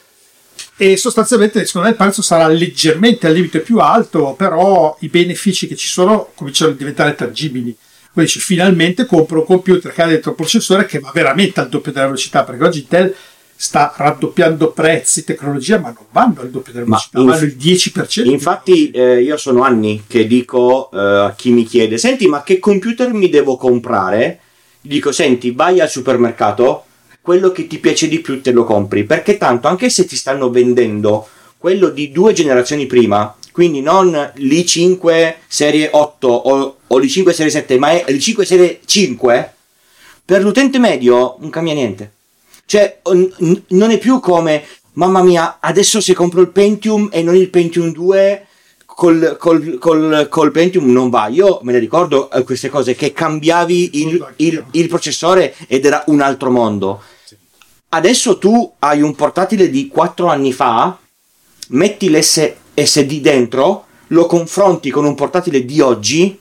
E sostanzialmente secondo me il prezzo sarà leggermente al limite più alto, però i benefici che ci sono cominciano a diventare tangibili. Quindi dici, finalmente compro un computer che ha dentro un processore che va veramente al doppio della velocità, perché oggi Intel sta raddoppiando prezzi, tecnologia, ma non vanno al doppio della Ma velocità, inf- vanno il 10%. Infatti eh, io sono anni che dico eh, a chi mi chiede, senti ma che computer mi devo comprare? Dico, senti, vai al supermercato, quello che ti piace di più te lo compri, perché tanto anche se ti stanno vendendo quello di due generazioni prima, quindi non l'i5 serie 8 o, o l'i5 serie 7, ma è l'i5 serie 5, per l'utente medio non cambia niente. Cioè, n- non è più come, mamma mia, adesso se compro il Pentium e non il Pentium 2, col, col- col- col Pentium non va. Io me ne ricordo eh, queste cose, che cambiavi il, il- il processore ed era un altro mondo. Adesso tu hai un portatile di 4 anni fa, metti l'SSD dentro, lo confronti con un portatile di oggi,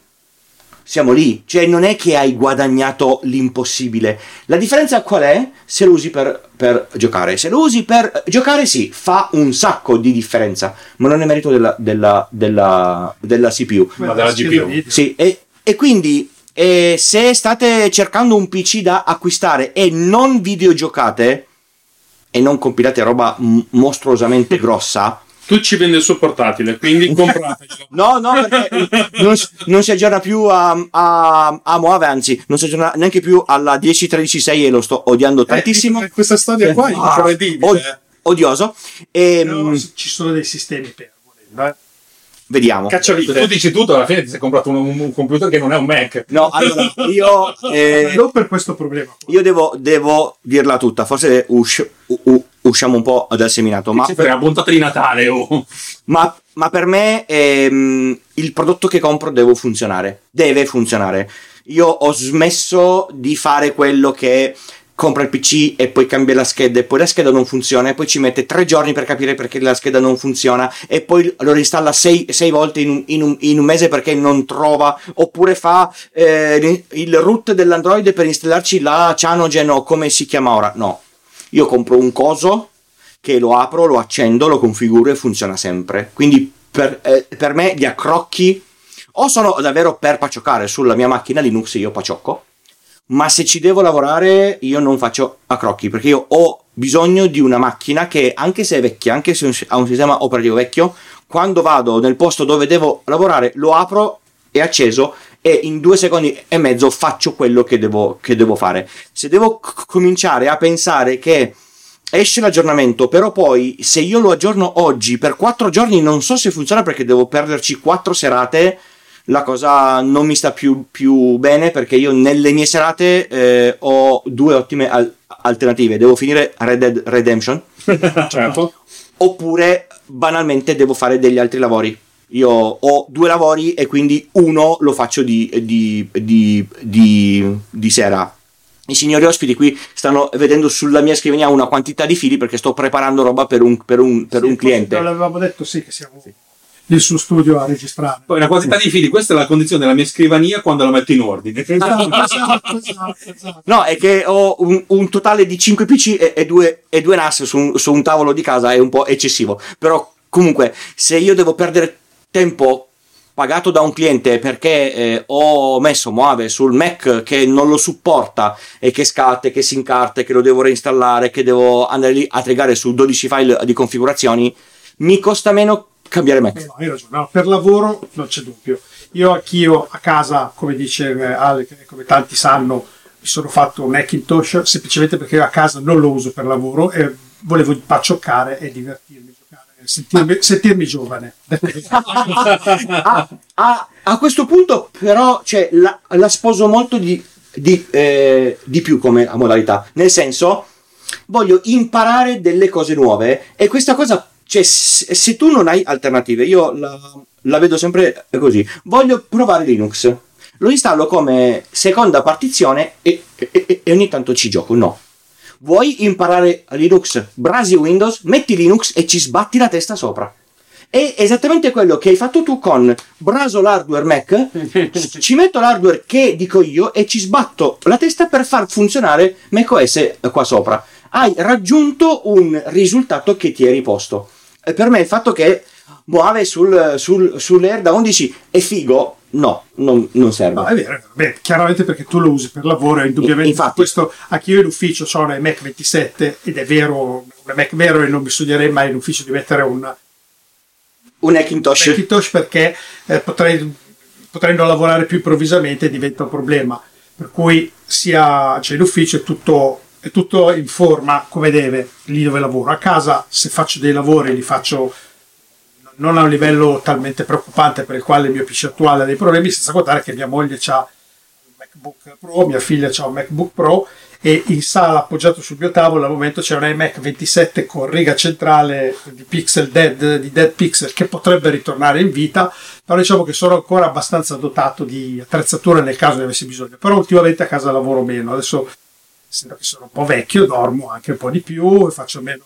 siamo lì. Cioè, non è che hai guadagnato l'impossibile. La differenza qual è? Se lo usi per, per giocare. Se lo usi per giocare, sì, fa un sacco di differenza, ma non è merito della, della, della, della CPU. Ma della GPU. Sì, e, e quindi eh, se state cercando un PC da acquistare e non videogiocate e non compilate roba m- mostruosamente grossa, Tu ci vende il suo portatile, quindi compratelo. No, no, perché non, si- non si aggiorna più a, a, a Mojave, anzi, non si aggiorna neanche più alla 10.13.6 e lo sto odiando tantissimo. Eh, questa storia qua è Ah, incredibile. od- eh. odioso. E, Però ci sono dei sistemi per volendo, eh. Vediamo. Cacciavite. Tu dici tutto, alla fine ti sei comprato un, un computer che non è un Mac. No, allora, io, eh, non per questo problema. qua. io devo, devo dirla tutta, forse usci- u- u- usciamo un po' dal seminato, ma, per la puntata di Natale. oh. ma, ma per me ehm, il prodotto che compro deve funzionare, deve funzionare. Io ho smesso di fare quello che compra il PC e poi cambia la scheda e poi la scheda non funziona e poi ci mette tre giorni per capire perché la scheda non funziona e poi lo reinstalla sei, sei volte in un, in un- in un mese perché non trova oppure fa eh, il root dell'Android per installarci la Cyanogen o come si chiama ora. No, io compro un coso che lo apro, lo accendo, lo configuro e funziona sempre. Quindi per, eh, per me gli accrocchi o sono davvero per paciocare sulla mia macchina Linux io paciocco, ma se ci devo lavorare io non faccio accrocchi perché io ho bisogno di una macchina che anche se è vecchia, anche se ha un sistema operativo vecchio, quando vado nel posto dove devo lavorare lo apro, è acceso e in due secondi e mezzo faccio quello che devo, che devo fare. Se devo c- cominciare a pensare che esce l'aggiornamento, però poi se io lo aggiorno oggi per quattro giorni non so se funziona perché devo perderci quattro serate. La cosa non mi sta più, più bene perché io nelle mie serate eh, ho due ottime al- alternative. Devo finire Red Dead Redemption Certo. oppure banalmente devo fare degli altri lavori. Io ho due lavori e quindi uno lo faccio di, di- di- di- di sera. I signori ospiti qui stanno vedendo sulla mia scrivania una quantità di fili perché sto preparando roba per un, per un- per Sì, un cliente. L'avevamo detto, sì, che siamo nel suo studio a registrare. Poi una quantità di fili, questa è la condizione della mia scrivania quando la metto in ordine. Esatto, esatto, esatto, esatto. No, è che ho un, un totale di 5 PC e, e due, e due NAS su un, su un tavolo di casa, è un po' eccessivo. Però comunque, se io devo perdere tempo pagato da un cliente perché eh, ho messo Mojave sul Mac che non lo supporta e che scatta, che si incarta, che lo devo reinstallare, che devo andare lì a trigare su 12 file di configurazioni, mi costa meno cambiare Mac. No, hai ragione. No, per lavoro non c'è dubbio. Io anch'io a casa, come dice Ale, come tanti sanno, mi sono fatto un Hackintosh semplicemente perché a casa non lo uso per lavoro e volevo paccioccare e divertirmi, sentirmi, sentirmi giovane. a, a- a questo punto, però, cioè, la, la sposo molto di, di, eh, di più come modalità. Nel senso, voglio imparare delle cose nuove e questa cosa, cioè, se, se tu non hai alternative, io la, la vedo sempre così. Voglio provare Linux. Lo installo come seconda partizione e, e- e ogni tanto ci gioco. No. Vuoi imparare Linux? Brasi Windows, metti Linux e ci sbatti la testa sopra. È esattamente quello che hai fatto tu con braso l'hardware Mac, ci metto l'hardware che dico io e ci sbatto la testa per far funzionare macOS qua sopra. Hai raggiunto un risultato che ti eri posto. E per me il fatto che muove sul, sul, sull'Air da 11 è figo, no, non, non serve. No, è vero, beh, chiaramente perché tu lo usi per lavoro indubbiamente Infatti. questo, anche io in ufficio ho una Mac 27 ed è vero, una Mac vero e non bisognerebbe mai in ufficio di mettere un Un Hackintosh. Macintosh perché eh, potrei, potrei non lavorare più improvvisamente diventa un problema. Per cui sia cioè, in ufficio è tutto, è tutto in forma come deve, lì dove lavoro. A casa se faccio dei lavori li faccio non a un livello talmente preoccupante per il quale il mio PC attuale ha dei problemi, senza contare che mia moglie ha un MacBook Pro, mia figlia ha un MacBook Pro e in sala appoggiato sul mio tavolo al momento c'è un iMac 27 con riga centrale di pixel dead, di dead pixel che potrebbe ritornare in vita, però diciamo che sono ancora abbastanza dotato di attrezzature nel caso ne avessi bisogno, però ultimamente a casa lavoro meno, adesso essendo che sono un po' vecchio dormo anche un po' di più e faccio meno,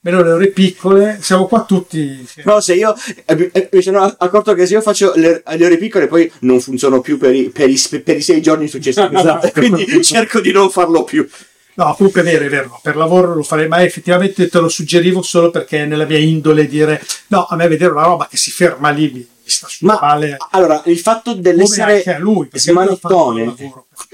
meno le ore piccole, siamo qua tutti... No, se io eh, eh, mi sono accorto che se io faccio le, le ore piccole poi non funziono più per i, per i, per i sei giorni successivi, esatto, quindi cerco di non farlo più. No, comunque è vero, è vero, no, per lavoro non lo farei mai, effettivamente te lo suggerivo solo perché nella mia indole dire no, a me vedere una roba che si ferma lì mi, mi sta sul Ma male. allora, il fatto dell'essere anche a lui, perché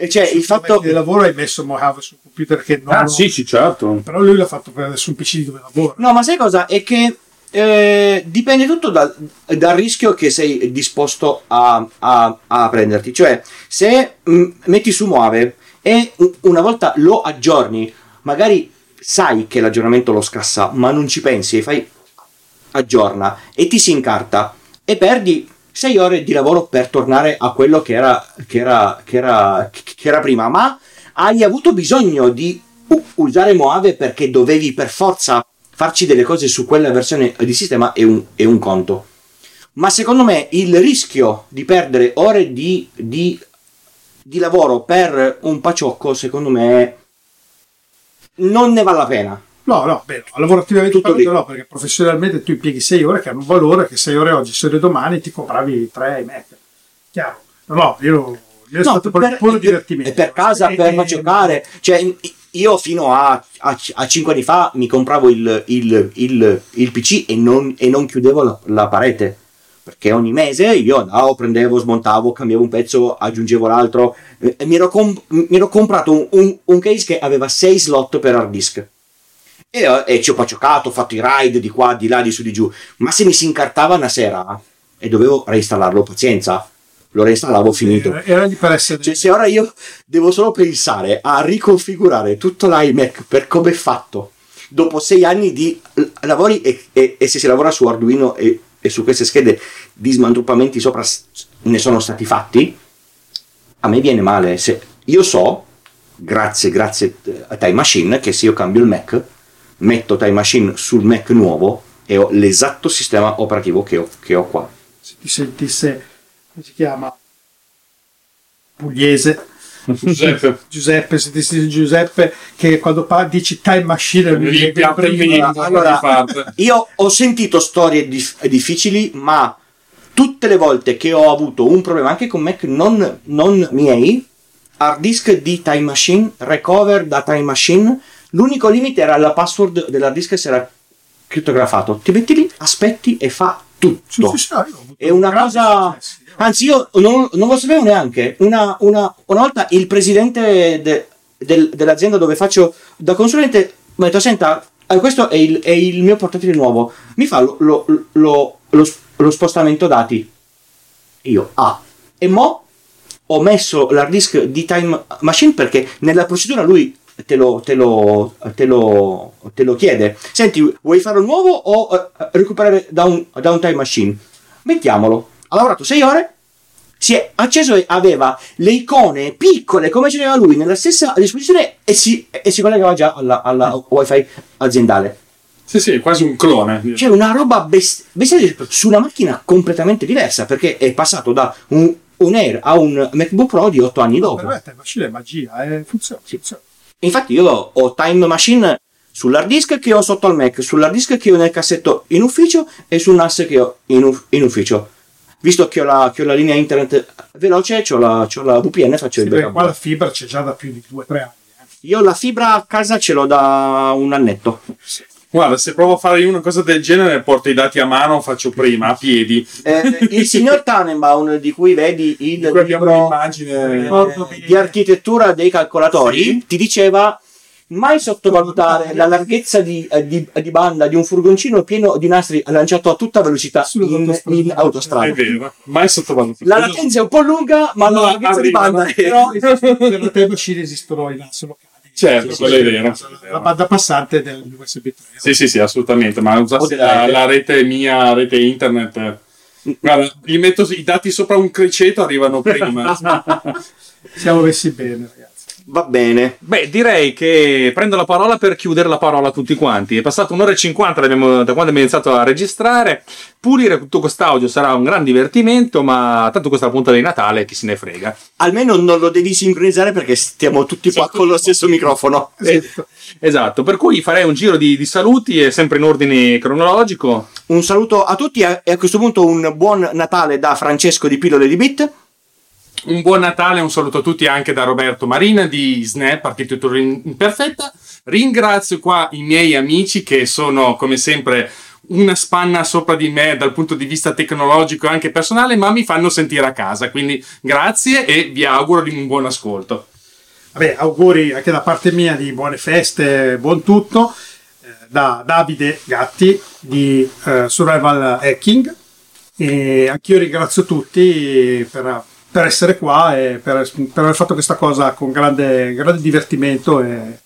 cioè il fatto del lavoro hai messo Mojave sul computer che non Ah, lo- sì, sì, certo. però lui l'ha fatto per, sul PC di dove lavora. No, ma sai cosa? È che eh, dipende tutto dal, dal rischio che sei disposto a, a- a prenderti. Cioè, se mm, metti su Muove e una volta lo aggiorni, magari sai che l'aggiornamento lo scassa, ma non ci pensi e fai aggiorna e ti si incarta e perdi 6 ore di lavoro per tornare a quello che era, che era, che era, che era prima, ma hai avuto bisogno di usare Moave perché dovevi per forza farci delle cose su quella versione di sistema è un, è un conto. Ma secondo me il rischio di perdere ore di, di, di lavoro per un paciocco, secondo me, non ne vale la pena. No, no, beh, lavorativamente Tutto parlando no, perché professionalmente tu impieghi 6 ore che hanno un valore che 6 ore oggi, 6 ore domani ti compravi 3 iMac. Chiaro. No, no, io io è No, stato per, puro per- divertimento. per casa, E- per e- giocare. Cioè, io fino a, a, a 5 anni fa mi compravo il, il, il, il PC e non, e non chiudevo la, la parete. Perché ogni mese io andavo, prendevo, smontavo, cambiavo un pezzo, aggiungevo l'altro. E mi, ero com- mi ero comprato un, un- un case che aveva 6 slot per hard disk. E, ho- e ci ho giocato, ho fatto i ride di qua, di là, di su, di giù. Ma se mi si incartava una sera e dovevo reinstallarlo, pazienza, lo reinstallavo finito. Era, lì per essere Cioè, se ora io devo solo pensare a riconfigurare tutto l'iMac per come è fatto, dopo sei anni di lavori e, e- e se si lavora su Arduino e, e su queste schede di smantruppamenti sopra ne sono stati fatti, a me viene male. Se io so, grazie, grazie eh, a Time Machine, che se io cambio il Mac, metto Time Machine sul Mac nuovo e ho l'esatto sistema operativo che ho, che ho qua. se ti sentisse come si chiama Pugliese Giuseppe. Giuseppe se ti sentisse Giuseppe che quando pa- dici time machine minimo allora-. Io ho sentito storie dif- difficili, ma tutte le volte che ho avuto un problema, anche con Mac non, non miei, hard disk di Time Machine, recover da Time Machine, l'unico limite era la password dell'hard disk se era crittografato. Ti metti lì, aspetti e fa tutto. Sì, sì, sì, È una cosa. Anzi, io non, non lo sapevo neanche. Una, una- una volta il presidente de- del- dell'azienda dove faccio da consulente mi ha detto: Senta, eh, questo è il, è il mio portatile nuovo. Mi fa lo, lo- lo- lo- lo spostamento dati. Io, ah, e mo ho messo l'hard disk di Time Machine perché nella procedura lui te lo, te lo, te lo, te lo chiede. Senti, vuoi farlo nuovo o eh, recuperare da un, da un Time Machine? Mettiamolo. Ha lavorato 6 ore, si è acceso e aveva le icone piccole come ce l'aveva lui nella stessa disposizione e si, e si collegava già alla, alla wifi aziendale. Sì, sì, quasi un clone. C'è una roba best- bestiale su una macchina completamente diversa perché è passato da un, un Air a un MacBook Pro di 8 anni dopo. Machine è magia, eh, funziona. funziona. Infatti io ho Time Machine sull'hard disk che ho sotto al Mac, sull'hard disk che ho nel cassetto in ufficio e sul NAS che ho in, uf- in ufficio. Visto che ho la, che ho la linea internet veloce, ho la, c'ho la VPN, faccio Sì, il backup. qua la fibra c'è già da più di 2-3 anni. eh. Io la fibra a casa ce l'ho da un annetto. Guarda, se provo a fare io una cosa del genere, porto i dati a mano, faccio prima, a piedi. Eh, il signor Tannenbaum, di cui vedi il Di cui libro, l'immagine. eh, di architettura dei calcolatori, ti diceva mai sottovalutare la larghezza di, eh, di- di banda di un furgoncino pieno di nastri lanciato a tutta velocità in, in autostrada. È vero, mai sottovalutato. La latenza è un po' lunga, ma la No, larghezza di arriva, banda no? è... Però per la Time Machine esistono i NAS locali. Certo, quello è vero. La banda passante dell'USB 3. Sì, sì, sì, assolutamente. Ma usassi la, rete. la rete mia, rete internet. Guarda, gli metto i dati sopra un criceto, arrivano prima. Siamo messi bene, ragazzi. Va bene. Beh, direi che prendo la parola per chiudere la parola a tutti quanti. È passato un'ora e cinquanta da quando abbiamo iniziato a registrare. Pulire tutto quest'audio sarà un gran divertimento, ma tanto questa è la punta di Natale, chi se ne frega. Almeno non lo devi sincronizzare perché stiamo tutti qua con lo stesso microfono. Esatto. Esatto, per cui farei un giro di, di saluti, e sempre in ordine cronologico. Un saluto a tutti e a questo punto un buon Natale da Francesco di Pillole di Bit. Un buon Natale, un saluto a tutti anche da Roberto Marina di Snap, architettura imperfetta. Ringrazio qua i miei amici che sono come sempre una spanna sopra di me dal punto di vista tecnologico e anche personale, ma mi fanno sentire a casa. Quindi grazie e vi auguro un buon ascolto. Vabbè, auguri anche da parte mia di buone feste, buon tutto. eh, Da Davide Gatti di eh, Survival Hacking. E anch'io ringrazio tutti per, per essere qua e per, per aver fatto questa cosa con grande, grande divertimento. E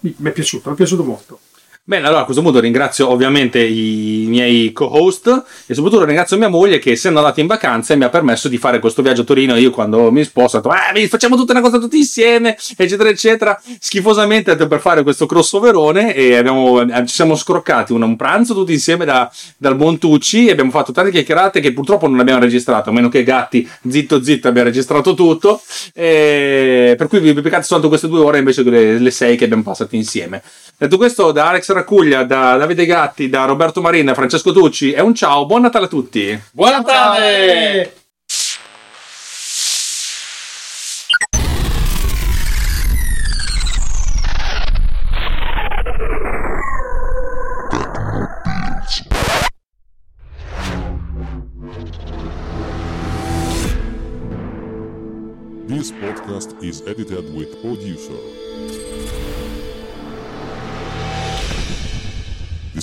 mi, mi è piaciuto, mi è piaciuto molto. Bene, allora a questo punto ringrazio ovviamente i miei co-host e soprattutto ringrazio mia moglie che essendo andata in vacanza mi ha permesso di fare questo viaggio a Torino. Io quando mi sposo ho detto, eh, facciamo tutta una cosa tutti insieme, eccetera, eccetera. Schifosamente per fare questo crossoverone e abbiamo, ci siamo scroccati un, pranzo tutti insieme da- dal Montucci e abbiamo fatto tante chiacchierate che purtroppo non abbiamo registrato, a meno che Gatti, zitto zitto, abbia registrato tutto. Per cui vi beccate soltanto queste due ore invece delle le sei che abbiamo passato insieme. Detto questo, da Alex Raccuglia, da Davide Gatti, da Roberto Marina, Francesco Tucci, è un ciao, buon Natale a tutti! Buon Natale! This podcast is edited with producer.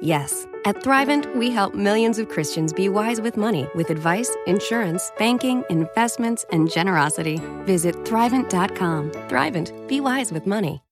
yes. At Thrivent, we help millions of Christians be wise with money with advice, insurance, banking, investments, and generosity. Visit Thrivent.com. Thrivent, be wise with money.